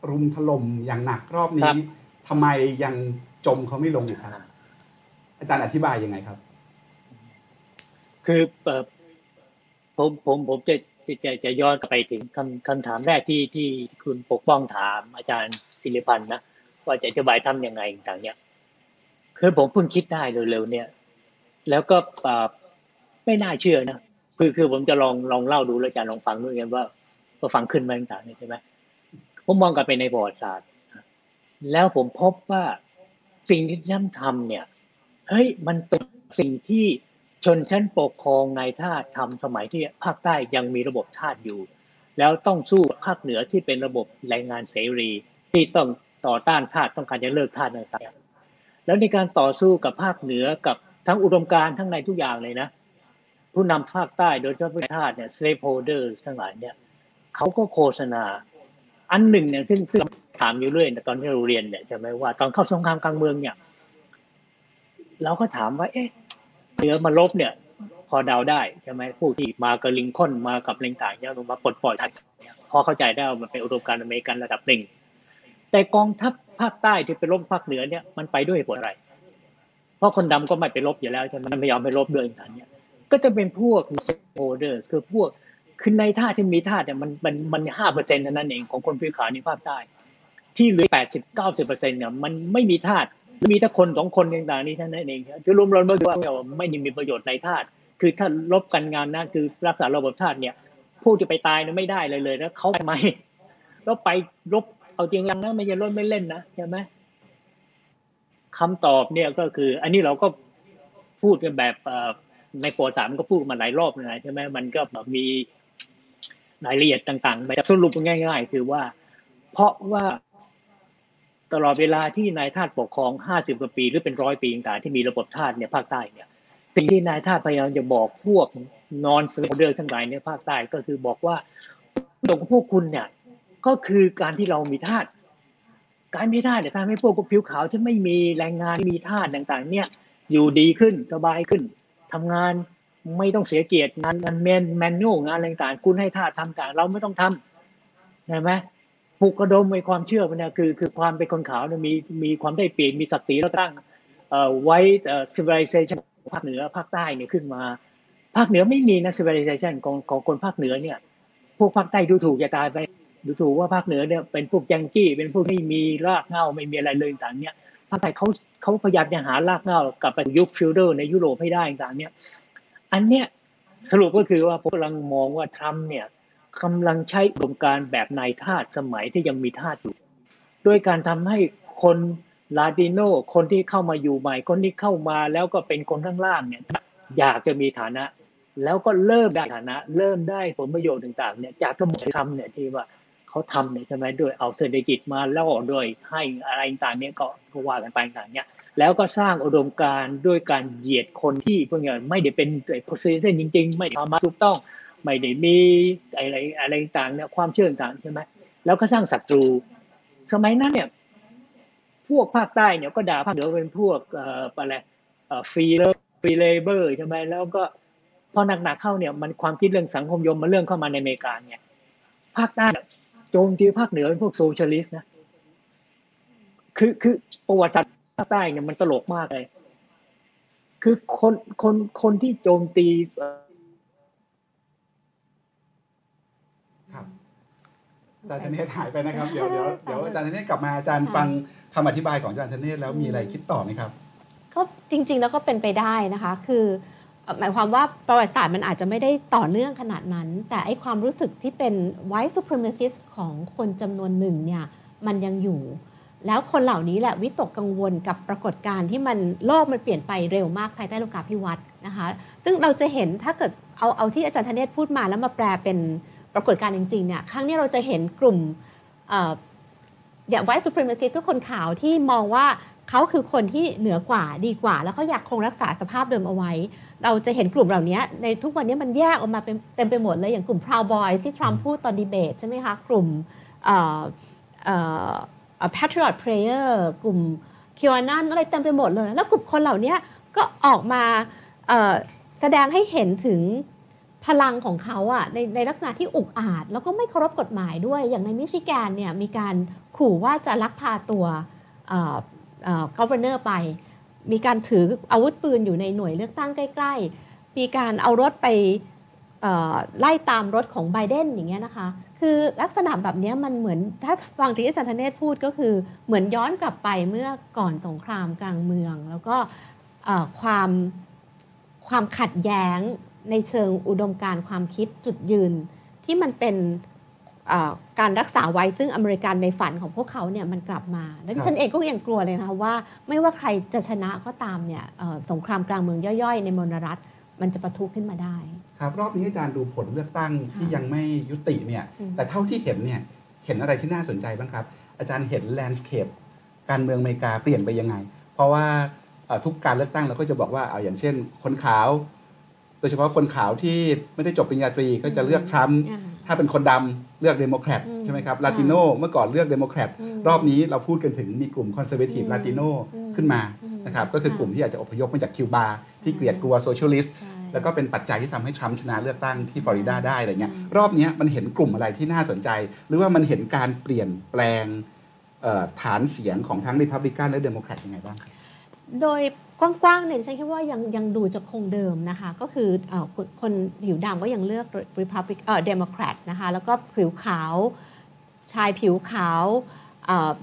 Speaker 1: รุมถล่มอย่างหนักรอบ
Speaker 3: ครั
Speaker 1: นี้
Speaker 3: บ
Speaker 1: ทำไมยังจมเขาไม่ลงอยู่ครับ อาจารย์อธิบายยังไงครับ
Speaker 3: คือเอ่อผมผมผมจะจะจะจะย้อนกลับไปถึงคำคำถามแรกที่ที่คุณปกป้องถามอาจารย์ศิริพันธ์นะว่าจะอธิบายทำยังไงต่างๆเนี่ยคือผมเพิ่งคิดได้เร็วๆเนี่ย แล้วก็อ่าไม่น่าเชื่อนะคือคือผมจะลองลองเล่าดูแล้วอาจารย์ลองฟังด้วยกันว่าว่าฟังขึ้นมาต่างๆเนี่ยใช่ไหม ผมมองกลับไปในประวัติศาสตร์ แล้วผมพบว่าสิ่งที่ท่านทำเนี่ยเฮ้ยมันเป็นสิ่งที่ชนชั้นปกครองในทาสทำสมัยที่ภาคใต้ยังมีระบบทาสอยู่ แล้วต้องสู้ภาคเหนือที่เป็นระบบแรงงานเสรีที่ต้องต่อต้านทาสต้องการจะเลิกทาสต่างๆแล้วในการต่อสู้กับภาคเหนือกับทั้งอุดมการณ์ทั้งในทุกอย่างเลยนะ ผู้นำภาคใต้โดยเฉพาะทาสเนี่ย slave holders ทั้งหลายเนี่ยเขาก็โฆษณา อันหนึ่งเนี่ยซึ่งซึ่งถามอยู่เรื่อยตอนที่เราเรียนเนี่ยใช่ไหมว่าตอนเข้าสงครามกลางเมืองเนี่ย เราก็ถามว่า เอ๊ะเหนือมาลบเนี่ย พอเดาได้ใช่ไหมผู้ที่มากับลิงคอล์นมากับเลงต่างเนี่ยลงมาปลดปล่อยทันเนี่ยพอเข้าใจได้มันเป็นอุดมการอเมริกันระดับหนึ่งแต่กองทัพภาคใต้ที่ไปรบภาคเหนือเนี่ยมันไปด้วยเหตุผลอะไร เพราะคนดำก็ไม่ไปรบอยู่แล้วใช่ไหมมันไม่ยอมไปรบด้วยอย่างนั้นเนี่ยก็จะเป็นพวก holders คือพวก คือในท่าที่มีท่าเนี่ยมันมันมันห้าเปอร์เซ็นต์เท่านั้นเองของคนผิวขาวในภาคใต้ที่เหลือแปดสิบเก้าสิบเปอร์เซ็นต์เนี่ยมันไม่มีธาตุมีแต่คนสองคนต่างๆนี้เท่านั้นเองคือรวมๆแล้วว่าไม่ได้มีประโยชน์ในธาตุคือถ้าลบกันงานนะคือรักษาระบบธาตุเนี่ยผู้จะไปตายเนี่ยไม่ได้เลยเลยแล้วเขาทำไมแล้วไปรบเอาจริงจังนะไม่ใช่รบไม่เล่นนะใช่ไหมคำตอบเนี่ยก็คือ อันนี้เราก็พูดกันแบบในปวสามก็พูดมาหลายรอบนะใช่ไหมมันก็แบบมี รายละเอียดต่างๆแบบสรุปง่าย ๆ คือว่า เพราะว่าตลอดเวลาที่นายทาสปกครองห้าสิบกว่าปีหรือเป็นร้อยปีต่างๆที่มีระบบทาสเนี่ยภาคใต้เนี่ยสิ่งที่นายทาสพยายามจะบอกพวกนอนสเลเดือร์ทั้งหลายในภาคใต้ก็คือบอกว่าตรงพวกคุณเนี่ย ก็คือการที่เรามีทาสการมีทาสเนี่ยทำให้พวกผิวขาวที่ไม่มีแรงงานมีทาสต่างๆ เนี่ย อยู่ดีขึ้นสบายขึ้นทำงาน ไม่ต้องเสียเกียรติงานงานแมนแมนนวลงานอะไรต่างคุณให้ท่าสทำต่าง เราไม่ต้องทำใช่ไหมปลุกระดมในความเชื่อมันเนี่ยคือคือความเป็นคนขาวเนี่ยมีมีความได้เปรียบมีศักดิ์ศรีแล้วตั้งเอ่อไว้เอ่อ civilization ภาคเหนือภาคใต้เนี่ยขึ้นมา ภาคเหนือไม่มีนะ civilization ของของคนภาคเหนือเนี่ย พวกภาคใต้ดูถูกจะตายไปดูถูกว่าภาคเหนือเนี่ยเป็นพวกยังกี้เป็นพวกที่มีรากเหง้าไม่มีอะไรเลยต่างเนี่ยภาคใต้เขาเขาพยายามจะหารากเหง้ากลับไปยุคฟิวเดอร์ในยุโรปให้ได้ต่างเนี่ย อันเนี้ยสรุปก็คือว่าผมกำลังมองว่าทรัมป์เนี่ยกำลังใช้อุดมการแบบนายทาสสมัยที่ยังมีทาสอยู่ด้วยการทำให้คนลาติโนคนที่เข้ามาอยู่ใหม่ คนที่เข้ามาแล้วก็เป็นคนข้างล่างเนี่ยอยากจะมีฐานะ แล้วก็เริ่มได้ฐานะ เริ่มได้ผลประโยชน์ต่างๆเนี่ยจากระบบทำเนี่ยที่ว่าเขาทำเนี่ยใช่ไหมด้วยเอาเศรษฐกิจมาล่อด้วยให้อะไรต่างเนี่ยก็ว่ากันไปต่างเนี่ย แล้วก็สร้างอุดมการณ์ด้วยการเหยียดคนที่พวกนี้ไม่ได้เป็น position จริง ๆ ไม่ทำมาถูกต้อง ไม่ได้มีอะไรอะไรต่างเนี่ยความเชื่อต่างใช่ไหมแล้วก็สร้างศัตรู สมัยนั้นเนี่ย พวกภาคใต้เนี่ยก็ด่าภาคเหนือเป็นพวกเอ่ออะไร free la free labor ใช่ไหมแล้วก็พอหนักๆเข้าเนี่ยมันความคิดเรื่องสังคมยมมันเรื่องเข้ามาในอเมริกาเนี่ยภาคใต้โจมตีภาคเหนือเป็นพวกโซเชียลิสต์นะคือคือประวัติศาสตร์ ภาคใต้เนี่ยมันตลกมากเลย คือคนคนคนที่โจมตี
Speaker 1: ครับอาจารย์ธเนศหายไปนะครับ เดี๋ยวเดี๋ยวเดี๋ยวอาจารย์ธเนศกลับมาอาจารย์ฟังคำอธิบายของอาจารย์ธเนศแล้วมีอะไรคิดต่อไหมครับ
Speaker 2: ก็จริง ๆ แล้วก็เป็นไปได้นะคะ คือ หมายความว่าประวัติศาสตร์มันอาจจะไม่ได้ต่อเนื่องขนาดนั้น แต่ไอความรู้สึกที่เป็น white supremacist ของคนจำนวนหนึ่งเนี่ย มันยังอยู่ แล้วคนเหล่านี้แหละวิตกกังวลกับปรากฏการณ์ที่มันโลกมันเปลี่ยนไปเร็วมากภายใต้โลกาภิวัตน์นะคะ ซึ่งเราจะเห็นถ้าเกิดเอาเอาที่อาจารย์ธเนศพูดมาแล้วมาแปลเป็นปรากฏการณ์จริงๆเนี่ยครั้งนี้เราจะเห็นกลุ่มอย่าง white supremacist ทุกคนขาวที่มองว่าเขาคือคนที่เหนือกว่าดีกว่า แล้วเขาอยากคงรักษาสภาพเดิมเอาไว้ เราจะเห็นกลุ่มเหล่านี้ในทุกวันนี้มันแยกออกมาเป็นเต็มไปหมดเลยอย่างกลุ่ม Proud Boys ที่ทรัมป์พูดตอนดีเบตใช่ไหมคะกลุ่ม Patriot Prayer กลุ่มคิวานันอะไรเต็มไปหมดเลย แล้วกลุ่มคนเหล่านี้ก็ออกมาแสดงให้เห็นถึงพลังของเขาอะในในลักษณะที่อุกอาจ แล้วก็ไม่เคารพกฎหมายด้วยอย่างในมิชิแกนเนี่ยมีการขู่ว่าจะลักพาตัวก v e r n o r ไป มีการถืออาวุธปืนอยู่ในหน่วยเลือกตั้งใกล้ ๆ มีการเอารถไปไล่ตามรถของไบเดนอย่างเงี้ยนะคะ คือลักษณะแบบนี้มันเหมือนถ้าฟังที่อาจารย์ธเนศพูดก็คือเหมือนย้อนกลับไปเมื่อก่อนสงครามกลางเมือง แล้วก็ความความขัดแย้งในเชิงอุดมการความคิดจุดยืน ที่มันเป็นการรักษาไว้ซึ่งอเมริกันในฝันของพวกเขาเนี่ยมันกลับมา และที่ฉันเองก็ยังกลัวเลยนะคะว่า ไม่ว่าใครจะชนะก็ตามเนี่ยสงครามกลางเมืองย่อยๆ ในมณรัฐมันจะประทุขึ้นมาได้
Speaker 1: ครับรอบนี้อาจารย์ดูผลเลือกตั้งที่ยังไม่ยุติเนี่ย แต่เท่าที่เห็นเนี่ยเห็นอะไรที่น่าสนใจบ้างครับ อาจารย์เห็นแลนด์สเคปการเมืองอเมริกาเปลี่ยนไปยังไง เพราะว่าทุกการเลือกตั้งเราก็จะบอกว่าเอาอย่างเช่น คนขาว โดยเฉพาะคนขาวที่ไม่ได้จบปริญญาตรีก็จะเลือกทรัมป์ถ้าเป็นคนดำเลือกเดโมแครตใช่ไหมครับ ลาติโนเมื่อก่อนเลือกเดโมแครตรอบนี้เราพูดกันถึงมีกลุ่ม conservative ลาติโนขึ้นมานะครับก็คือกลุ่มที่อาจจะอพยพมาจากคิวบาที่เกลียดกลัว socialist แล้วก็เป็นปัจจัยที่ทำให้ทรัมป์ชนะเลือกตั้งที่ฟลอริดาได้อะไรเงี้ยรอบนี้มันเห็นกลุ่มอะไรที่น่าสนใจ หรือว่ามันเห็นการเปลี่ยนแปลงฐานเสียงของทั้งริพับลิกันและเดโมแครตยังไงบ้าง
Speaker 2: โดยกว้างๆเนี่ยฉันคิดว่ายังยังดูจะคงเดิมนะคะ ก็คืออคนผิวดำก็ยังเลือก Republic เอ่อ Democrat นะคะ แล้วก็ผิวขาว ชายผิวขาว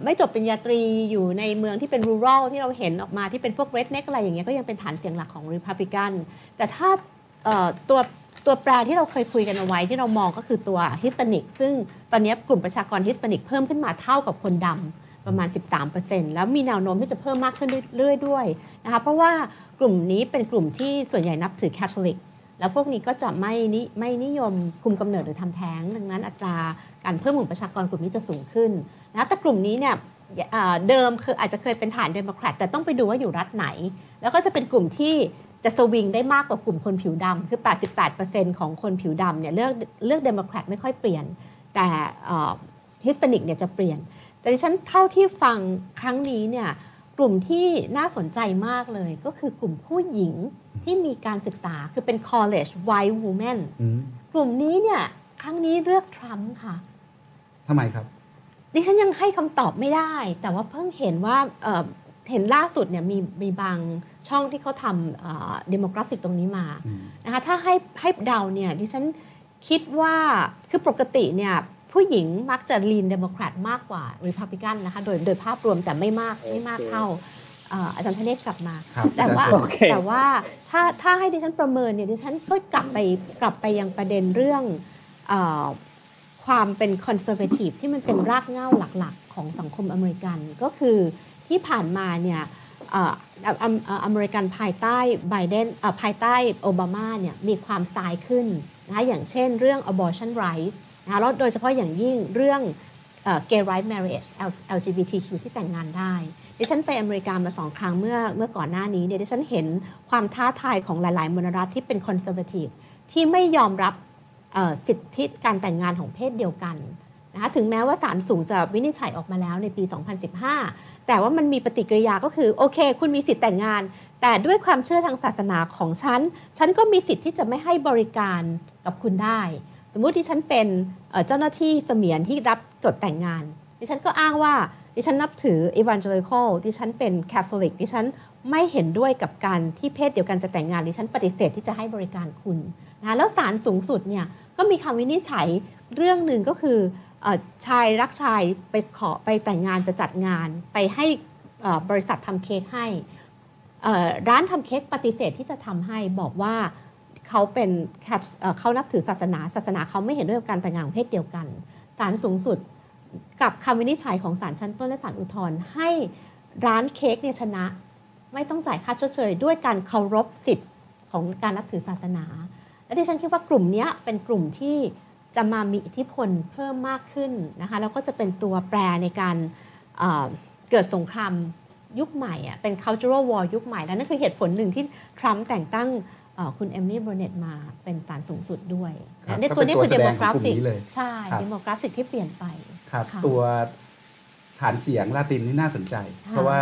Speaker 2: ไม่จบปริญญาตรีอยู่ในเมืองที่เป็น rural ที่เราเห็นออกมาที่เป็นพวก redneck อะไรอย่างเงี้ยก็ยังเป็นฐานเสียงหลักของ Republican แต่ถ้าตัวตัวแปรที่เราเคยคุยกันเอาไว้ที่เรามองก็คือตัว Hispanic ซึ่งตอนนี้กลุ่มประชากร Hispanic เพิ่มขึ้นมาเท่ากับคนดำประมาณ 13%แล้วมีแนวโน้มที่จะเพิ่มมากขึ้นเรื่อยๆด้วยนะคะเพราะว่ากลุ่มนี้เป็นกลุ่มที่ส่วนใหญ่นับถือแคทอลิก แล้วพวกนี้ก็จะไม่นิไม่นิยมคุมกำเนิดหรือทำแท้ง ดังนั้นอัตราการเพิ่มหมู่ประชากรกลุ่มนี้จะสูงขึ้นนะแต่กลุ่มนี้เนี่ยเดิมคืออาจจะเคยเป็นฐานเดโมแครตแต่ต้องไปดูว่าอยู่รัฐไหน แล้วก็จะเป็นกลุ่มที่จะสวิงได้มากกว่ากลุ่มคนผิวดำคือ 88%ของคนผิวดำเนี่ยเลือกเลือกเดโมแครตไม่ค่อยเปลี่ยน แต่ฮิสแปนิกเนี่ยจะเปลี่ยน แต่ดิฉันเท่าที่ฟังครั้งนี้เนี่ย กลุ่มที่น่าสนใจมากเลยก็คือกลุ่มผู้หญิงที่มีการศึกษาคือเป็น college white women กลุ่มนี้เนี่ยครั้งนี้เลือกทรัมป์ค่ะ
Speaker 1: ทำไมครับ
Speaker 2: ดิฉันยังให้คำตอบไม่ได้ แต่ว่าเพิ่งเห็นว่าเห็นล่าสุดเนี่ยมีมีบางช่องที่เขาทdemographic ตรงนี้มานะคะถ้าให้ให้เดาเนี่ยดิฉันคิดว่าคือปกติเนี่ย ผู้หญิงมักจะ lean เดโมแครตมากกว่าริพับลิกันนะคะโดยโดยภาพรวมแต่ไม่มากไม่มากเท่าอาจารย์ธเนศกลับมา แต่ว่าแต่ว่าถ้าถ้าให้ดิฉันประเมินเนี่ยดิฉันก็กลับไปกลับไปยังประเด็นเรื่องความเป็น conservative ที่มันเป็นรากเหง้าหลักๆ ของสังคมอเมริกัน ก็คือที่ผ่านมาเนี่ยอเมริกันภายใต้ไบเดนภายใต้โอบามาเนี่ยมีความซ้ายขึ้นนะคะอย่างเช่นเรื่อง abortion rights นะแล้วโดยเฉพาะอย่างยิ่งเรื่อง gay right marriage LGBTQ ที่แต่งงานได้ ดิฉันไปอเมริกามาสองครั้งเมื่อเมื่อก่อนหน้านี้เนี่ยดิฉันเห็นความท้าทายของหลาย ๆมลรัฐที่เป็น conservative ที่ไม่ยอมรับสิทธิการแต่งงานของเพศเดียวกันนะคะถึงแม้ว่าศาลสูงจะวินิจฉัยออกมาแล้วในปี 2015 แต่ว่ามันมีปฏิกิริยาก็คือ โอเค คุณมีสิทธิ์แต่งงาน แต่ด้วยความเชื่อทางศาสนาของฉัน ฉันก็มีสิทธิ์ที่จะไม่ให้บริการกับคุณได้ สมมุติที่ฉันเป็นเจ้าหน้าที่เสมียนที่รับจดแต่งงาน ดิฉันก็อ้างว่าดิฉันนับถือ evangelical ดิฉันเป็น Catholic ดิฉันไม่เห็นด้วยกับการที่เพศเดียวกันจะแต่งงานดิฉันปฏิเสธที่จะให้บริการคุณนะแล้วศาลสูงสุดเนี่ยก็มีคำวินิจฉัยเรื่องหนึ่งก็คือชายรักชายไปขอไปแต่งงานจะจัดงาน ไปให้บริษัททำเค้กให้ร้านทำเค้กปฏิเสธที่จะทำให้บอกว่า เขาเป็นเขานับถือศาสนา ศาสนาเขาไม่เห็นด้วยกับการแต่งงานเพศเดียวกันศาลสูงสุดกับคำวินิจฉัยของศาลชั้นต้นและศาลอุทธรณ์ให้ร้านเค้กเนี่ยชนะ ไม่ต้องจ่ายค่าชดเชย ด้วยการเคารพสิทธิ์ของการนับถือศาสนา และดิฉันคิดว่ากลุ่มนี้เป็นกลุ่มที่จะมามีอิทธิพลเพิ่มมากขึ้นนะคะแล้วก็จะเป็นตัวแปรในการเกิดสงครามยุคใหม่อะเป็น cultural war ยุคใหม่ และนั่นคือเหตุผลหนึ่งที่ทรัมป์แต่งตั้ง คุณเอมี่แบร์เรตต์มาเป็นศาลสูงสุดด้วย
Speaker 1: ในตัวนี้คือ demographic
Speaker 2: ใช่ demographic ที่เปลี่ยนไป
Speaker 1: ครับตัวฐานเสียงลาตินนี่น่าสนใจ เพราะว่า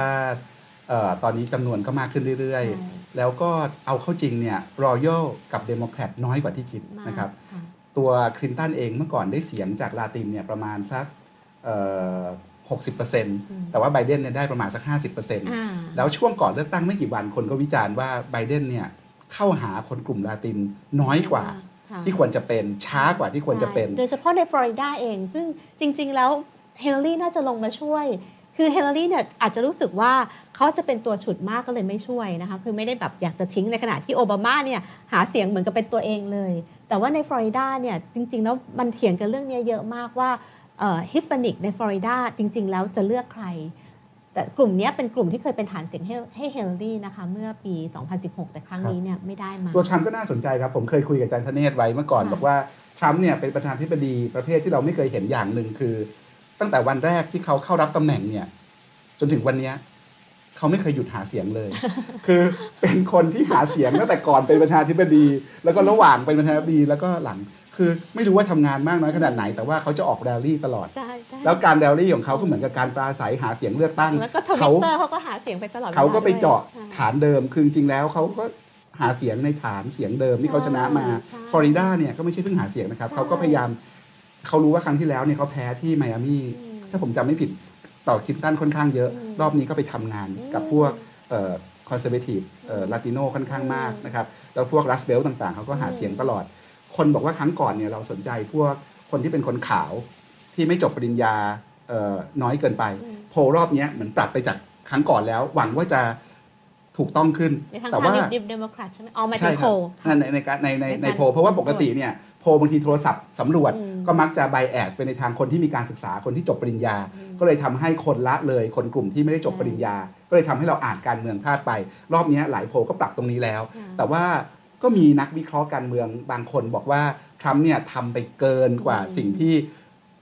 Speaker 1: ตอนนี้จำนวนก็มากขึ้นเรื่อยๆ แล้วก็เอาเข้าจริงเนี่ย loyal กับเดโมแครตน้อยกว่าที่คิดนะครับ ตัวคลินตันเองเมื่อก่อนได้เสียงจากลาตินเนี่ยประมาณสักหกสิบเปอร์เซ็นต์แต่ว่าไบเดนเนี่ยได้ประมาณสักห้าสิบเปอร์เซ็นต์แล้วช่วงก่อนเลือกตั้งไม่กี่วันคนก็วิจารณ์ว่าไบเดนเนี่ย เข้าหาคนกลุ่มลาตินน้อยกว่าที่ควรจะเป็นช้ากว่าที่ควรจะเป็น
Speaker 2: โดยเฉพาะในฟลอริดาเอง ซึ่งจริง ๆ แล้วฮิลลารีน่าจะลงมาช่วย คือฮิลลารีเนี่ยอาจจะรู้สึกว่าเขาจะเป็นตัวฉุดมากก็เลยไม่ช่วยนะคะคือไม่ได้แบบอยากจะทิ้งในขณะที่โอบามาเนี่ยหาเสียงเหมือนกับเป็นตัวเองเลย แต่ว่าในฟลอริดาเนี่ยจริง ๆ แล้วมันเถียงกันเรื่องนี้เยอะมากว่าฮิสปานิกในฟลอริดาจริง ๆ แล้วจะเลือกใคร แต่กลุ่มนี้เป็นกลุ่มที่เคยเป็นฐานเสียงให้ฮิลลารีนะคะเมื่อปี 2016 แต่ครั้งนี้เนี่ยไม่ได้มา
Speaker 1: ตัวทรัมป์ก็น่าสนใจครับ ผมเคยคุยกับอาจารย์ธเนศไว้เมื่อก่อนบอกว่าทรัมป์เนี่ยเป็นประธานที่ปดีประเภทที่เราไม่เคยเห็นอย่างหนึ่งคือ ตั้งแต่วันแรกที่เขาเข้ารับตำแหน่งเนี่ย จนถึงวันนี้เขาไม่เคยหยุดหาเสียงเลย คือเป็นคนที่หาเสียงตั้งแต่ก่อนเป็นประธานที่ปดี แล้วก็ระหว่างเป็นประธานที่ปดีแล้วก็หลัง คือไม่รู้ว่าทำงานมากน้อยขนาดไหน แต่ว่าเขาจะออกแรลลี่ตลอด แล้วการแรลลี่ของเขาก็เหมือนกับการปราศัยหาเสียงเลือกตั้ง
Speaker 2: เขาเขาก็หาเสียงไปตลอด
Speaker 1: เขาก็ไปเจาะฐานเดิมคือจริงแล้วเขาก็หาเสียงในฐานเสียงเดิมที่เขาชนะมาฟลอริดาเนี่ยก็ไม่ใช่เพิ่งหาเสียงนะครับเขาก็พยายามเขารู้ว่าครั้งที่แล้วเนี่ยเขาแพ้ที่ไมอามี่ถ้าผมจำไม่ผิดต่อคลินตันค่อนข้างเยอะ รอบนี้ก็ไปทำงานกับพวก conservative Latino ค่อนข้างมากนะครับแล้วพวก Rust Belt ต่างๆเขาก็หาเสียงตลอด คนบอกว่าครั้งก่อนเนี่ยเราสนใจพวกคนที่เป็นคนขาวที่ไม่จบปริญญาน้อยเกินไป โพลรอบนี้เหมือนปรับไปจากครั้งก่อนแล้ว หวังว่าจะถูกต้องขึ้น
Speaker 2: แต่ว่าดิบเดโมแครตใช่ไหมอ๋อมาถึงโพล
Speaker 1: ในในในในในโพลเพราะว่าปกติเนี่ยโพลบางทีโทรศัพท์สำรวจก็มักจะ bias ไปในทางคนที่มีการศึกษาคนที่จบปริญญา ก็เลยทำให้คนละเลยคนกลุ่มที่ไม่ได้จบปริญญา ก็เลยทำให้เราอ่านการเมืองพลาดไป รอบนี้หลายโพลก็ปรับตรงนี้แล้ว แต่ว่า ก็มีนักวิเคราะห์การเมืองบางคนบอกว่าทรัมป์เนี่ยทำไปเกินกว่าสิ่งที่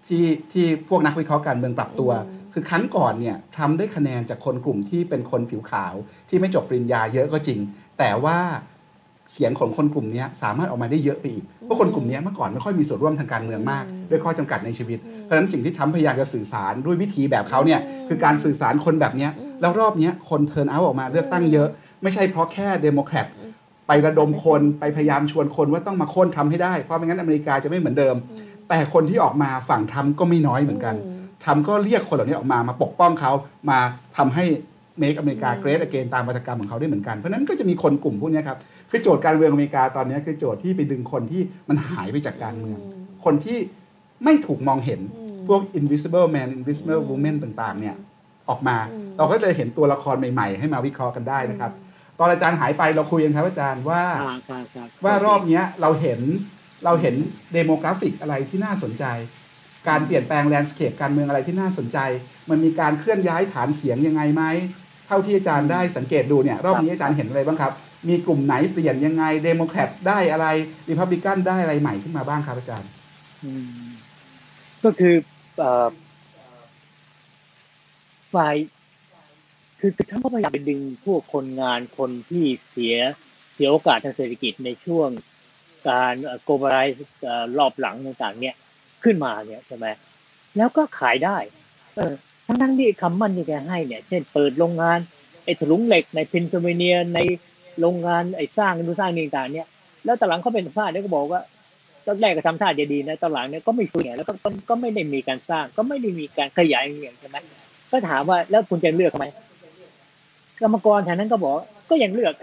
Speaker 1: ที่ที่พวกนักวิเคราะห์การเมืองปรับตัว คือครั้งก่อนเนี่ยทรัมป์ได้คะแนนจากคนกลุ่มที่เป็นคนผิวขาว ที่ไม่จบปริญญาเยอะก็จริง แต่ว่าเสียงของคนกลุ่มนี้สามารถออกมาได้เยอะไปอีก เพราะคนกลุ่มนี้เมื่อก่อนไม่ค่อยมีส่วนร่วมทางการเมืองมาก ด้วยข้อจำกัดในชีวิต เพราะฉะนั้นสิ่งที่ทรัมป์พยายามจะสื่อสารด้วยวิธีแบบเขาเนี่ยคือการสื่อสารคนแบบนี้แล้วรอบนี้คน turn out ออกมาเลือกตั้งเยอะ ไม่ใช่เพราะแค่เดโมแครต ไประดมคนไปพยายามชวนคนว่าต้องมาโค่นทำให้ได้ เพราะไม่งั้นอเมริกาจะไม่เหมือนเดิม แต่คนที่ออกมาฝั่งทำก็ไม่น้อยเหมือนกันทำก็เรียกคนเหล่านี้ออกมามาปกป้องเขามาทำให้เมกอเมริกาเกรดเกนตามวัฒกรรมของเขาได้เหมือนกัน เพราะนั้นก็จะมีคนกลุ่มพวกนี้ครับ คือโจทย์การเมืองอเมริกาตอนนี้คือโจทย์ที่ไปดึงคนที่มันหายไปจากการเมือง คนที่ไม่ถูกมองเห็นพวก invisible man invisible woman ต่างๆเนี่ยออกมา เราก็จะเห็นตัวละครใหม่ๆ ให้มาวิเคราะห์กันได้นะครับ ตอนอาจารย์หายไปเราคุยกันครับอาจารย์ว่าว่ารอบนี้เราเห็นเราเห็น demographic อะไรที่น่าสนใจ การเปลี่ยนแปลง landscape การเมืองอะไรที่น่าสนใจ มันมีการเคลื่อนย้ายฐานเสียงยังไงไหมเท่าที่อาจารย์ได้สังเกตดูเนี่ยรอบนี้อาจารย์เห็นอะไรบ้างครับ มีกลุ่มไหนเปลี่ยนยังไงเดโมแครตได้อะไรริพับลิกันได้อะไรใหม่ขึ้นมาบ้างครับอาจารย์
Speaker 3: ก็คือฝ่าย คือทั้งก็พยายามไปดึงพวกคนงานคนที่เสียเสียโอกาสทางเศรษฐกิจในช่วงการ globalize รอบหลังต่างๆ เนี่ยขึ้นมาเนี่ยใช่ไหมแล้วก็ขายได้ เออทั้งทั้งที่คำมั่นที่แกให้เนี่ย เช่นเปิดโรงงานไอ้ถลุงเหล็กในเพนซิลเวเนียในโรงงานไอ้สร้างนู่นสร้างนี่ต่างเนี่ย แล้วตอนหลังเขาเป็นผ้าเนี่ยก็บอกว่าตอนแรกก็ทำท่าจะดีนะตอนหลังเนี่ยก็ไม่ฟื้นแล้วก็ก็ไม่ได้มีการสร้าง ก็ไม่ได้มีการขยายอย่างใช่ไหมก็ถามว่าแล้วคุณจะเลือกทำไม กรรมกรแถวนั้นก็บอก ก็ยังเลือก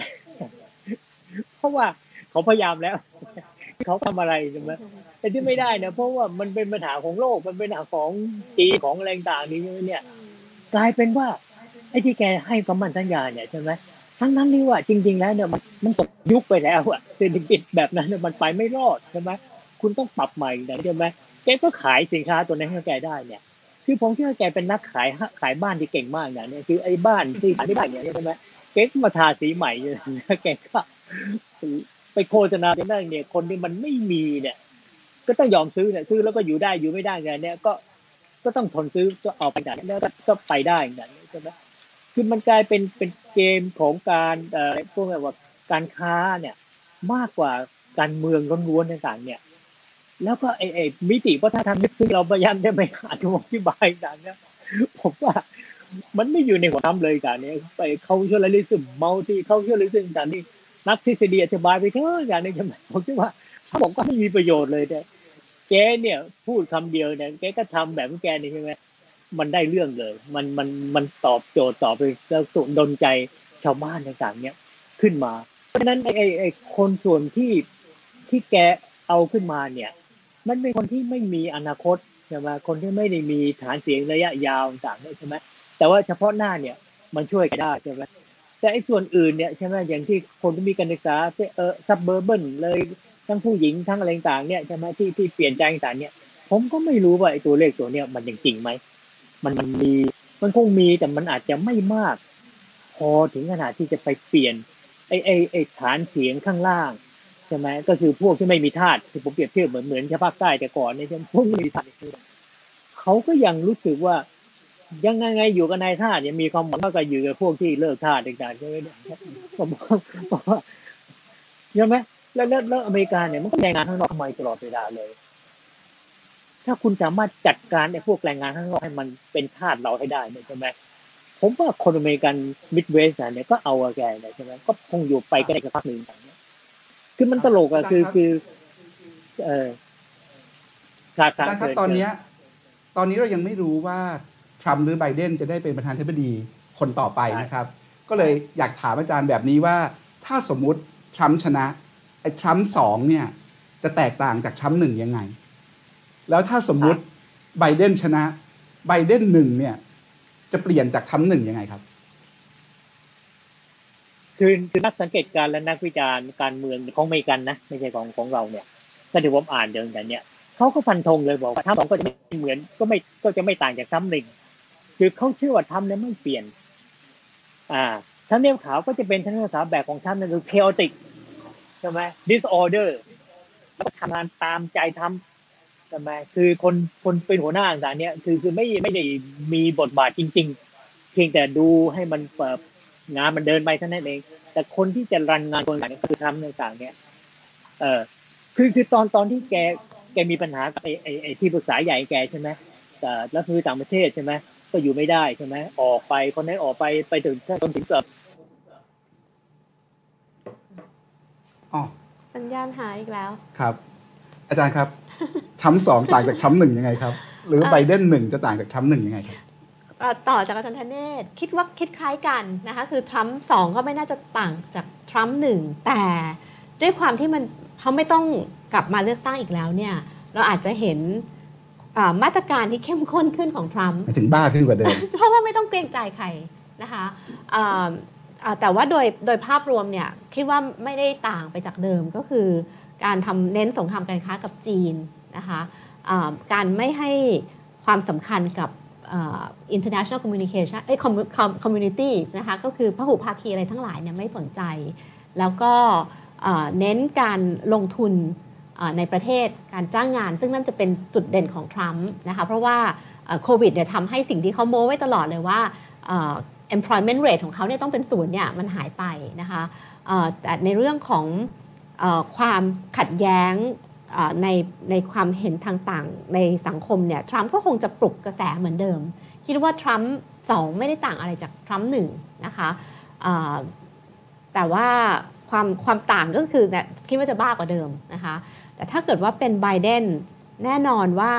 Speaker 3: เพราะว่าเขาพยายามแล้วเขาทำอะไรใช่ไหมแต่ที่ไม่ได้นะเพราะว่ามันเป็นปัญหาของโลกมันเป็นปัญหาของจีของอะไรต่างๆนี้เนี่ย กลายเป็นว่าไอ้ที่แกให้คำมั่นสัญญาเนี่ยใช่ไหมทั้งนั้นที่ว่าจริง ๆ แล้วเนี่ยมันมันตกยุคไปแล้วอะเศรษฐกิจแบบนั้นมันไปไม่รอดใช่ไหมคุณต้องปรับใหม่นะใช่ไหมแกก็ขายสินค้าตัวนั้นให้แกได้เนี่ย คือผมคิดว่าแกเป็นนักขายขายบ้านที่เก่งมากเนี่ยคือไอ้บ้านที่ขายไม่ได้เนี่ยใช่ไหมแกก็มาทาสีใหม่เลยแกก็ไปโฆษณาเป็นนั่นเนี่ย คนที่มันไม่มีเนี่ย ก็ต้องยอมซื้อเนี่ยซื้อแล้วก็อยู่ได้อยู่ไม่ได้ไงเนี่ยก็ก็ต้องทนซื้อก็เอาไปไหนแล้วก็ไปได้อย่างนั้ใช่ไหมคือมันกลายเป็นเป็นเกมของการเอ่อพวกแบบว่าการค้าเนี่ย มากกว่าการเมืองล้วนๆต่างๆเนี่ย แล้วก็ไอ้ไอ้มิติวัฒนธรรมซึ่งเราพยายามจะไปหาทุกที่บายต่างเนี่ยผมว่ามันไม่อยู่ในหัวทำเลยการนี้ไปเขาเชื่อลิซึมเมาที่เขาเชื่อลิซึมต่างนี่นักทฤษฎีอธิบายไปเถอะอย่างนี้ใช่ไหมผมคิดว่าเขาบอกว่าไม่มีประโยชน์เลยเนี่ยแกเนี่ยพูดคำเดียวเนี่ยแกก็ทำแบบแกนี่ใช่ไหมมันได้เรื่องเลย มันมันมันตอบโจทย์ตอบไปแล้วสุดนใจชาวบ้านต่างๆ เนี่ยขึ้นมา เพราะฉะนั้นไอ้ไอ้คนส่วนที่ที่แกเอาขึ้นมาเนี่ย มันเป็นคนที่ไม่มีอนาคตใช่ไหมคนที่ไม่ได้มีฐานเสียงระยะยาวต่างๆใช่ไหมแต่ว่าเฉพาะหน้าเนี่ยมันช่วยกันได้ใช่ไหมแต่ไอ้ส่วนอื่นเนี่ยใช่ไหมอย่างที่คนที่มีการศึกษาเออซับเบอร์เบิลเลยทั้งผู้หญิงทั้งอะไรต่างเนี่ยใช่ไหมที่ที่เปลี่ยนใจต่างเนี่ย ผมก็ไม่รู้ว่าไอ้ตัวเลขตัวเนี้ยมันจริงไหมมันมันมีมันคงมีแต่มันอาจจะไม่มาก พอถึงขนาดที่จะไปเปลี่ยนไอ้ไอ้ไอ้ฐานเสียงข้างล่าง ใช่ไหมก็คือพวกที่ไม่มีธาตุที่ผมเปรียบเทียบเหมือนเหมือนชาวภาคใต้แต่ก่อนเนี่ยพวกไม่มีธาตุเขาก็ยังรู้สึกว่ายังไงไงอยู่กับนายธาตุยังมีความหวังมากกว่าอยู่กับพวกที่เลิกธาตุต่างๆใช่ไหมผมบอกว่าใช่ไหมแล้วแล้วอเมริกาเนี่ยมันก็แรงงานข้างนอกทำไมตลอดเวลาเลย ถ้าคุณสามารถจัดการไอ้พวกแรงงานข้างนอกให้มันเป็นทาสเราให้ได้เนี่ยใช่ไหมผมว่าคนอเมริกันมิดเวสต์เนี่ยก็เอาแกเนี่ยใช่ไหมก็คงอยู่ไปก็ได้สักพักหนึ่งอย่างเงี้ย คือมันตลกอะคือคือ เออ
Speaker 1: ครับครับตอนเนี้ย ตอนนี้เรายังไม่รู้ว่าทรัมป์หรือไบเดนจะได้เป็นประธานาธิบดีคนต่อไปนะครับ ก็เลยอยากถามอาจารย์แบบนี้ว่า ถ้าสมมุติทรัมป์ชนะไอ้ทรัมป์สองเนี่ย จะแตกต่างจากทรัมป์หนึ่งยังไง แล้วถ้าสมมุติไบเดนชนะไบเดนหนึ่งเนี่ย จะเปลี่ยนจากทรัมป์หนึ่งยังไงครับ
Speaker 3: คือคือนักสังเกตการและนักวิจารณ์การเมืองของอเมริกันนะ ไม่ใช่ของของเราเนี่ยก็ถือผมอ่านเดินกันเนี่ยเขาก็ฟันธงเลยบอกว่าทั้งสองก็จะไม่เหมือนก็ไม่ก็จะไม่ต่างจากทั้งหนึ่งคือเขาเชื่อว่าทำเนี่ยไม่เปลี่ยน อ่าทั้งเนียขาวก็จะเป็นทั้งเนียขาวแบบของท่านนั่นคือ chaotic ใช่ไหม disorder แล้วทำงานตามใจทำใช่ไหมคือคนคนเป็นหัวหน้าต่างๆเนี่ยคือคือไม่ไม่ได้มีบทบาทจริง ๆ เพียงแต่ดูให้มันแบบ งานมันเดินไปเท่านั้นเอง แต่คนที่จะรันงานคนต่างๆคือทำต่างๆเนี่ยเออคือคือตอนตอนที่แกแกมีปัญหาไอ้ไอ้ไอ้ที่ปรึกษาใหญ่แกใช่ไหมแต่แล้วคือต่างประเทศใช่ไหมก็อยู่ไม่ได้ใช่ไหมออกไปคนนั้นออกไปไปถึงจนถึงเกือบ
Speaker 2: สัญญาณหายอีกแล้ว
Speaker 1: ครับ อาจารย์ครับชั้มสองต่างจากชั้มหนึ่งยังไงครับ หรือไบเดนหนึ่งจะต่างจากชั้มหนึ่งยังไงครับ
Speaker 2: ต่อจากอาจารย์ธเนศคิดว่าคิดคล้ายกันนะคะคือทรัมป์สองก็ไม่น่าจะต่างจากทรัมป์หนึ่งแต่ด้วยความที่มันเขาไม่ต้องกลับมาเลือกตั้งอีกแล้วเนี่ยเราอาจจะเห็นมาตรการที่เข้มข้นขึ้นของทรัมป์
Speaker 1: ถึงบ้าขึ้นกว่าเดิม
Speaker 2: เพราะว่าไม่ต้องเกรงใจใครนะคะแต่ว่าโดยโดยภาพรวมเนี่ยคิดว่าไม่ได้ต่างไปจากเดิมก็คือการทำเน้นสงครามการค้ากับจีนนะคะการไม่ให้ความสำคัญกับ international communication เอ้ communities นะคะก็คือพหุภาคีอะไรทั้งหลายเนี่ยไม่สนใจ แล้วก็เน้นการลงทุนในประเทศการจ้างงาน ซึ่งนั่นจะเป็นจุดเด่นของทรัมป์นะคะเพราะว่าโควิดเนี่ยทำให้สิ่งที่เขาโม้ไว้ตลอดเลยว่า employment rate ของเขาเนี่ยต้องเป็นศูนย์เนี่ยมันหายไปนะคะแต่ในเรื่องของความขัดแย้ง ในในความเห็นทางต่างในสังคมเนี่ยทรัมป์ก็คงจะปลุกกระแสเหมือนเดิม คิดว่าทรัมป์สองไม่ได้ต่างอะไรจากทรัมป์หนึ่งนะคะแต่ว่าความความต่างก็คือคิดว่าจะบ้ากว่าเดิมนะคะแต่ถ้าเกิดว่าเป็นไบเดนแน่นอนว่า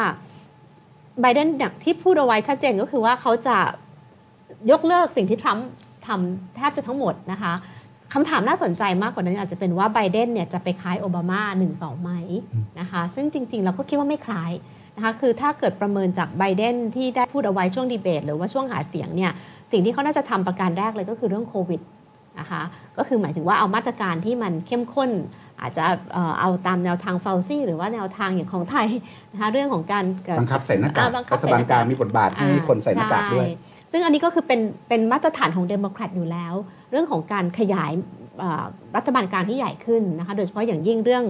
Speaker 2: ไบเดนที่พูดเอาไว้ชัดเจนก็คือว่าเขาจะยกเลิกสิ่งที่ทรัมป์ทำแทบจะทั้งหมดนะคะ คำถามน่าสนใจมากกว่านั้นอาจจะเป็นว่าไบเดนเนี่ยจะไปคล้ายโอบามา1 2ไหมนะคะซึ่งจริง ๆ เราก็คิดว่าไม่คล้ายนะคะคือถ้าเกิดประเมินจากไบเดนที่ได้พูดเอาไว้ช่วงดีเบต หรือว่าช่วงหาเสียงเนี่ยสิ่งที่เขาน่าจะทำประการแรกเลยก็คือเรื่องโควิดนะคะก็คือหมายถึงว่าเอามาตรการที่มันเข้มข้น อาจจะเอาตามแนวทางเฟลซี่หรือว่าแนวทางอย่างของไทยนะคะเรื่องของการ
Speaker 1: บังคับใส่หน้ากากรัฐบาลกลางมีบทบาทให้คนใส่หน้ากากด้วย
Speaker 2: ซึ่งอันนี้ก็คือเป็นเป็นมาตรฐานของเดโมแครตอยู่แล้ว เรื่องของการขยายรัฐบาลกลางที่ใหญ่ขึ้นนะคะโดยเฉพาะอย่างยิ่งเรื่อง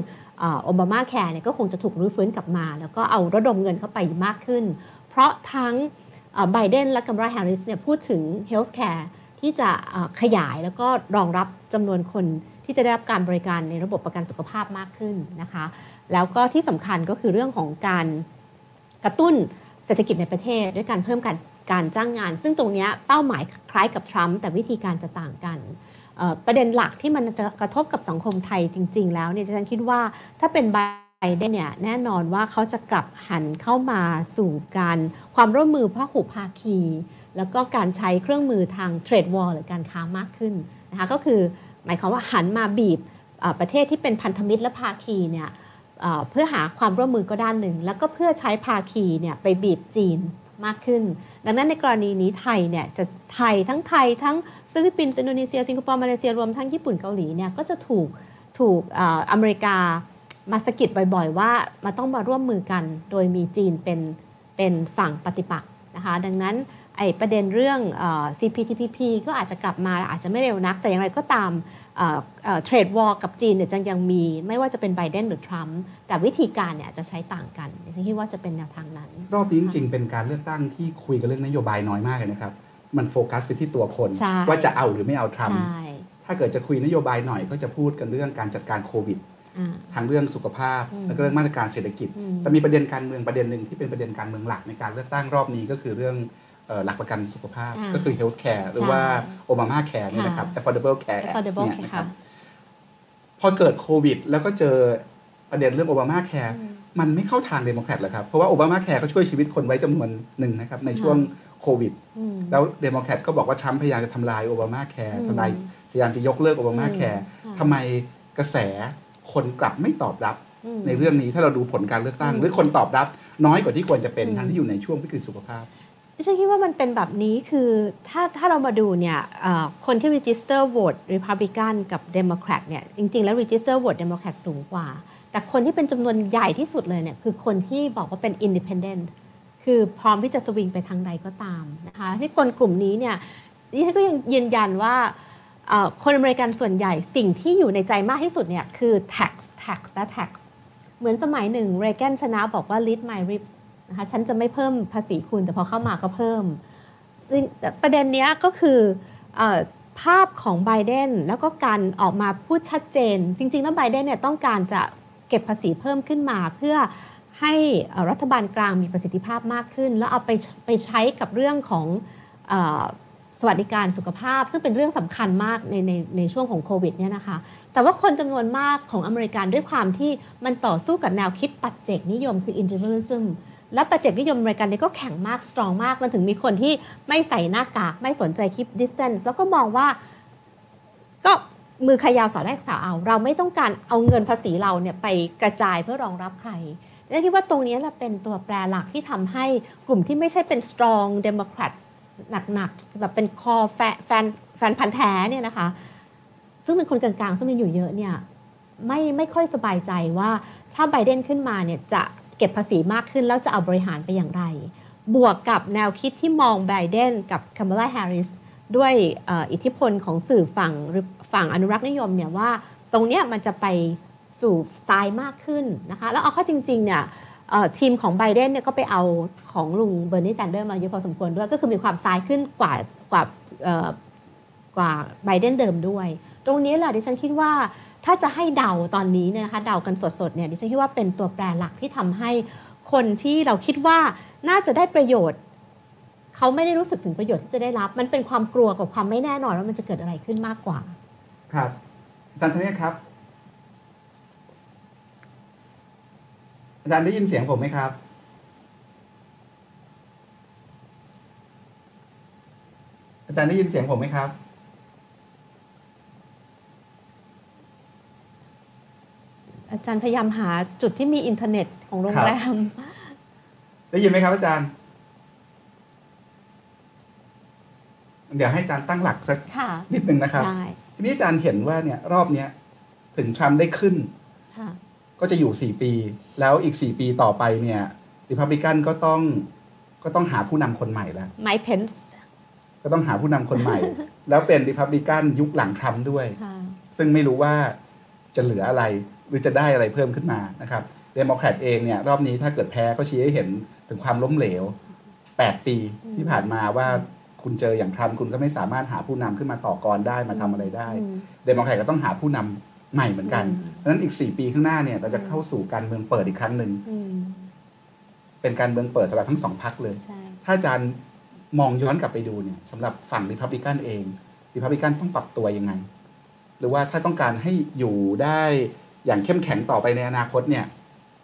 Speaker 2: โอบามาแคร์เนี่ยก็คงจะถูกรื้อฟื้นกลับมา แล้วก็เอาระดมเงินเข้าไปมากขึ้น เพราะทั้งไบเดนและคามาลาแฮร์ริสเนี่ยพูดถึง healthcare ที่จะขยายแล้วก็รองรับจำนวนคนที่จะได้รับการบริการในระบบประกันสุขภาพมากขึ้นนะคะ แล้วก็ที่สำคัญก็คือเรื่องของการกระตุ้นเศรษฐกิจในประเทศด้วยการเพิ่มการ การจ้างงาน ซึ่งตรงนี้เป้าหมายคล้ายกับทรัมป์แต่วิธีการจะต่างกันประเด็นหลักที่มันจะกระทบกับสังคมไทยจริง ๆ แล้วเนี่ยฉันคิดว่าถ้าเป็นไบเดนเนี่ยแน่นอนว่าเขาจะกลับหันเข้ามาสู่การความร่วมมือพหุภาคี แล้วก็การใช้เครื่องมือทางเทรดวอลหรือการค้ามากขึ้นนะคะก็คือหมายความว่าหันมาบีบประเทศที่เป็นพันธมิตรและภาคีเนี่ยเพื่อหาความร่วมมือก็ด้านหนึ่ง แล้วก็เพื่อใช้ภาคีเนี่ยไปบีบจีน มากขึ้น ดังนั้นในกรณีนี้ไทยเนี่ยจะไทยทั้งไทยทั้งฟิลิปปินส์อินโดนีเซีย สิงคโปร์มาเลเซียรวมทั้งญี่ปุ่นเกาหลีเนี่ยก็จะถูกถูกอเมริกามาสะกิดบ่อยๆ ว่ามาต้องมาร่วมมือกัน โดยมีจีนเป็นเป็นฝั่งปฏิปักษ์นะคะ ดังนั้น ไอ้ประเด็นเรื่อง CPTPP ก็อาจจะกลับมาอาจจะไม่เร็วนัก แต่อย่างไรก็ตาม trade war กับจีนเนี่ยจะยังมี ไม่ว่าจะเป็นไบเดนหรือทรัมป์แต่วิธีการเนี่ยจะใช้ต่างกันฉันคิดว่าจะเป็นแนวทางนั้น
Speaker 1: รอบนี้จริงๆ เป็นการเลือกตั้งที่คุยกันเรื่องนโยบายน้อยมากเลยนะครับ มันโฟกัสไปที่ตัวคน ว่าจะเอาหรือไม่เอาทรัมป์ถ้าเกิดจะคุยนโยบายหน่อยก็จะพูดกันเรื่องการจัดการโควิดทางเรื่องสุขภาพแล้วก็เรื่องมาตรการเศรษฐกิจ แต่มีประเด็นการเมืองประเด็นหนึ่งที่เป็นประเด็นการเมืองหลักในการเลือกตั้งรอบนี้ก็คือเรื่อง หลักประกันสุขภาพก็คือ health care หรือว่าโอบามาแคร์นี่นะครับ affordable care เนี่ยนะครับพอเกิดโควิด แล้วก็เจอประเด็นเรื่องโอบามาแคร์มันไม่เข้าทางเดโมแครตหรอครับ เพราะว่าโอบามาแคร์ก็ช่วยชีวิตคนไว้จำนวนหนึ่งนะครับ ในช่วงโควิด แล้วเดโมแครตก็บอกว่าทรัมป์พยายามจะทำลายโอบามาแคร์ทำลายพยายามจะยกเลิกโอบามาแคร์ทำไมกระแสคนกลับไม่ตอบรับในเรื่องนี้ถ้าเราดูผลการเลือกตั้ง หรือคนตอบรับน้อยกว่าที่ควรจะเป็นทั้งที่อยู่ในช่วงวิกฤตสุขภาพ
Speaker 2: ฉันคิดว่ามันเป็นแบบนี้คือถ้าถ้าเรามาดูเนี่ยคนที่ register vote Republican กับ Democrat เนี่ยจริง ๆ แล้ว register vote Democrat สูงกว่า แต่คนที่เป็นจำนวนใหญ่ที่สุดเลยเนี่ยคือคนที่บอกว่าเป็น independent คือพร้อมที่จะสวิงไปทางใดก็ตามนะคะที่คนกลุ่มนี้เนี่ยดิฉันก็ยังยืนยันว่าคนอเมริกันส่วนใหญ่สิ่งที่อยู่ในใจมากที่สุดเนี่ยคือ tax tax และ tax เหมือนสมัยหนึ่งเรแกนชนะบอกว่า lead my ribs นะคะฉันจะไม่เพิ่มภาษีคุณ แต่พอเข้ามาก็เพิ่ม ประเด็นนี้ก็คือภาพของไบเดนแล้วก็การออกมาพูดชัดเจน จริง ๆ แล้วไบเดนเนี่ยต้องการจะเก็บภาษีเพิ่มขึ้นมาเพื่อให้รัฐบาลกลางมีประสิทธิภาพมากขึ้น แล้วเอาไปไปใช้กับเรื่องของสวัสดิการสุขภาพ ซึ่งเป็นเรื่องสำคัญมากในในในช่วงของโควิดเนี่ยนะคะ แต่ว่าคนจำนวนมากของอเมริกันด้วยความที่มันต่อสู้กับแนวคิดปัจเจกนิยมคือ individualism และปัจเจกนิยมอเมริกันนี่ก็แข็งมากสตรองมาก มันถึงมีคนที่ไม่ใส่หน้ากาก ไม่สนใจคลิป distance แล้วก็มองว่า ก็มือขยาวสอดแรกสาวเอา เราไม่ต้องการเอาเงินภาษีเราเนี่ยไปกระจายเพื่อรองรับใครและคิดว่าตรงนี้แหละเป็นตัวแปรหลักที่ทำให้กลุ่มที่ไม่ใช่เป็น strong democrat หนักๆแบบเป็นคอแฟนแฟนแฟนพันธ์แท้เนี่ยนะคะ ซึ่งเป็นคนกลางๆ ซึ่งมีอยู่เยอะเนี่ยไม่ไม่ค่อยสบายใจว่าถ้าไบเดนขึ้นมาเนี่ยจะ เก็บภาษีมากขึ้นแล้วจะเอาบริหารไปอย่างไร บวกกับแนวคิดที่มองไบเดนกับคามาลาแฮร์ริสด้วยอิทธิพลของสื่อฝั่งหรือฝั่งอนุรักษ์นิยมเนี่ยว่าตรงเนี้ยมันจะไปสู่ซ้ายมากขึ้นนะคะแล้วเอาเข้าจริงๆเนี่ยทีมของไบเดนเนี่ยก็ไปเอาของลุงเบอร์นีแซนเดอร์มาเยอะพอสมควรด้วย ก็คือมีความซ้ายขึ้นกว่ากว่ากว่าไบเดนเดิมด้วย ตรงนี้แหละดิฉันคิดว่า ถ้าจะให้เดาตอนนี้เนี่ยนะคะเดากันสดๆเนี่ยดิฉันคิดว่าเป็นตัวแปรหลักที่ทำให้คนที่เราคิดว่าน่าจะได้ประโยชน์เขาไม่ได้รู้สึกถึงประโยชน์ที่จะได้รับ มันเป็นความกลัวกับความไม่แน่นอนว่ามันจะเกิดอะไรขึ้นมากกว่า
Speaker 1: ครับอาจารย์ธเนศครับอาจารย์ได้ยินเสียงผมไหมครับ อาจารย์ได้ยินเสียงผมไหมครับ
Speaker 2: อาจารย์พยายามหาจุดที่มีอินเทอร์เน็ตของโรงแรม
Speaker 1: ได้ยินไหมครับอาจารย์ เดี๋ยวให้อาจารย์ตั้งหลักสัก
Speaker 2: ค่ะ
Speaker 1: นิดนึงนะครับ
Speaker 2: ได้
Speaker 1: ทีนี้อาจารย์เห็นว่าเนี่ยรอบเนี้ยถึงทรัมป์ได้ขึ้น
Speaker 2: ค่ะ
Speaker 1: ก็จะอยู่4ปี แล้วอีก4ปีต่อไปเนี่ยริพับลิกันก็ต้องก็ต้องหาผู้นำคนใหม่แล้ว
Speaker 2: ไมค์เพนส์
Speaker 1: ก็ต้องหาผู้นำคนใหม่ แล้วเป็นริพับลิกันยุคหลังทรัมป์ด้วย
Speaker 2: ค่ะ
Speaker 1: ซึ่งไม่รู้ว่าจะเหลืออะไร หรือจะได้อะไรเพิ่มขึ้นมานะครับเดโมแครตเองเนี่ยรอบนี้ถ้าเกิดแพ้ก็ชี้ให้เห็นถึงความล้มเหลว 8 ปีที่ผ่านมาว่าคุณเจออย่างทรัมป์คุณก็ไม่สามารถหาผู้นำขึ้นมาต่อกรได้มาทำอะไรได้
Speaker 2: อืม
Speaker 1: เดโมแครตก็ต้องหาผู้นำใหม่เหมือนกัน
Speaker 2: อืม
Speaker 1: เพราะฉะนั้นอีก 4 ปีข้างหน้าเนี่ยเราจะเข้าสู่การเมืองเปิดอีกครั้งหนึ่ง
Speaker 2: อืม
Speaker 1: เป็นการเมืองเปิดสำหรับทั้งสองพรรคเลย
Speaker 2: ใช่
Speaker 1: ถ้าอาจารย์มองย้อนกลับไปดูเนี่ยสำหรับฝั่งริพับลิกันเองริพับลิกันต้องปรับตัวยังไง หรือว่าถ้าต้องการให้อยู่ได้ อย่างเข้มแข็งต่อไปในอนาคตเนี่ย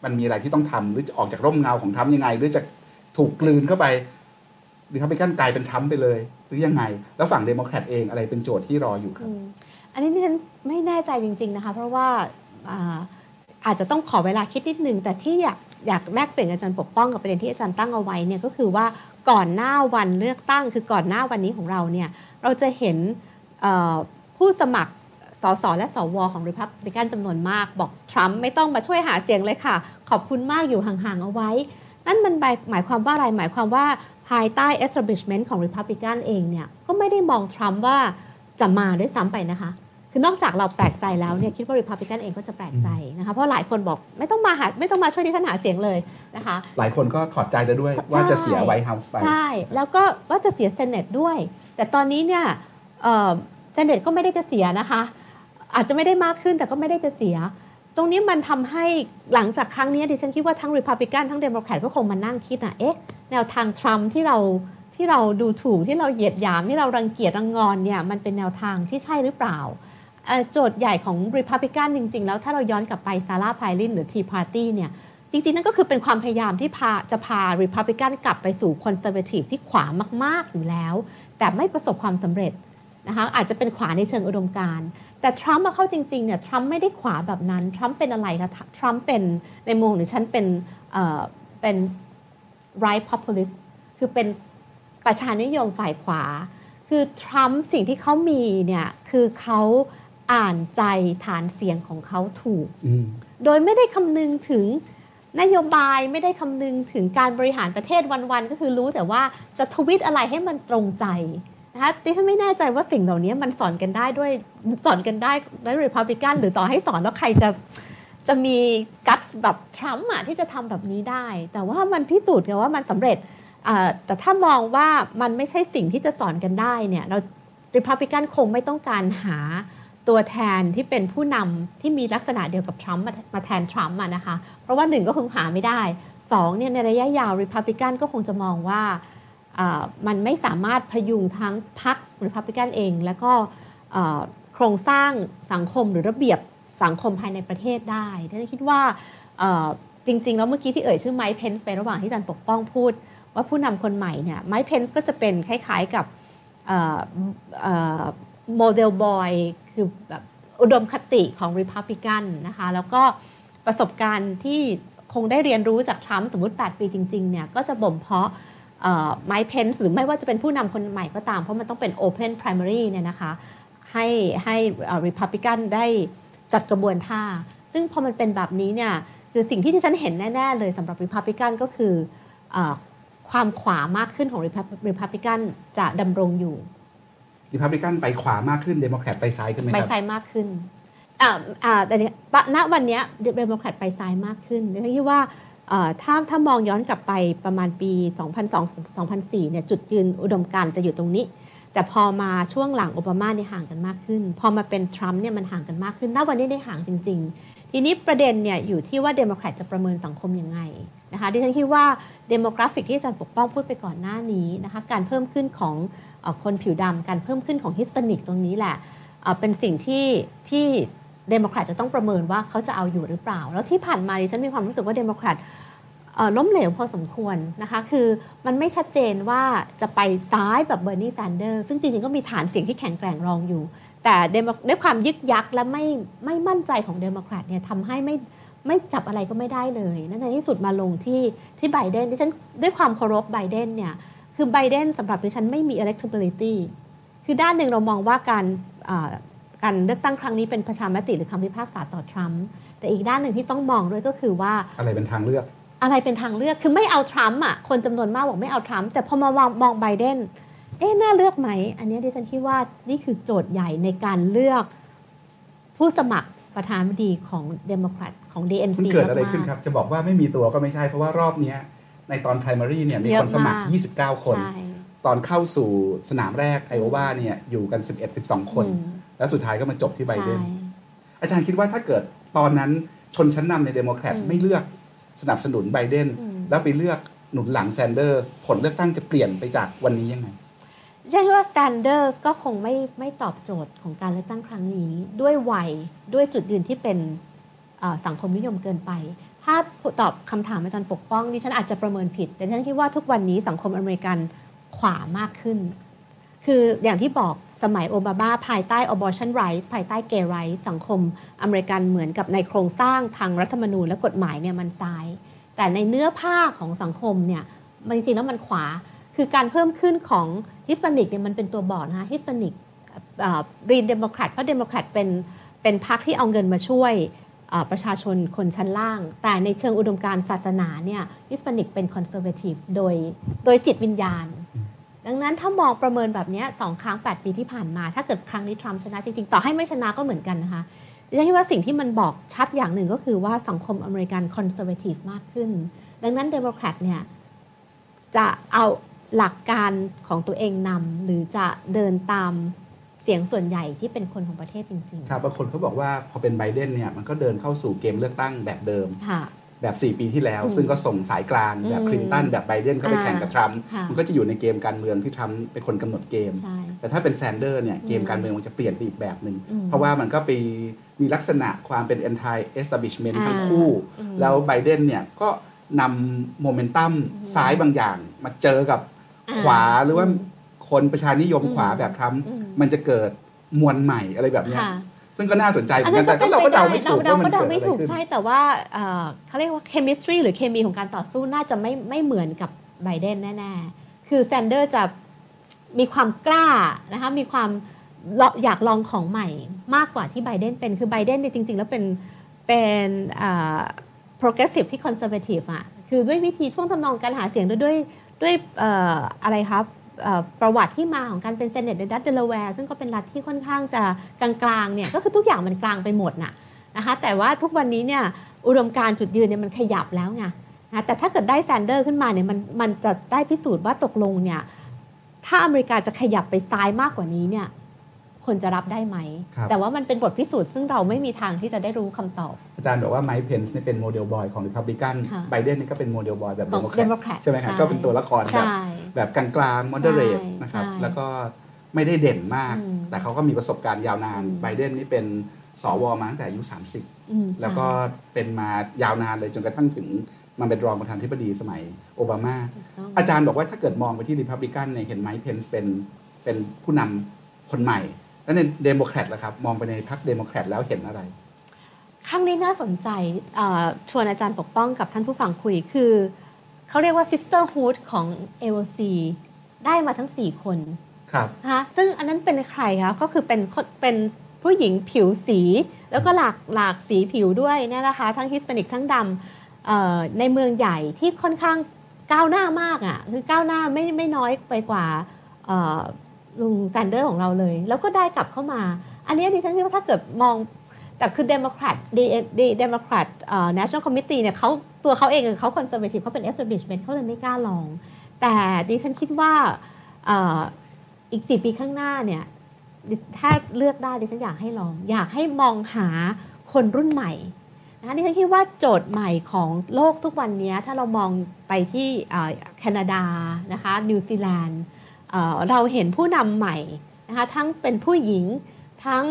Speaker 1: มันมีอะไรที่ต้องทำหรือจะออกจากร่มเงาของทรัมป์ยังไง หรือจะถูกกลืนเข้าไป ริพับลิกันกลายเป็นทรัมป์ไปเลย หรือยังไง แล้วฝั่งเดโมแครตเองอะไรเป็นโจทย์ที่รออยู่ครับ
Speaker 2: อันนี้ดิฉันไม่แน่ใจจริง ๆนะคะ เพราะว่าอาอาจจะต้องขอเวลาคิดนิดนึงแต่ที่อยากอยากแลกเปลี่ยนอาจารย์ปกป้องกับประเด็นที่อาจารย์ตั้งเอาไว้เนี่ยก็คือว่าก่อนหน้าวันเลือกตั้ง คือก่อนหน้าวันนี้ของเราเนี่ยเราจะเห็นผู้สมัคร สสและสวของริพับลิกันจำนวนมาก บอกทรัมป์ไม่ต้องมาช่วยหาเสียงเลยค่ะ ขอบคุณมากอยู่ห่างๆเอาไว้ นั่นมันหมายความว่าอะไรหมายความว่าภายใต้ establishment ของ Republican เองเนี่ยก็ไม่ได้มองทรัมป์ว่าจะมาด้วยซ้ำไปนะคะ คือนอกจากเราแปลกใจแล้วเนี่ยคิดว่า Republican เองก็จะแปลกใจนะคะเพราะหลายคนบอกไม่ต้องมาหาไม่ต้องมาช่วยดิฉันหาเสียงเลยนะคะ
Speaker 1: หลายคนก็ถอดใจแล้วด้วย ว่าจะเสีย White House ไป
Speaker 2: ใช่ แล้วก็ว่าจะเสีย Senate ด้วย แต่ตอนนี้เนี่ย Senate ก็ไม่ได้จะเสียนะคะ อาจจะไม่ได้มากขึ้นแต่ก็ไม่ได้จะเสีย ตรงนี้มันทำให้หลังจากครั้งนี้ดิฉันคิดว่าทั้ง Republican ทั้ง Democrat ก็คงมานั่งคิดนะเอ๊ะแนวทางทรัมป์ที่เราที่เราดูถูกที่เราเหยียดหยามที่เรารังเกียจรังงอนเนี่ยมันเป็นแนวทางที่ใช่หรือเปล่าโจทย์ใหญ่ของ Republican จริง ๆ แล้วถ้าเราย้อนกลับไปซาร่าไพลินหรือ Tea Party เนี่ยจริง ๆ นั่นก็คือเป็นความพยายามที่พาจะพา Republican กลับไปสู่ Conservative ที่ขวามาก ๆ อยู่แล้ว แต่ไม่ประสบความสำเร็จนะคะอาจจะเป็นขวาในเชิงอุดมการ แต่ทรัมป์มาเข้าจริงๆเนี่ยทรัมป์ไม่ได้ขวาแบบนั้นทรัมป์เป็นอะไรคะทรัมป์เป็นในมุมหรือฉันเป็นเอ่อเป็น right populist คือเป็นประชานิยมฝ่ายขวา คือทรัมป์สิ่งที่เขามีเนี่ยคือเขาอ่านใจฐานเสียงของเขาถูก
Speaker 1: อืม
Speaker 2: โดยไม่ได้คำนึงถึงนโยบายไม่ได้คำนึงถึงการบริหารประเทศวันๆ ก็คือรู้แต่ว่าจะทวิตอะไรให้มันตรงใจ นะคะดิฉันไม่แน่ใจว่าสิ่งเหล่านี้มันสอนกันได้ด้วยสอนกันได้ในรีพับลิกันหรือต่อให้สอนแล้วใครจะจะมีกัตแบบทรัมป์อะที่จะทำแบบนี้ได้ แต่ว่ามันพิสูจน์กันว่ามันสำเร็จแต่ถ้ามองว่ามันไม่ใช่สิ่งที่จะสอนกันได้เนี่ยเรารีพับลิกันคงไม่ต้องการหาตัวแทนที่เป็นผู้นำที่มีลักษณะเดียวกับทรัมป์มาแทนทรัมป์อะนะคะ เพราะว่าหนึ่งก็คงหาไม่ได้สองเนี่ยในระยะยาวริพับลิกันก็คงจะมองว่า มันไม่สามารถพยุงทั้งพรรคริพับลิกันเอง แล้วก็โครงสร้างสังคมหรือระเบียบสังคมภายในประเทศได้ดังนั้นคิดว่าจริง ๆ แล้วเมื่อกี้ที่เอ่ยชื่อไมค์เพนส์ไประหว่างที่อาจารย์ปกป้องพูด ว่าผู้นำคนใหม่เนี่ยไมค์เพนส์ก็จะเป็นคล้ายๆกับ model boy คือแบบอุดมคติของ Republican นะคะแล้วก็ประสบการณ์ที่คงได้เรียนรู้จากทรัมป์สมมติ 8 ปีจริง ๆ เนี่ย ก็จะบ่มเพาะ ไมค์เพนส์หรือไม่ว่าจะเป็นผู้นำคนใหม่ก็ตาม เพราะมันต้องเป็น Open Primary เนี่ยนะคะ ให้ให้ Republican ได้จัดกระบวนท่า ซึ่งพอมันเป็นแบบนี้เนี่ยคือสิ่งที่ที่ฉันเห็นแน่ ๆ เลยสำหรับ Republican ก็คือเออความขวามากขึ้นของ Republican จะดำรงอยู่
Speaker 1: ริพับลิกันไปขวามากขึ้นเดโมแครตไปซ้ายขึ้นไหม
Speaker 2: ไป
Speaker 1: ครับ
Speaker 2: ซ้ายมากขึ้นอ่าอ่าแต่เนี้ยปะณวันเนี้ยเดโมแครตไปซ้ายมากขึ้นดิฉันคิดว่าเอ่อ ถ้าถ้ามองย้อนกลับไปประมาณปี 2002-2004 เนี่ยจุดยืนอุดมการจะอยู่ตรงนี้ แต่พอมาช่วงหลังโอบามาเนี่ยห่างกันมากขึ้น พอมาเป็นทรัมป์เนี่ยมันห่างกันมากขึ้นณวันนี้ได้ห่างจริง ๆ ทีนี้ประเด็นเนี่ยอยู่ที่ว่าเดโมแครตจะประเมินสังคมยังไงนะคะดิฉันคิดว่า demographic ที่อาจารย์ปกป้องพูดไปก่อนหน้านี้นะคะการเพิ่มขึ้นของคนผิวดำการเพิ่มขึ้นของฮิสปานิกตรงนี้แหละเอ่อเป็นสิ่งที่ที่ เดโมแครตจะต้องประเมินว่าเขาจะเอาอยู่หรือเปล่า แล้วที่ผ่านมาดิฉันมีความรู้สึกว่าเดโมแครตล้มเหลวพอสมควรนะคะคือมันไม่ชัดเจนว่าจะไปซ้ายแบบเบอร์นีแซนเดอร์ซึ่งจริงๆก็มีฐานเสียงที่แข็งแกร่งรองอยู่ แต่เดโมด้วยความยึกยักและไม่ไม่มั่นใจของเดโมแครตเนี่ยทำให้ไม่ไม่จับอะไรก็ไม่ได้เลยนั่นในที่สุดมาลงที่ที่ไบเดนดิฉันด้วยความเคารพไบเดนเนี่ยคือไบเดนสำหรับดิฉันไม่มี electability คือด้านหนึ่งเรามองว่าการ การเลือกตั้งครั้งนี้เป็นประชามติหรือคำพิพากษาต่อทรัมป์แต่อีกด้านหนึ่งที่ต้องมองด้วยก็คือว่า
Speaker 1: อะไรเป็นทางเลือก
Speaker 2: อะไรเป็นทางเลือกคือไม่เอาทรัมป์อะคนจำนวนมากบอกไม่เอาทรัมป์แต่พอมามองมองไบเดนเอ๊ะน่าเลือกไหม อันนี้ดิฉันคิดว่านี่คือโจทย์ใหญ่ในการเลือกผู้สมัครประธานาธิบดีของเดโมแครตของ DNC
Speaker 1: มันเกิดอะไร
Speaker 2: มากๆ
Speaker 1: ขึ้นครับ จะบอกว่าไม่มีตัวก็ไม่ใช่เพราะว่ารอบเนี้ยในตอน primary เนี่ยมี
Speaker 2: เยอะ
Speaker 1: คนสมัคร
Speaker 2: มาก
Speaker 1: 29 คน
Speaker 2: ใช่
Speaker 1: ตอนเข้าสู่สนามแรกไอโอวาเนี่ยอยู่กัน 11-12 คน
Speaker 2: อืม
Speaker 1: แล้วสุดท้ายก็มาจบที่ไบเดน
Speaker 2: ใช่
Speaker 1: อาจารย์คิดว่าถ้าเกิดตอนนั้นชนชั้นนำในเดโมแครต
Speaker 2: อืม
Speaker 1: ไม่เลือกสนับสนุนไบเดน
Speaker 2: อืม
Speaker 1: แล้วไปเลือกหนุนหลังแซนเดอร์สผลเลือกตั้งจะเปลี่ยนไปจากวันนี้ยังไง
Speaker 2: ดิฉันคิดว่าแซนเดอร์สก็คงไม่ไม่ตอบโจทย์ของการเลือกตั้งครั้งนี้ ด้วยวัยด้วยจุดยืนที่เป็นเอ่อสังคมนิยมเกินไป ถ้าตอบคำถามอาจารย์ปกป้องดิฉันอาจจะประเมินผิด แต่ดิฉันคิดว่าทุกวันนี้สังคมอเมริกันขวามากขึ้น คืออย่างที่บอกสมัยโอบามาภายใต้ abortion rights ภายใต้ gay rights สังคมอเมริกันเหมือนกับในโครงสร้างทางรัฐธรรมนูญและกฎหมายเนี่ยมันซ้าย แต่ในเนื้อผ้าของสังคมเนี่ยมันจริงๆแล้วมันขวา คือการเพิ่มขึ้นของฮิสปานิกเนี่ยมันเป็นตัวบอกนะคะฮิสปานิก lean เดโมแครตเพราะเดโมแครตเป็นเป็นพรรคที่เอาเงินมาช่วยประชาชนคนชั้นล่าง แต่ในเชิงอุดมการณ์ศาสนาเนี่ยฮิสปานิกเป็น conservative โดยโดยจิตวิญญาณ ดังนั้นถ้ามองประเมินแบบเนี้ยสองครั้ง 8 ปีที่ผ่านมา ถ้าเกิดครั้งนี้ทรัมป์ชนะจริงๆ ต่อให้ไม่ชนะก็เหมือนกันนะคะดิฉันคิดว่าสิ่งที่มันบอกชัดอย่างหนึ่งก็คือว่าสังคมอเมริกัน conservative มากขึ้น ดังนั้นเดโมแครตเนี่ยจะเอาหลักการของตัวเองนำหรือจะเดินตามเสียงส่วนใหญ่ที่เป็นคนของประเทศจริง
Speaker 1: ครับบางคนเขาบอกว่าพอเป็นไบเดนเนี่ยมันก็เดินเข้าสู่เกมเลือกตั้งแบบเดิม
Speaker 2: ๆค่ะ
Speaker 1: แบบ 4 ปีที่แล้ว
Speaker 2: อืม
Speaker 1: ซึ่งก็ส่งสายกลางแบบ
Speaker 2: อืม
Speaker 1: คลินตันแบบไบเดนก็ไป
Speaker 2: อ่า
Speaker 1: แข่งกับทรัมป์
Speaker 2: ค่ะ
Speaker 1: มันก็จะอยู่ในเกมการเมืองที่ทรัมป์เป็นคนกำหนดเกม
Speaker 2: ใช่
Speaker 1: แต่ถ้าเป็นแซนเดอร์เนี่ยเกม
Speaker 2: อืม
Speaker 1: การเมืองมันจะเปลี่ยนไปอีกแบบหนึ่ง
Speaker 2: อืม
Speaker 1: เพราะว่ามันก็ไปมีลักษณะความเป็น anti establishment
Speaker 2: อ่า
Speaker 1: ทั้งคู่
Speaker 2: อืม
Speaker 1: แล้วไบเดนเนี่ยก็นำโมเมนตัมซ้ายบางอย่าง มาเจอกับ
Speaker 2: อ่า
Speaker 1: ขวาหรือว่า
Speaker 2: อืม
Speaker 1: คนประชานิยม
Speaker 2: อืม
Speaker 1: ขวาแบบทรัมป์
Speaker 2: อืม
Speaker 1: มันจะเกิดมวลใหม่อะไรแบบเนี้ย
Speaker 2: ค่ะ
Speaker 1: ซึ่งก็น่าสนใจเหมื
Speaker 2: อั
Speaker 1: อนน
Speaker 2: นั้
Speaker 1: กัน
Speaker 2: น
Speaker 1: แต่ก็เราก็เดาไม่ถูก
Speaker 2: เรา
Speaker 1: ว่ามัน
Speaker 2: ก็เดา
Speaker 1: เกิด
Speaker 2: ไม่
Speaker 1: อะไร
Speaker 2: ถูก
Speaker 1: ขึ้น
Speaker 2: ใช่แต่ว่าเอ่อเขาเรียกว่า chemistry หรือเคมีของการต่อสู้น่าจะไม่ไม่เหมือนกับไบเดนแน่ๆ คือแซนเดอร์จะมีความกล้านะคะมีความลออยากลองของใหม่มากกว่าที่ไบเดนเป็นคือไบเดนเนี่ยจริง ๆ แล้วเป็นเป็นเอ่อ progressive ที่ conservative อะคือด้วยวิธีท่วงทำนองการหาเสียงด้วยด้วยด้วยเอ่ออะไรครับเอ่อ ประวัติที่มาของการเป็นเซเนตในรัฐเดลาแวร์ซึ่งก็เป็นรัฐที่ค่อนข้างจะกลางๆเนี่ยก็คือทุกอย่างมันกลางไปหมดน่ะนะคะแต่ว่าทุกวันนี้เนี่ยอุดมการณ์จุดยืนเนี่ยมันขยับแล้วไงนะแต่ถ้าเกิดได้แซนเดอร์ขึ้นมาเนี่ยมันมันจะได้พิสูจน์ว่าตกลงเนี่ยถ้าอเมริกาจะขยับไปซ้ายมากกว่านี้เนี่ย คนจะรับได้ไหม
Speaker 1: ครับ
Speaker 2: แต่ว่ามันเป็นบทพิสูจน์ซึ่งเราไม่มีทางที่จะได้รู้คำตอบ
Speaker 1: อาจารย์บอกว่าไมค์เพนส์เนี่ยเป็น model boy ของริพับลิกัน
Speaker 2: ค่ะ
Speaker 1: ไบเดนนี่ก็เป็น model boy แบบ
Speaker 2: ของเด
Speaker 1: โมแครต
Speaker 2: เดโมแครต
Speaker 1: ใช่ไหมครับก็เป็นตัวละครแบบ
Speaker 2: ใช่
Speaker 1: แบบกลางๆ moderate
Speaker 2: ใช่
Speaker 1: นะครับ
Speaker 2: ใช่
Speaker 1: แล้วก็ไม่ได้เด่นมาก
Speaker 2: อืม
Speaker 1: แต่เขาก็มีประสบการณ์ยาวนาน
Speaker 2: อืม
Speaker 1: ไบเดนนี่เป็นสวมาตั้งแต่อายุ 30
Speaker 2: อืม
Speaker 1: แล้วก็เป็นมายาวนานเลยจนกระทั่งถึงมันเป็นรองประธานาธิบดีสมัยโอบามา
Speaker 2: ใช่
Speaker 1: อาจารย์บอกว่าถ้าเกิดมองไปที่ริพับลิกันเนี่ยเห็นไมค์เพนส์เป็นเป็นผู้นำคนใหม่ แล้วในเดโมแครตล่ะครับมองไปในพรรคเดโมแครตแล้วเห็นอะไร
Speaker 2: ครั้งนี้น่าสนใจเอ่อชวนอาจารย์ปกป้องกับท่านผู้ฟังคุยคือ เขาเรียกว่า sisterhood ของ AOC ได้มาทั้ง 4 คน
Speaker 1: ครับ
Speaker 2: นะคะซึ่งอันนั้นเป็นใครคะก็คือเป็นคนเป็นผู้หญิงผิวสี แล้วก็หลากหลากสีผิวด้วยเนี่ยนะคะทั้งฮิสแปนิกทั้งดำเอ่อในเมืองใหญ่ที่ค่อนข้างก้าวหน้ามากอะ่ะคือก้าวหน้าไม่ไม่น้อยไปกว่าเอ่อ ลุงแซนเดอร์ของเราเลย แล้วก็ได้กลับเข้ามา อันนี้ดิฉันคิดว่าถ้าเกิดมองแต่คือเดโมแครตดีดีเดโมแครตเอ่อ national committee เนี่ยเขาตัวเขาเองเขา conservative เขาเป็น establishment เขาเลยไม่กล้าลอง แต่ดิฉันคิดว่าเอ่ออีกสี่ปีข้างหน้าเนี่ยถ้าเลือกได้ดิฉันอยากให้ลอง อยากให้มองหาคนรุ่นใหม่นะคะดิฉันคิดว่าโจทย์ใหม่ของโลกทุกวันนี้ถ้าเรามองไปที่แคนาดานะคะนิวซีแลนด์ เราเห็นผู้นำใหม่นะคะทั้งเป็นผู้หญิงทั้ง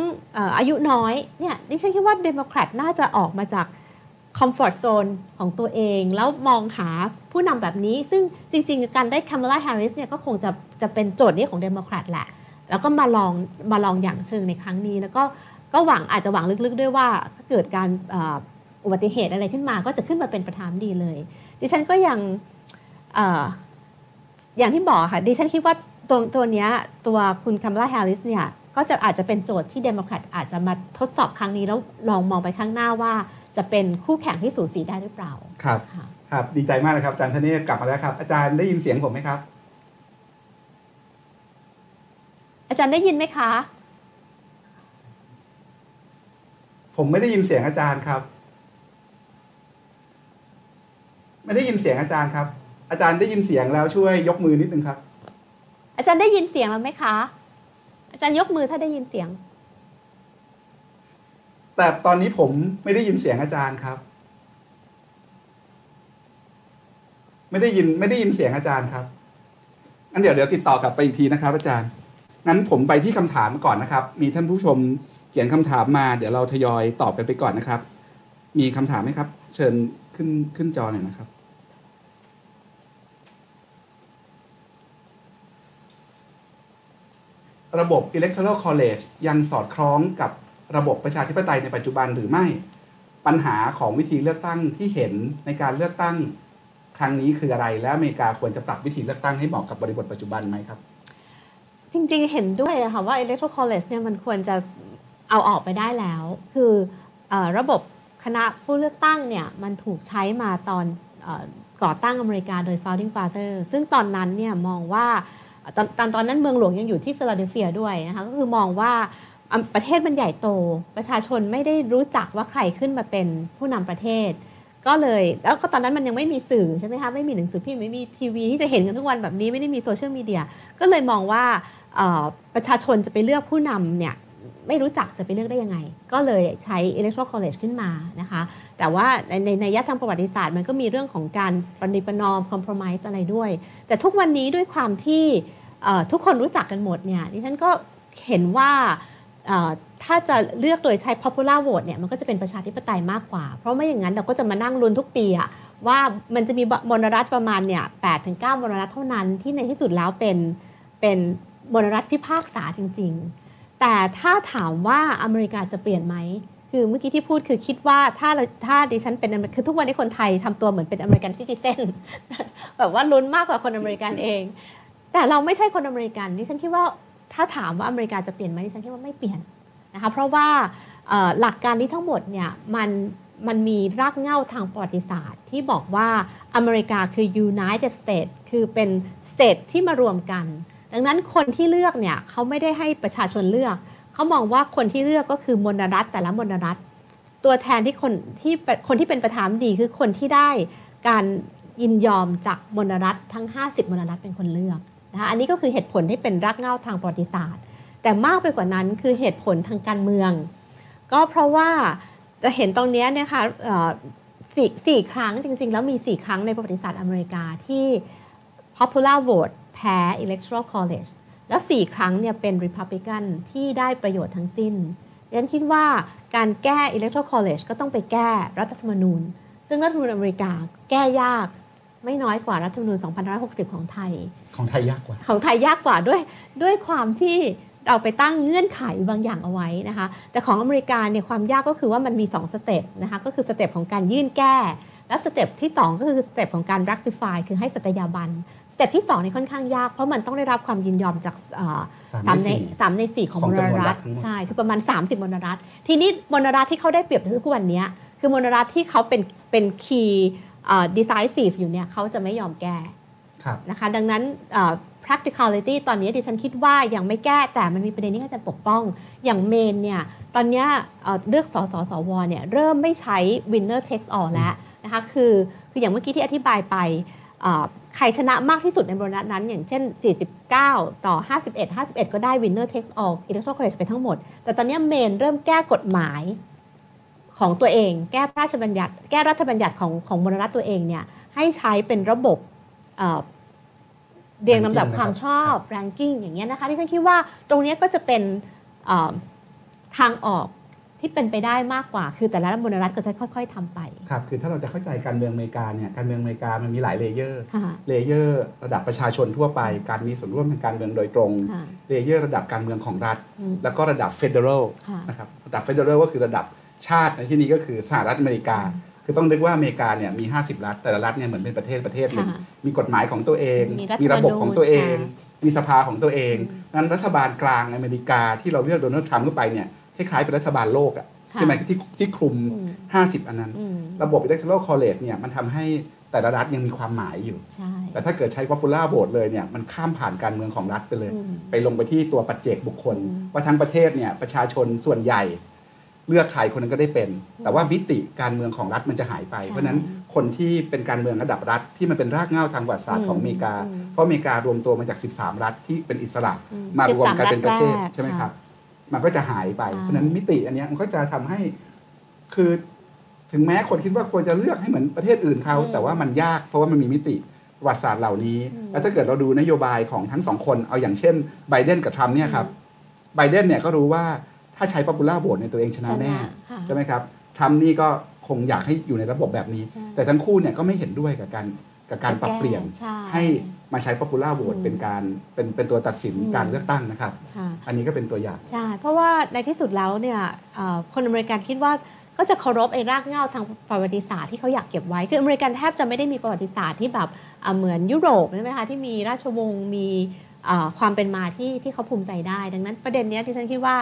Speaker 2: อายุน้อยเนี่ยดิฉันคิดว่าเดโมแครตน่าจะออกมาจาก comfort zone ของตัวเอง แล้วมองหาผู้นำแบบนี้ ซึ่งจริง ๆ การได้คามาลาแฮร์ริสเนี่ยก็คงจะจะเป็นโจทย์นี้ของเดโมแครตแหละ แล้วก็มาลองมาลองหยั่งเชิงในครั้งนี้ แล้วก็ก็หวังอาจจะหวังลึกๆด้วยว่าถ้าเกิดการอุบัติเหตุอะไรขึ้นมาก็จะขึ้นมาเป็นประธานาธิบดีเลย ดิฉันก็ยังออย่างที่บอกค่ะดิฉันคิดว่า ตัวตัวนี้ตัวคุณคามาลาแฮร์ริสเนี่ยก็จะอาจจะเป็นโจทย์ที่เดโมแครตอาจจะมาทดสอบครั้งนี้แล้วลองมองไปข้างหน้าว่าจะเป็นคู่แข่งที่สูสีได้หรือเปล่า
Speaker 1: ครับ ครับ ดีใจมากเลยครับอาจารย์ธเนศกลับมาแล้วครับ อาจารย์ได้ยินเสียงผมไหมครับ
Speaker 2: อาจารย์ได้ยินไหมคะ
Speaker 1: ผมไม่ได้ยินเสียงอาจารย์ครับ ไม่ได้ยินเสียงอาจารย์ครับ อาจารย์ได้ยินเสียงแล้วช่วยยกมือนิดนึงครับ
Speaker 2: อาจารย์ได้ยินเสียงแล้วไหมคะ อาจารย์ยกมือถ้าได้ยินเสียง
Speaker 1: แต่ตอนนี้ผมไม่ได้ยินเสียงอาจารย์ครับ ไม่ได้ยินไม่ได้ยินเสียงอาจารย์ครับงั้นเดี๋ยวเดี๋ยวติดต่อกลับไปอีกทีนะครับ อาจารย์งั้นผมไปที่คำถามก่อนนะครับ มีท่านผู้ชมเขียนคำถามมา เดี๋ยวเราทยอยตอบกันไปก่อนนะครับ มีคำถามไหมครับ เชิญขึ้นขึ้นจอหน่อยนะครับ ระบบ Electoral College ยังสอดคล้องกับระบบประชาธิปไตยในปัจจุบันหรือไม่ ปัญหาของวิธีเลือกตั้งที่เห็นในการเลือกตั้งครั้งนี้คืออะไร และอเมริกาควรจะปรับวิธีเลือกตั้งให้เหมาะกับบริบทปัจจุบันไหมครับ
Speaker 2: จริงๆเห็นด้วยค่ะว่า Electoral College เนี่ยมันควรจะเอาออกไปได้แล้ว คืออระบบคณะผู้เลือกตั้งเนี่ยมันถูกใช้มาตอนก่อตั้งอเมริกาโดย founding father ซึ่งตอนนั้นเนี่ยมองว่า ตอนตอนตอนนั้นเมืองหลวงยังอยู่ที่ฟิลาเดลเฟียด้วยนะคะก็คือมองว่าประเทศมันใหญ่โต ประชาชนไม่ได้รู้จักว่าใครขึ้นมาเป็นผู้นำประเทศ ก็เลยแล้วก็ตอนนั้นมันยังไม่มีสื่อใช่ไหมคะไม่มีหนังสือพิมพ์ไม่มีทีวีที่จะเห็นกันทุกวันแบบนี้ไม่ได้มีโซเชียลมีเดียก็เลยมองว่าประชาชนจะไปเลือกผู้นำเนี่ย ไม่รู้จักจะไปเลือกได้ยังไง ก็เลยใช้ electoral college ขึ้นมานะคะ แต่ว่าในในในยะทางประวัติศาสตร์มันก็มีเรื่องของการปฏิปนอม compromise อะไรด้วย แต่ทุกวันนี้ด้วยความที่ทุกคนรู้จักกันหมดเนี่ยดิฉันก็เห็นว่าถ้าจะเลือกโดยใช้ popular vote เนี่ยมันก็จะเป็นประชาธิปไตยมากกว่า เพราะไม่อย่างนั้นเราก็จะมานั่งลุ้นทุกปีอะว่ามันจะมีมลรัฐประมาณเนี่ยแปดถึงเก้ามลรัฐเท่านั้นที่ในที่สุดแล้วเป็นเป็นมลรัฐพิพากษาจริง ๆ แต่ถ้าถามว่าอเมริกาจะเปลี่ยนไหมคือเมื่อกี้ที่พูดคือคิดว่าถ้าถ้าดิฉันเป็นคือทุกวันนี้คนไทยทำตัวเหมือนเป็น American citizen แบบว่าลุ้นมากกว่าคนอเมริกันเอง แต่เราไม่ใช่คนอเมริกันดิฉันคิดว่าถ้าถามว่าอเมริกาจะเปลี่ยนไหมดิฉันคิดว่าไม่เปลี่ยนนะคะเพราะว่าหลักการนี้ทั้งหมดเนี่ยมันมันมีรากเหง้าทางประวัติศาสตร์ ที่บอกว่าอเมริกาคือ United States คือเป็น state ที่มารวมกัน ดังนั้นคนที่เลือกเนี่ยเขาไม่ได้ให้ประชาชนเลือก เขามองว่าคนที่เลือกก็คือมลรัฐแต่ละมลรัฐ ตัวแทนที่คนที่คนที่เป็นประธานดีคือคนที่ได้การยินยอมจากมลรัฐทั้ง 50มลรัฐเป็นคนเลือกนะคะอันนี้ก็คือเหตุผลที่เป็นรากเหง้าทางประวัติศาสตร์ แต่มากไปกว่านั้นคือเหตุผลทางการเมือง ก็เพราะว่าจะเห็นตรงนี้เนี่ยค่ะสี่สี่ครั้งจริง ๆ แล้วมีสี่ครั้งในประวัติศาสตร์อเมริกาที่ popular vote พ้ electoral college แล้วสี่ครั้งเนี่ยเป็น Republican ที่ได้ประโยชน์ทั้งสิ้นดังนั้นคิดว่าการแก้ electoral college ก็ต้องไปแก้รัฐธรรมนูญ ซึ่งรัฐธรรมนูญอเมริกาแก้ยากไม่น้อยกว่ารัฐธรรมนูญ2560 ของไทย
Speaker 1: ของไทยยากกว่า
Speaker 2: ของไทยยากกว่าด้วยด้วยความที่เราไปตั้งเงื่อนไขบางอย่างเอาไว้นะคะ แต่ของอเมริกาเนี่ยความยากก็คือว่ามันมี 2 step นะคะ ก็คือ step ของการยื่นแก้ และ step ที่ 2 ก็คือ step ของการ ratify คือให้สัตยาบัน step ที่2นี่ค่อนข้างยาก เพราะมันต้องได้รับความยินยอมจากสามในสามในสี่ของมลรัฐใช่คือประมาณ 30มลรัฐ ทีนี้มลรัฐที่เขาได้เปรียบทุกวันนี้คือมลรัฐที่เขาเป็นเป็น key decisive อยู่เนี่ยเขาจะไม่ยอมแก้นะคะดังนั้น practicality ตอนนี้ดิฉันคิดว่ายังไม่แก้แต่มันมีประเด็นที่อาจารย์ปกป้อง อย่างเมนเนี่ยตอนนี้เลือกสสสวเนี่ยเริ่มไม่ใช้ winner takes all แล้วนะคะคือคืออย่างเมื่อกี้ที่อธิบายไป ใครชนะมากที่สุดในโบนัสนั้น อย่างเช่น 49 ต่อ 51 51 ก็ได้ winner takes all electoral college ไปทั้งหมด แต่ตอนนี้เมนเริ่มแก้กฎหมายของตัวเอง แก้พระราชบัญญัติ แก้รัฐบัญญัติของของมลรัฐตัวเองเนี่ยให้ใช้เป็นระบบเอ่อเรียงลำดับ
Speaker 1: Ranking
Speaker 2: ความ
Speaker 1: นะครับ
Speaker 2: ชอบ ranking อย่างเงี้ยนะคะที่ฉันคิดว่าตรงเนี้ยก็จะเป็นเอ่อทางออก ที่เป็นไปได้มากกว่า คือแต่ละมลรัฐก็จะค่อย ๆทำไป
Speaker 1: ครับ คือถ้าเราจะเข้าใจการเมืองอเมริกาเนี่ย การเมืองอเมริกามันมีหลาย layer
Speaker 2: ค่ะ
Speaker 1: layer ระดับประชาชนทั่วไป การมีส่วนร่วมทางการเมืองโดยตรง
Speaker 2: ค่ะ
Speaker 1: layer ระดับการเมืองของรัฐ
Speaker 2: อืม
Speaker 1: แล้วก็ระดับ federal
Speaker 2: ค่ะ
Speaker 1: นะครับ ระดับ federal ก็คือระดับชาติในที่นี้ก็คือสหรัฐอเมริกา คือต้องนึกว่าอเมริกาเนี่ยมี 50 รัฐ แต่ละรัฐเนี่ยเหมือนเป็นประเทศประเทศหนึ่ง
Speaker 2: ค่ะ
Speaker 1: มีกฎหมายของตัวเอง
Speaker 2: มีรัฐ
Speaker 1: มีระบบของตัวเอง
Speaker 2: ธรรมนูญ
Speaker 1: มีสภาของตัวเอง นั้นรัฐบาลกลางอเมริกาที่เราเลือกโดนัลด์ทรัมป์เข้าไปเนี่ย คล้ายๆเป็นรัฐบาลโลกอะใช่ไหมที่ที่คลุม
Speaker 2: อืม
Speaker 1: 50 อันนั้น
Speaker 2: อืม
Speaker 1: ระบบ electoral college เนี่ยมันทำให้แต่ละรัฐยังมีความหมายอยู่
Speaker 2: ใช่
Speaker 1: แต่ถ้าเกิดใช้ popular vote เลยเนี่ยมันข้ามผ่านการเมืองของรัฐไปเลย
Speaker 2: อืม
Speaker 1: ไปลงไปที่ตัวปัจเจกบุคคล
Speaker 2: อืม
Speaker 1: ว่าทั้งประเทศเนี่ยประชาชนส่วนใหญ่ เลือกใครคนนั้นก็ได้เป็น แต่ว่ามิติการเมืองของรัฐมันจะหายไป
Speaker 2: ใช่
Speaker 1: เพราะฉะนั้นคนที่เป็นการเมืองระดับรัฐที่มันเป็นรากเหง้าทางประวัติศาสตร์ของอเมริกา
Speaker 2: อืม
Speaker 1: เพราะอเมริการวมตัวมาจาก 13 รัฐที่เป็นอิสระ
Speaker 2: อืม
Speaker 1: มารวมกัน
Speaker 2: 13
Speaker 1: เป็นประเทศ
Speaker 2: รัฐแรก
Speaker 1: ใช่ไหม
Speaker 2: ค่ะ
Speaker 1: ครับ มันก็จะหายไป
Speaker 2: ใช่
Speaker 1: เพราะฉะนั้นมิติอันเนี้ยมันก็จะทำให้คือถึงแม้คนคิดว่าควรจะเลือกให้เหมือนประเทศอื่นเขา
Speaker 2: อืม
Speaker 1: แต่ว่ามันยากเพราะว่ามันมีมิติประวัติศาสตร์เหล่านี้
Speaker 2: อืม
Speaker 1: แล้วถ้าเกิดเราดูนโยบายของทั้งสองคนเอาอย่างเช่นไบเดนกับทรัมป์เนี่ยครับไบเดนเนี่ยก็รู้ว่าถ้าใช้ popular vote ในยตัวเองชนะแน่
Speaker 2: ค่ะ
Speaker 1: ใช่ไหมครับทรัมป์นี่ก็คงอยากให้อยู่ในระบบแบบนี้
Speaker 2: ใช่
Speaker 1: แต่ทั้งคู่เนี่ยก็ไม่เห็นด้วยกับการกับการปรับเปลี่ยน
Speaker 2: ใช่
Speaker 1: ให้ มาใช้ popular vote
Speaker 2: อืม
Speaker 1: เป็นการเป็นเป็นตัวตัดสิน
Speaker 2: อืม
Speaker 1: การเลือกตั้งนะครับ
Speaker 2: ค่ะ
Speaker 1: อันนี้ก็เป็นตัวอย่าง
Speaker 2: ใช่ เพราะว่าในที่สุดแล้วเนี่ยเอ่อคนอเมริกันคิดว่าก็จะเคารพไอ้รากเหง้าทางประวัติศาสตร์ที่เขาอยากเก็บไว้ คืออเมริกันแทบจะไม่ได้มีประวัติศาสตร์ที่แบบเอ่อเหมือนยุโรปใช่ไหมคะที่มีราชวงศ์มีเอ่อความเป็นมาที่ที่เขาภูมิใจได้ ดังนั้นประเด็นเนี้ยที่ฉันคิดว่า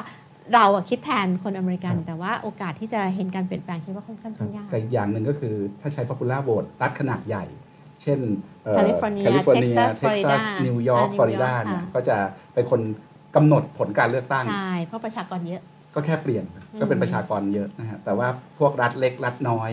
Speaker 2: เราอะคิดแทนคนอเมริกัน
Speaker 1: ครับ
Speaker 2: แต่ว่าโอกาสที่จะเห็นการเปลี่ยนแปลงคิดว่าค่อนข้างยาก
Speaker 1: แต่อีกอย่างหนึ่งก็คือถ้าใช้ popular vote รัฐขนาดใหญ่ เช่น เอ่อ
Speaker 2: California
Speaker 1: แคลิฟอร์เนีย
Speaker 2: Texas
Speaker 1: เท็กซัส
Speaker 2: Florida
Speaker 1: นิวยอร์ก
Speaker 2: อ่า
Speaker 1: ฟลอริดา
Speaker 2: New York
Speaker 1: เนี่ย
Speaker 2: ค่ะ
Speaker 1: ก็จะเป็นคนกำหนดผลการเลือกตั้ง
Speaker 2: ใช่ เพราะประชากรเยอะ
Speaker 1: ก็แค่เปลี่ยน ก็เป็นประชากรเยอะนะฮะ แต่ว่าพวกรัฐเล็กรัฐน้อย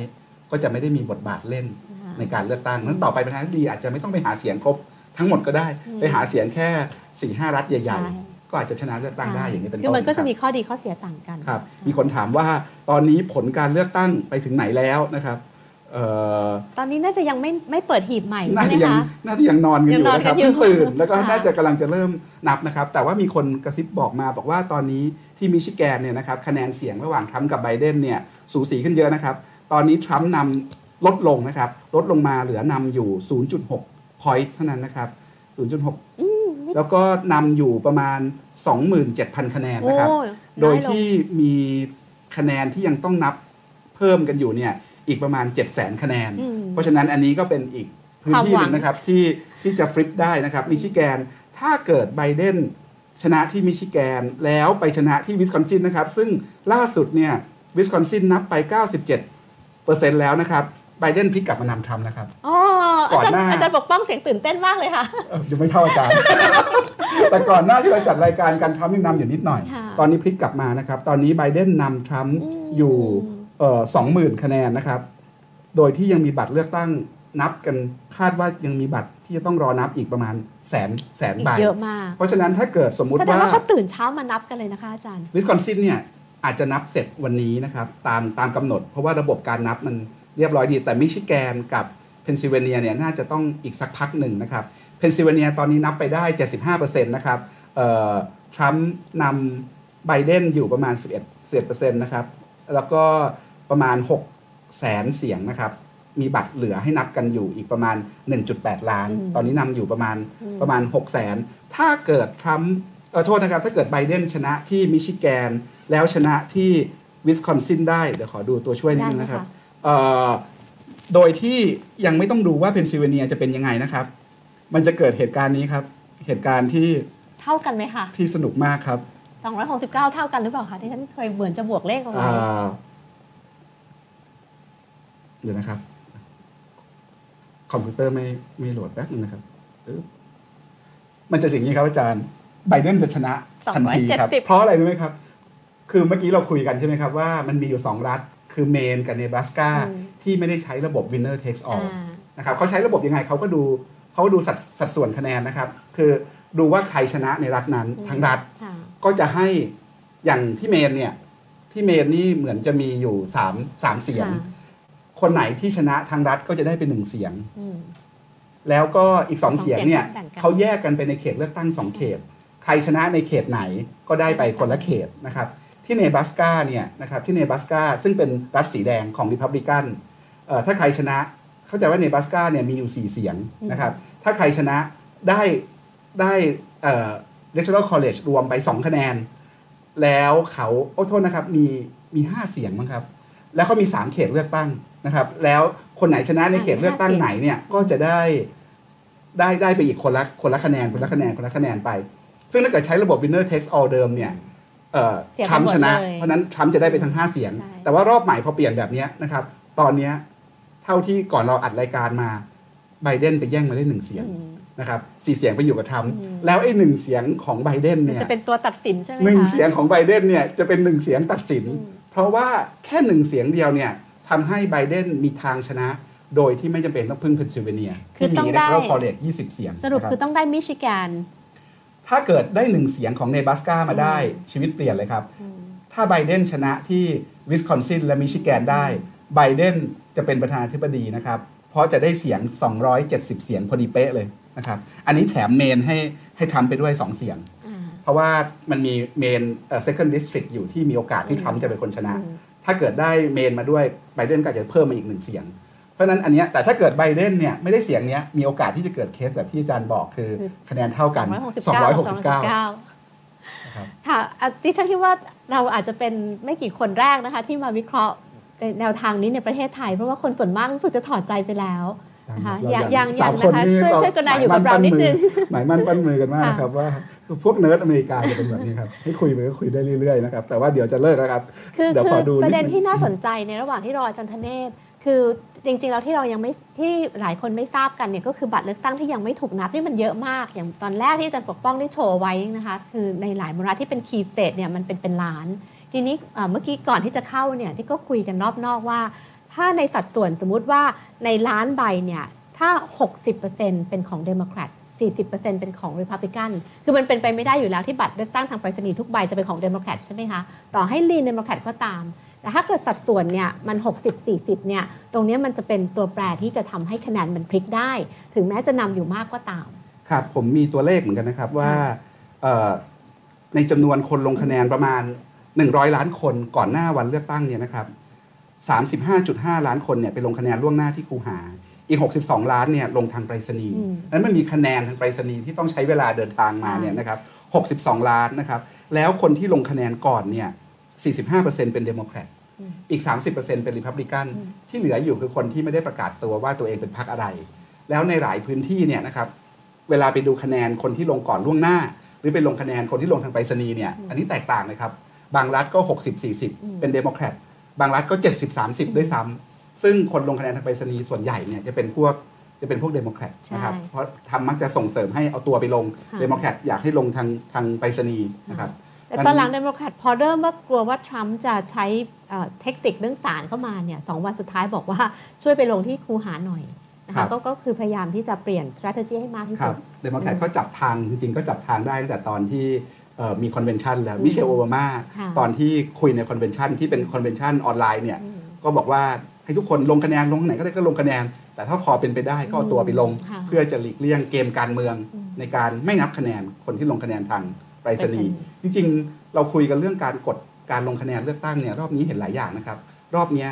Speaker 1: ก็จะไม่ได้มีบทบาทเล่น
Speaker 2: นะคะ
Speaker 1: ในการเลือกตั้งนั้นต่อไปประธานาธิบดีอาจจะไม่ต้องไปหาเสียงครบทั้งหมดก็ได้
Speaker 2: อืม
Speaker 1: ไปหาเสียงแค่4ี่ห้ารัฐใหญ่
Speaker 2: ใช่
Speaker 1: ๆก็อาจจะชนะเลือกตั้งได้อย่างนี้เป็นต้น
Speaker 2: คือมันก็จะ
Speaker 1: ครับ
Speaker 2: มีข้อดีข้อเสียต่างกัน
Speaker 1: ครับ มีคนถามว่าตอนนี้ผลการเลือกตั้งไปถึงไหนแล้วนะครับเอ่อ
Speaker 2: ตอนนี้น่าจะยังไม่ไม่เปิดหีบใหม่
Speaker 1: น่า
Speaker 2: ใช่ไหม
Speaker 1: จะยัง
Speaker 2: คะ
Speaker 1: น่าจะยังนอนกันอ
Speaker 2: ยัง
Speaker 1: ยู่
Speaker 2: นอน
Speaker 1: นะครับ
Speaker 2: กันอยู่
Speaker 1: เพิ่งตื่นแล้วก็
Speaker 2: ค่ะ
Speaker 1: น่าจะกำลังจะเริ่มนับนะครับ แต่ว่ามีคนกระซิบบอกมาบอกว่าตอนนี้ที่มิชิแกนเนี่ยนะครับคะแนนเสียงระหว่างทรัมป์กับไบเดนเนี่ยสูสีขึ้นเยอะนะครับ ตอนนี้ทรัมป์นำลดลงนะครับ ลดลงมาเหลือนำอยู่ 0.6 point เท่านั้นนะครับ 0.6 แล้วก็นำอยู่ประมาณ 27,000 คะแนน
Speaker 2: โอ้
Speaker 1: นะครับ
Speaker 2: น้อ
Speaker 1: โดย
Speaker 2: ลง
Speaker 1: ที่มีคะแนนที่ยังต้องนับเพิ่มกันอยู่เนี่ย อีกประมาณ 7 0 0 0 0 0คะแนน
Speaker 2: อืม
Speaker 1: เพราะฉะนั้นอันนี้ก็เป็นอีกพื้นที่
Speaker 2: ความหวัง
Speaker 1: หนึ่งนะครับที่ที่จะ flip ได้นะครับมิชิแกนถ้าเกิดไบเดนชนะที่มิชิแกนแล้วไปชนะที่วิสคอนซินนะครับ ซึ่งล่าสุดเนี่ยวิสคอนซินนับไป 97%แล้วนะครับไบเดนพลิกกลับมานำทรัมป์นะครับ
Speaker 2: อ๋อ
Speaker 1: ก่
Speaker 2: อา
Speaker 1: อน
Speaker 2: จารย์
Speaker 1: หน้า
Speaker 2: อาจารย์ปกป้องเสียงตื่นเต้นมากเลยค่ะ
Speaker 1: เออยังไม่เท่าอาจารย์ แต่ก่อนหน้าที่เราจัดรายการการทรัมป์ยังนำอยู่นิดหน่อย
Speaker 2: ค่ะ
Speaker 1: ตอนนี้พลิกกลับมานะครับ ตอนนี้ไบเดนนำทรัมป์
Speaker 2: อืม
Speaker 1: อยู่ สองหมื่นคะแนนนะครับ โดยที่ยังมีบัตรเลือกตั้งนับกันคาดว่ายังมีบัตรที่จะต้องรอนับอีกประมาณแสนแสน
Speaker 2: อีก
Speaker 1: ใบ
Speaker 2: เยอะมาก
Speaker 1: เพราะฉะนั้นถ้าเกิดสมมุติ
Speaker 2: แสดง
Speaker 1: ว่า
Speaker 2: ว่าเขาตื่นเช้ามานับกันเลยนะคะอาจารย์
Speaker 1: วิสคอนซินเนี่ยอาจจะนับเสร็จวันนี้นะครับ ตามตามกำหนด เพราะว่าระบบการนับมันเรียบร้อยดี แต่มิชิแกนกับเพนซิลเวเนียเนี่ยน่าจะต้องอีกสักพักหนึ่งนะครับเพนซิลเวเนียตอนนี้นับไปได้ 75%นะครับเอ่อทรัมป์นำไบเดนอยู่ประมาณ 11 11%นะครับแล้วก็ ประมาณ 6 แสนเสียงนะครับ มีบัตรเหลือให้นับกันอยู่อีกประมาณ 1.8 ล้าน
Speaker 2: อืม
Speaker 1: ตอนนี้นำอยู่ประมาณ
Speaker 2: อืม
Speaker 1: ประมาณ 6 แสน ถ้าเกิดทรัมป์เออโทษนะครับ ถ้าเกิดไบเดนชนะที่มิชิแกน แล้วชนะที่วิสคอนซินได้ เดี๋ยวขอดูตัวช่วยนิดนึงนะครับ
Speaker 2: ได้ไหมคะ
Speaker 1: เอ่อโดยที่ยังไม่ต้องดูว่าเพนซิลเวเนียจะเป็นยังไงนะครับ มันจะเกิดเหตุการณ์นี้ครับ เหตุการณ์ที่
Speaker 2: เท่ากันไหมคะ
Speaker 1: ที่สนุกมากครับ
Speaker 2: 269 เท่ากันหรือเปล่าคะที่ฉันเคยเหมือนจะบวกเลขเอาไว้
Speaker 1: อ่า เดี๋ยวนะครับ คอมพิวเตอร์ไม่ไม่โหลดแป๊บนึงนะครับอึ๊บมันจะอย่างนี้ครับอาจารย์ไบเดนจะชนะทันทีครับ
Speaker 2: 270
Speaker 1: เพราะอะไรรู้ไหมครับ คือเมื่อกี้เราคุยกันใช่ไหมครับว่ามันมีอยู่สองรัฐ คือเมนกับเนบราสกา
Speaker 2: อืม
Speaker 1: ที่ไม่ได้ใช้ระบบ winner takes all
Speaker 2: อ่า
Speaker 1: นะครับเขาใช้ระบบยังไงเขาก็ดูเขาดูสัดสัดส่วนคะแนนนะครับ คือดูว่าใครชนะในรัฐนั้น
Speaker 2: อืม
Speaker 1: ทั้งรัฐ
Speaker 2: ค่ะ
Speaker 1: ก็จะให้อย่างที่เมนเนี่ยที่เมนนี่เหมือนจะมีอยู่สามสามเสียง
Speaker 2: ค่ะ
Speaker 1: คนไหนที่ชนะทางรัฐก็จะได้เป็นหนึ่งเสียง
Speaker 2: อืม
Speaker 1: แล้วก็อีกสอง
Speaker 2: สอง
Speaker 1: เสียงเนี่ย
Speaker 2: เสียงแบ่งกัน
Speaker 1: เขาแยกกันไปในเขตเลือกตั้งสองเขต ใครชนะในเขตไหนก็ได้ไปคนละเขตนะครับ ที่เนบราสกาเนี่ยนะครับที่เนบราสกาซึ่งเป็นรัฐสีแดงของริพับลิกันเอ่อถ้าใครชนะเข้าใจว่าเนบราสกาเนี่ยมีอยู่ 4 เสียงนะครับ ถ้าใครชนะได้ได้เอ่อ electoral college รวมไป 2 คะแนน แล้วเขาโอ้โทษนะครับ มีมี 5 เสียงมั้งครับ แล้วเขามี 3 เขตเลือกตั้ง นะครับ แล้วคนไหนชนะในเขตเลือกตั้งไหนเนี่ยก็จะได้ได้ได้ไปอีกคนละคนละคะแนนคนละคะแนนคนละคะแนนไป ซึ่งถ้าเกิดใช้ระบบ winner takes all เดิมเนี่ยเอ่อ
Speaker 2: เสีย
Speaker 1: ทรัมป์
Speaker 2: ไปหมด
Speaker 1: ชนะ
Speaker 2: เลย
Speaker 1: เพราะฉะนั้นทรัมป์จะได้ไปทั้ง 5 เสียง
Speaker 2: ใช่
Speaker 1: แต่ว่ารอบใหม่พอเปลี่ยนแบบเนี้ยนะครับ ตอนเนี้ยเท่าที่ก่อนเราอัดรายการมาไบเดนไปแย่งมาได้หนึ่งเสียง
Speaker 2: อืม
Speaker 1: นะครับสี่เสียงไปอยู่กับทรัมป์
Speaker 2: อืม
Speaker 1: แล้วไอ้หนึ่งเสียงของไบเดนเนี่ย
Speaker 2: จะเป็นตัวตัดสินใช่ไหมคะ
Speaker 1: หนึ่งเสียงของไบเดนเนี่ยจะเป็นหนึ่งเสียงตัดสิน
Speaker 2: อืม
Speaker 1: เพราะว่าแค่หนึ่งเสียงเดียวเนี่ย ทำให้ไบเดนมีทางชนะ โดยที่ไม่จำเป็นต้องพึ่งเพนซิลเวเนีย
Speaker 2: คือ
Speaker 1: ที่
Speaker 2: ต้อ
Speaker 1: มี
Speaker 2: งได้
Speaker 1: electoral college 20 เสียง
Speaker 2: สรุป
Speaker 1: นะครับ
Speaker 2: คือต้องได้มิชิแกน
Speaker 1: ถ้าเกิดได้หนึ่งเสียงของเนบราสกามาได้ชีวิตเปลี่ยนเลยครับ ถ้าไบเดนชนะที่วิสคอนซินและมิชิแกนได้ไบเดนจะเป็นประธานาธิบดีนะครับ เพราะจะได้เสียง 270 เสียงพอดีเป๊ะเลยนะครับ อันนี้แถมเมนให้ให้ทำไปด้วย 2 เสียง
Speaker 2: อ่า
Speaker 1: เพราะว่ามันมีเมนเอ่อ second district อยู่ที่มีโอกาสที่ทรัมป์จะเป็นคนชนะ
Speaker 2: อืม
Speaker 1: ถ้าเกิดได้เมนมาด้วยไบเดนก็อาจจะเพิ่มมาอีกหนึ่งเสียง เพราะฉะนั้นอันเนี้ยแต่ถ้าเกิดไบเดนเนี่ยไม่ได้เสียงเนี้ยมีโอกาสที่จะเกิดเคสแบบที่อาจารย์บอกคือคะแนนเท่ากัน 269นะครับ
Speaker 2: ค่ะอะดิฉันคิดว่าเราอาจจะเป็นไม่กี่คนแรกนะคะ ที่มาวิเคราะห์ในแนวทางนี้ในประเทศไทย เพราะว่าคนส่วนมากรู้สึกจะถอดใจไปแล้ว นะคะ
Speaker 1: เรา
Speaker 2: ยัง
Speaker 1: ยั
Speaker 2: ยังง
Speaker 1: สา
Speaker 2: ยั
Speaker 1: ม
Speaker 2: ง
Speaker 1: คน
Speaker 2: นะคะ
Speaker 1: นี่
Speaker 2: ช่วย
Speaker 1: เรา
Speaker 2: ช่วยกรุณาอยู่กับเรานิดนึง
Speaker 1: หมายมั่นปั้นมือกันมาก
Speaker 2: ค่ะ
Speaker 1: นะครับว่าพวกเนิร์ดอเมริกาจะเป็นแบบนี้ครับให้คุยไปก็คุยได้เรื่อยๆนะครับแต่ว่าเดี๋ยวจะเลิกแล้วครับ
Speaker 2: คือ
Speaker 1: เดี๋ยว
Speaker 2: คื
Speaker 1: ข
Speaker 2: อ
Speaker 1: อดู
Speaker 2: ประเด็น
Speaker 1: ดง
Speaker 2: ที่น่าสนใจในระหว่างที่รออาจารย์ธเนศคือจริงๆแล้วที่เรายังไม่ที่หลายคนไม่ทราบกันเนี่ยก็คือบัตรเลือกตั้งที่ยังไม่ถูกนับนี่มันเยอะมาก อย่างตอนแรกที่อาจารย์ปกป้องได้โชว์ไว้นะคะ คือในหลายมรัฐที่เป็นคีย์สเตทเนี่ยมันเป็นเป็นล้าน ทีนี้เอ่อเมื่อกี้ก่อนที่จะเข้าเนี่ยที่ก็คุยกันรอบนอกว่า ถ้าในสัดส่วนสมมุติว่าในล้านใบเนี่ยถ้า 60%เป็นของเดโมแครต40%เป็นของริพับลิกัน คือมันเป็นไปไม่ได้อยู่แล้วที่บัตรเลือกตั้งทางไปรษณีย์ทุกใบจะเป็นของเดโมแครตใช่ไหมคะ ต่อให้ lean เดโมแครตก็ตาม แต่ถ้าเกิดสัดส่วนเนี่ยมัน 60-40 เนี่ย ตรงเนี้ยมันจะเป็นตัวแปรที่จะทำให้คะแนนมันพลิกได้ ถึงแม้จะนำอยู่มากก็ตาม
Speaker 1: ครับ ผมมีตัวเลขเหมือนกันนะครับว่าเอ่อในจำนวนคนลงคะแนนประมาณ 100 ล้านคนก่อนหน้าวันเลือกตั้งเนี่ยนะครับ 35.5 ล้านคนเนี่ยไปลงคะแนนล่วงหน้าที่คูหา อีก 62 ล้านเนี่ยลงทางไปรษณีย์
Speaker 2: อืม
Speaker 1: นั้นมันมีคะแนนทางไปรษณีย์ที่ต้องใช้เวลาเดินทางมา
Speaker 2: ใช่
Speaker 1: เนี่ยนะครับ62 ล้านนะครับแล้วคนที่ลงคะแนนก่อนเนี่ย45%เป็นเดโมแครตอีก 30%เป็นริพับลิกันที่เหลืออยู่คือคนที่ไม่ได้ประกาศตัวว่าตัวเองเป็นพรรคอะไร แล้วในหลายพื้นที่เนี่ยนะครับเวลาไปดูคะแนนคนที่ลงก่อนล่วงหน้า หรือไปลงคะแนนคนที่ลงทางไปรษณีย์เนี่ยอันนี้แตกต่างนะครับบางรัฐก็ 60-40 เป็นเดโมแครต บางรัฐก็ 70-30 ด้วยซ้ำซึ่งคนลงคะแนนทางไปรษณีย์ส่วนใหญ่เนี่ยจะเป็นพวกจะเป็นพวกเดโมแครตนะครับ
Speaker 2: ใช่
Speaker 1: เพราะทรัมป์มักจะส่งเสริมให้เอาตัวไปลง
Speaker 2: ค่ะ
Speaker 1: เดโมแครตอยากให้ลงทางทางไปรษณีย์นะครับ
Speaker 2: แต่ตอนหลังเดโมแครตพอเริ่มว่ากลัวว่าทรัมป์จะใช้เอ่อเทคนิคเรื่องศาลเข้ามาเนี่ยสองวันสุดท้ายบอกว่าช่วยไปลงที่คูหาหน่อยนะ
Speaker 1: ครั
Speaker 2: คะ
Speaker 1: บ
Speaker 2: ก็ก็คือพยายามที่จะเปลี่ยน strategy ให้มากที่
Speaker 1: ครั
Speaker 2: สุ
Speaker 1: บ
Speaker 2: ด
Speaker 1: เดโมแครตก็จับทางจริงๆ ก็จับทางได้ตั้งแต่ตอนที่เอ่อ มี convention แล้ว
Speaker 2: อืม
Speaker 1: มิเชลโอบามา
Speaker 2: ค่ะ
Speaker 1: ตอนที่คุยใน convention ที่เป็น convention ออนไลน์เนี่ย
Speaker 2: อืม
Speaker 1: ก็บอกว่าให้ทุกคนลงคะแนนลงไหนก็ได้ก็ลงคะแนน แต่ถ้าพอเป็นไปได้ก็เอาตัวไปลง
Speaker 2: ค่ะ
Speaker 1: เพื่อจะหลีกเลี่ยงเกมการเมือง
Speaker 2: อืม
Speaker 1: ในการไม่นับคะแนนคนที่ลงคะแนนทางไปรษณีย์
Speaker 2: ไปรษณีย์
Speaker 1: จริง ๆ เราคุยกันเรื่องการกดการลงคะแนนเลือกตั้งเนี่ยรอบนี้เห็นหลายอย่างนะครับ รอบเนี้ย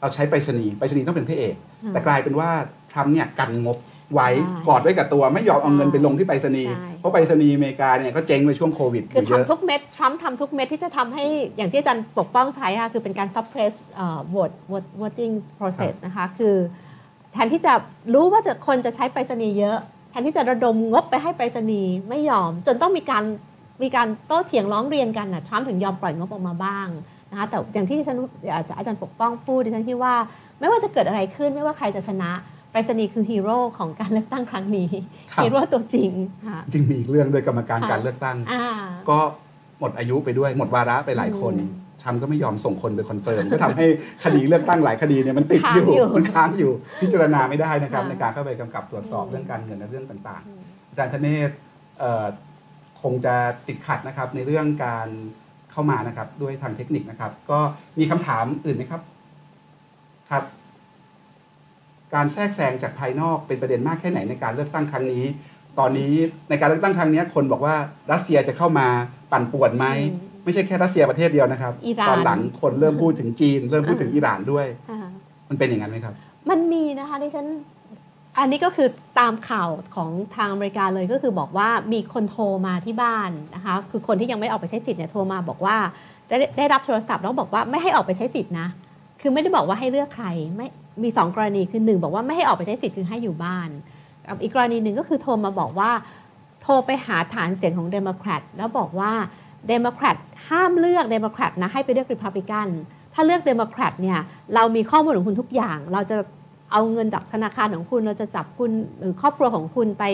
Speaker 1: เราใช้ไปรษณีย์ไปรษณีย์ต้องเป็นพระเอก
Speaker 2: อืม
Speaker 1: แต่กลายเป็นว่าทรัมป์เนี่ยกันงบ ไว้
Speaker 2: ใช่
Speaker 1: กอดไว้กับตัวไม่ยอมเอาเงินไปลงที่ไปรษณีย์
Speaker 2: ใช่
Speaker 1: เพราะไปรษณีย์อเมริกาเนี่ยก็เจ๊งไปช่วงโควิด
Speaker 2: คือ
Speaker 1: เยอะ
Speaker 2: ทำทุกเม็ดทรัมป์ทำทุกเม็ดที่จะทำให้อย่างที่อาจารย์ปกป้องใช้ค่ะคือเป็นการ suppress เอ่อ vote vote voting process นะคะคือ แทนที่จะรู้ว่าจะคนจะใช้ไปรษณีย์เยอะ แทนที่จะระดมงบไปให้ไปรษณีย์ไม่ยอม จนต้องมีการมีการโต้เถียงร้องเรียนกันนะทรัมป์ถึงยอมปล่อยงบออกมาบ้างนะคะแต่อย่างที่ดิฉันอาจารย์ปกป้องพูดดิฉันคิดว่า ไม่ว่าจะเกิดอะไรขึ้นไม่ว่าใครจะชนะ ไปรษณีย์คือฮีโร่ของการเลือกตั้งครั้งนี้
Speaker 1: ครับ
Speaker 2: ฮีโร่ตัวจริงค่ะ
Speaker 1: จริงมีอีกเรื่องด้วยกรรมการ
Speaker 2: ค่ะ
Speaker 1: การเลือกตั้ง
Speaker 2: อ่า
Speaker 1: ก็หมดอายุไปด้วยหมดวาระไปหลายคน
Speaker 2: อืม
Speaker 1: ทรัมป์ก็ไม่ยอมส่งคนไป confirm ก็ทำให้คดีเลือกตั้งหลายคดีเนี่ยมันติดอยู่
Speaker 2: ค้างอยู่
Speaker 1: มันค้างอยู่พิจารณาไม่ได้นะครับ
Speaker 2: ค่ะ
Speaker 1: ในการเข้าไปกำกับตรวจสอบเรื่องการเงินและเรื่องต่างๆอาจารย์ธเนศเอ่อคงจะติดขัดนะครับในเรื่องการเข้ามานะครับด้วยทางเทคนิคนะครับ ก็มีคำถามอื่นไหมครับครับ การแทรกแซงจากภายนอกเป็นประเด็นมากแค่ไหนในการเลือกตั้งครั้งนี้ ตอนนี้ในการเลือกตั้งครั้งนี้คนบอกว่ารัสเซียจะเข้ามาปั่นป่วนไหม
Speaker 2: อืม
Speaker 1: ไม่ใช่แค่รัสเซียประเทศเดียวนะครับ
Speaker 2: อิหร่าน
Speaker 1: ตอนหลังคนเริ่มพูดถึงจีน เริ่มพูดถึงอิหร่านด้วย
Speaker 2: อ่า
Speaker 1: มันเป็นอย่างนั้นไหมครับ
Speaker 2: มันมีนะคะดิฉันอันนี้ก็คือตามข่าวของทางอเมริกาเลยก็คือบอกว่ามีคนโทรมาที่บ้านนะคะคือคนที่ยังไม่ออกไปใช้สิทธิ์เนี่ยโทรมาบอกว่าได้ได้รับโทรศัพท์แล้วบอกว่าไม่ให้ออกไปใช้สิทธิ์นะ คือไม่ได้บอกว่าให้เลือกใครไม่ มีสองกรณีคือหนึ่งบอกว่าไม่ให้ออกไปใช้สิทธิ์คือให้อยู่บ้านกับอีกกรณีหนึ่งก็คือโทรมาบอกว่า โทรไปหาฐานเสียงของเดโมแครตแล้วบอกว่าเดโมแครตห้ามเลือกเดโมแครตนะให้ไปเลือกริพับลิกันถ้าเลือกเดโมแครตเนี่ยเรามีข้อมูลของคุณทุกอย่าง เราจะเอาเงินจากธนาคารของคุณ เราจะจับคุณหรือครอบครัวของคุณไป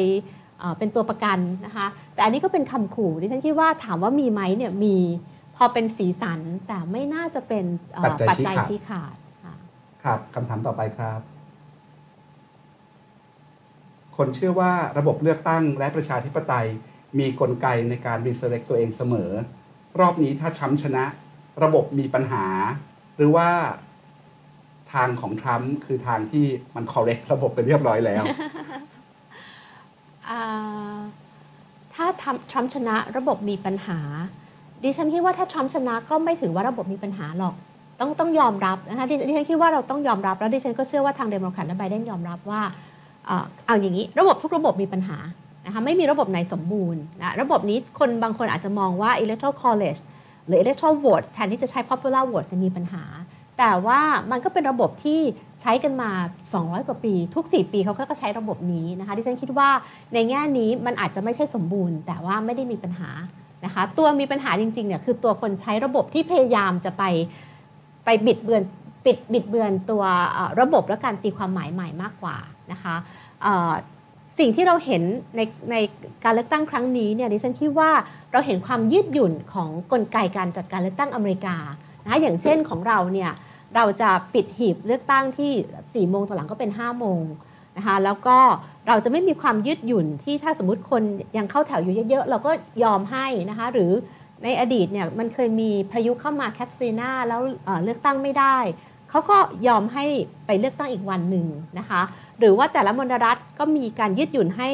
Speaker 2: เอ่อเป็นตัวประกันนะคะ แต่อันนี้ก็เป็นคำขู่ดิฉันคิดว่าถามว่ามีไหมเนี่ยมีพอเป็นสีสันแต่ไม่น่าจะเป็นเอ่อ
Speaker 1: ปัจจัยชี้ขาด
Speaker 2: ชี้ขาด ค
Speaker 1: รับคำถามต่อไปครับ คนเชื่อว่าระบบเลือกตั้งและประชาธิปไตย มีกลไกในการ reselect ตัวเองเสมอ รอบนี้ถ้าทรัมป์ชนะ ระบบมีปัญหา หรือว่าทางของทรัมป์คือทางที่มัน correct ระบบไปเรียบร้อยแล้ว
Speaker 2: ถ้าทรัมป์ชนะระบบมีปัญหา ดิฉันคิดว่าถ้าทรัมป์ชนะก็ไม่ถือว่าระบบมีปัญหาหรอก ต้องต้องยอมรับนะคะดิฉันดิฉันคิดว่าเราต้องยอมรับแล้วดิฉันก็เชื่อว่าทางเดโมแครตและไบเดนยอมรับว่าเอาอย่างนี้ระบบทุกระบบมีปัญหานะคะไม่มีระบบไหนสมบูรณ์นะระบบนี้คนบางคนอาจจะมองว่า electoral college หรือ electoral vote แทนที่จะใช้ popular vote จะมีปัญหา แต่ว่ามันก็เป็นระบบที่ใช้กันมา 200 กว่าปี ทุก 4 ปีเขาก็ใช้ระบบนี้นะคะดิฉันคิดว่าในแง่นี้มันอาจจะไม่ใช่สมบูรณ์ แต่ว่าไม่ได้มีปัญหานะคะตัวมีปัญหาจริงๆเนี่ยคือตัวคนใช้ระบบที่พยายามจะไป ไปบิดเบือนปิดบิดเบือนตัวระบบและการตีความหมายใหม่มากกว่านะคะสิ่งที่เราเห็นในในการเลือกตั้งครั้งนี้เนี่ยดิฉันคิดว่าเราเห็นความยืดหยุ่นของกลไกการจัดการเลือกตั้งอเมริกานะคะอย่างเช่นของเราเนี่ยเราจะปิดหีบเลือกตั้งที่ 4 โมงต่อหลังก็เป็น 5 โมงนะคะแล้วก็เราจะไม่มีความยืดหยุ่นที่ถ้าสมมติคนยังเข้าแถวอยู่เยอะๆ เราก็ยอมให้นะคะหรือ ในอดีตเนี่ยมันเคยมีพายุเข้ามาแคทรีนาแล้วเลือกตั้งไม่ได้เขาก็ยอมให้ไปเลือกตั้งอีกวันหนึ่งนะคะ หรือว่าแต่ละมณฑรัฐก็มีการยืดหยุ่นให้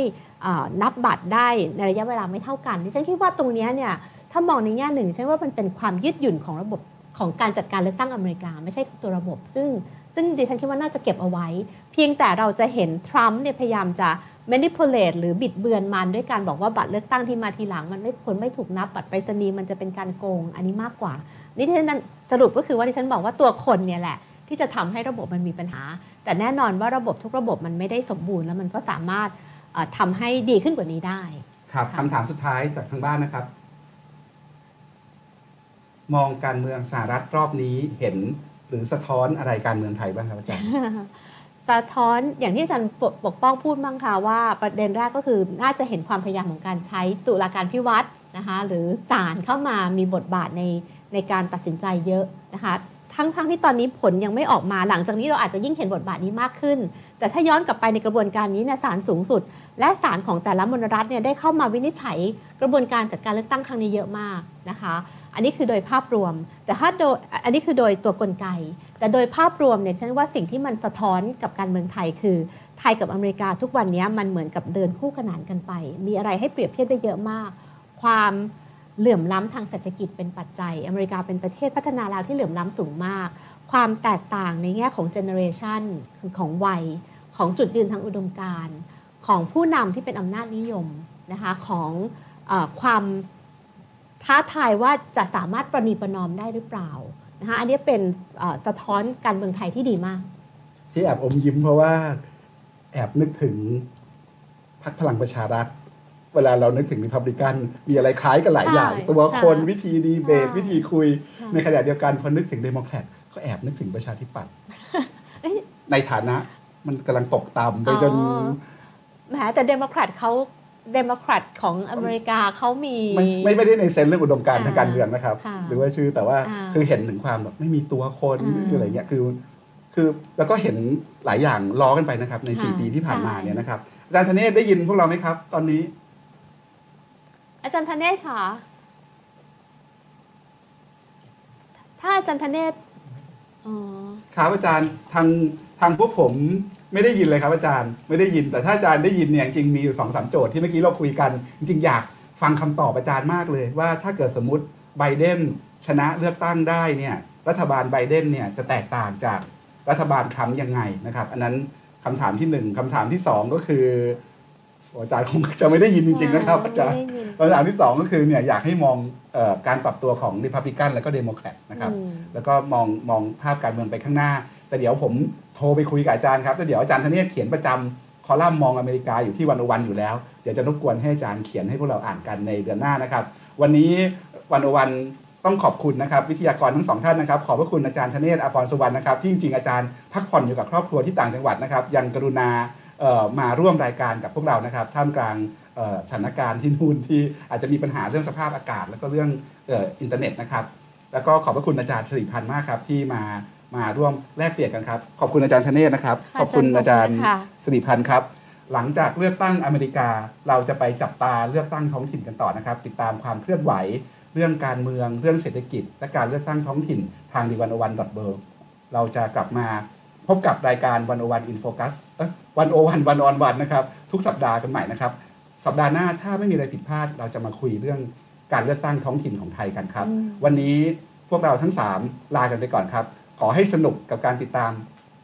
Speaker 2: นับบัตรได้ในระยะเวลาไม่เท่ากันดิฉันคิดว่าตรงนี้เนี่ยถ้ามองในแง่หนึ่งฉันว่ามันเป็นความยืดหยุ่นของระบบของการจัดการเลือกตั้งอเมริกา ไม่ใช่ตัวระบบ ซึ่งซึ่งดิฉันคิดว่าน่าจะเก็บเอาไว้ เพียงแต่เราจะเห็นทรัมป์เนี่ยพยายามจะ manipulate หรือบิดเบือนมันด้วยการบอกว่าบัตรเลือกตั้งที่มาทีหลัง มันไม่ผลไม่ถูกนับบัตรไปรษณีย์มันจะเป็นการโกงอันนี้มากกว่า นี่ที่ฉันสรุปก็คือว่าดิฉันบอกว่าตัวคนเนี่ยแหละ ที่จะทำให้ระบบมันมีปัญหา แต่แน่นอนว่าระบบทุกระบบมันไม่ได้สมบูรณ์แล้วมันก็สามารถเอ่อทำให้ดีขึ้นกว่านี้ได้
Speaker 1: ครับ
Speaker 2: ค่ะ
Speaker 1: คำถามสุดท้ายจากทางบ้านนะครับ มองการเมืองสหรัฐรอบนี้เห็นหรือสะท้อนอะไรการเมืองไทยบ้างครับอาจารย์
Speaker 2: สะท้อนอย่างที่อาจารย์ปกป้องพูดบ้างค่ะว่าประเด็นแรกก็คือน่าจะเห็นความพยายามของการใช้ตุลาการพิวัตรนะคะหรือศาลเข้ามามีบทบาทในในการตัดสินใจเยอะนะคะทั้งทั้งที่ตอนนี้ผลยังไม่ออกมาหลังจากนี้เราอาจจะยิ่งเห็นบทบาทนี้มากขึ้น แต่ถ้าย้อนกลับไปในกระบวนการนี้เนี่ยศาลสูงสุด และศาลของแต่ละมณรัฐเนี่ยได้เข้ามาวินิจฉัยกระบวนการจัดการเลือกตั้งครั้งนี้เยอะมากนะคะ อันนี้คือโดยภาพรวม แต่ถ้าโดยอันนี้คือโดยตัวกลไก แต่โดยภาพรวมเนี่ยฉันว่าสิ่งที่มันสะท้อนกับการเมืองไทยคือไทยกับอเมริกาทุกวันนี้มันเหมือนกับเดินคู่ขนานกันไป มีอะไรให้เปรียบเทียบได้เยอะมาก ความเหลื่อมล้ำทางเศรษฐกิจเป็นปัจจัย อเมริกาเป็นประเทศพัฒนาแล้วที่เหลื่อมล้ำสูงมาก ความแตกต่างในแง่ของ generation คือของวัย ของจุดยืนทางอุดมการณ์ ของผู้นำที่เป็นอำนาจนิยมนะคะของอความท้าทายว่าจะสามารถประนีประนอมได้หรือเปล่า นะคะอันนี้เป็นเอ่อสะท้อนการเมืองไทยที่ดีมาก
Speaker 1: ที่แอบอมยิ้มเพราะว่าแอบนึกถึงพรรคพลังประชารัฐ เวลาเรานึกถึงริพับลิกันมีอะไรคล้ายกันหลายอย่าง
Speaker 2: ใช่
Speaker 1: ตัวคน
Speaker 2: ค่ะ
Speaker 1: วิธีดีเบต
Speaker 2: ใช่
Speaker 1: วิธีคุย
Speaker 2: ค่ะ
Speaker 1: ในขณะเดียวกันพอนึกถึงเดโมแครตก็แอบนึกถึงประชาธิปัตย์
Speaker 2: เอ้ย
Speaker 1: ในฐานะมันกำลังตกต่ำไปจน
Speaker 2: อ๋อแหมแต่เดโมแครตเขา เดโมแครตของอเมริกาเขามี
Speaker 1: ไม่ไม่ไม่ได้ในเซนส์เรื่องอุดมการณ์
Speaker 2: อ่า
Speaker 1: ทางการเมืองนะครับ
Speaker 2: ค่ะ
Speaker 1: หรือว่าชื่อแต่ว่า
Speaker 2: อ่า
Speaker 1: คือเห็นถึงความแบบไม่มีตัวคน
Speaker 2: อ่า
Speaker 1: หรืออะไรเงี้ยคือ คือแล้วก็เห็นหลายอย่างล้อกันไปนะครับ ใน
Speaker 2: ค่ะ
Speaker 1: 4ปีที่ผ่านมา
Speaker 2: ใช่
Speaker 1: เนี่ยนะครับอาจารย์ธเนศได้ยินพวกเราไหมครับ ตอนนี้
Speaker 2: อาจารย์ธเนศค่ะถ้าอาจารย์ธเนศอ๋อ
Speaker 1: ครับอาจารย์ทางทางพวกผม ไม่ได้ยินเลยครับอาจารย์ไม่ได้ยิน แต่ถ้าอาจารย์ได้ยินเนี่ยจริงๆมีอยู่สองสามโจทย์ที่เมื่อกี้เราคุยกัน จริงๆอยากฟังคำตอบอาจารย์มากเลย ว่าถ้าเกิดสมมติไบเดนชนะเลือกตั้งได้เนี่ยรัฐบาลไบเดนเนี่ยจะแตกต่างจากรัฐบาลทรัมป์ยังไงนะครับ อันนั้นคำถามที่หนึ่งคำถามที่สองก็คือโอ้อาจารย์คงจะไม่ได้ยินจริง ๆ นะครับอาจารย์
Speaker 2: ไม่ได้ยิน
Speaker 1: คำถามที่สองก็คือเนี่ยอยากให้มองเออการปรับตัวของริพับลิกันและก็เดโมแครตนะครับ
Speaker 2: อืม
Speaker 1: แล้วก็มองมองภาพการเมืองไปข้างหน้า แต่เดี๋ยวผมโทรไปคุยกับอาจารย์ครับแล้วเดี๋ยวอาจารย์ธเนศเขียนประจำคอลัมน์มองอเมริกาอยู่ที่วันวันอยู่แล้ว เดี๋ยวจะรบกวนให้อาจารย์เขียนให้พวกเราอ่านกันในเดือนหน้านะครับ วันนี้วันวันต้องขอบคุณนะครับวิทยากรทั้งสองท่านนะครับ ขอบพระคุณอาจารย์ธเนศอภรสวรรณนะครับที่จริงๆอาจารย์พักผ่อนอยู่กับครอบครัวที่ต่างจังหวัดนะครับ ยังกรุณาเอ่อมาร่วมรายการกับพวกเรานะครับ ท่ามกลางสถานการณ์ที่นู่นที่อาจจะมีปัญหาเรื่องสภาพอากาศ แล้วก็เรื่องเอ่ออินเทอร์เน็ตนะครับ แล้วก็ขอบพระคุณอาจารย์สิริพันธ์มากครับที่มา มาร่วมแลกเปลี่ยนกันครับ ขอบคุณอาจารย์ธเนศนะครับ
Speaker 2: ค่ะ
Speaker 1: ขอบคุณอาจารย์
Speaker 2: ขอบคุณค่ะ
Speaker 1: สิริพันธ์ครับ หลังจากเลือกตั้งอเมริกา เราจะไปจับตาเลือกตั้งท้องถิ่นกันต่อนะครับ ติดตามความเคลื่อนไหว เรื่องการเมือง เรื่องเศรษฐกิจ และการเลือกตั้งท้องถิ่นทางดีวันวันดอทเบเราจะกลับมาพบกับรายการวันโอวันอินโฟกัสวันโอวันวันออนวันนะครับ ทุกสัปดาห์กันใหม่นะครับ สัปดาห์หน้าถ้าไม่มีอะไรผิดพลาด เราจะมาคุยเรื่องการเลือกตั้งท้องถิ่นของไทยกันครับ
Speaker 2: อืม
Speaker 1: วันนี้พวกเราทั้ง 3 ลากันไปก่อนครับ ขอให้สนุกกับการติดตาม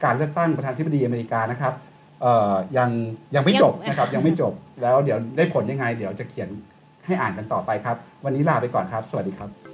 Speaker 1: การเลือกตั้งประธานาธิบดีอเมริกานะครับเอ่อยังยังไม่จบ
Speaker 2: ยัง
Speaker 1: นะครับยังไม่จบแล้วเดี๋ยวได้ผลยังไง เดี๋ยวจะเขียนให้อ่านกันต่อไปครับ วันนี้ลาไปก่อนครับ สวัสดีครับ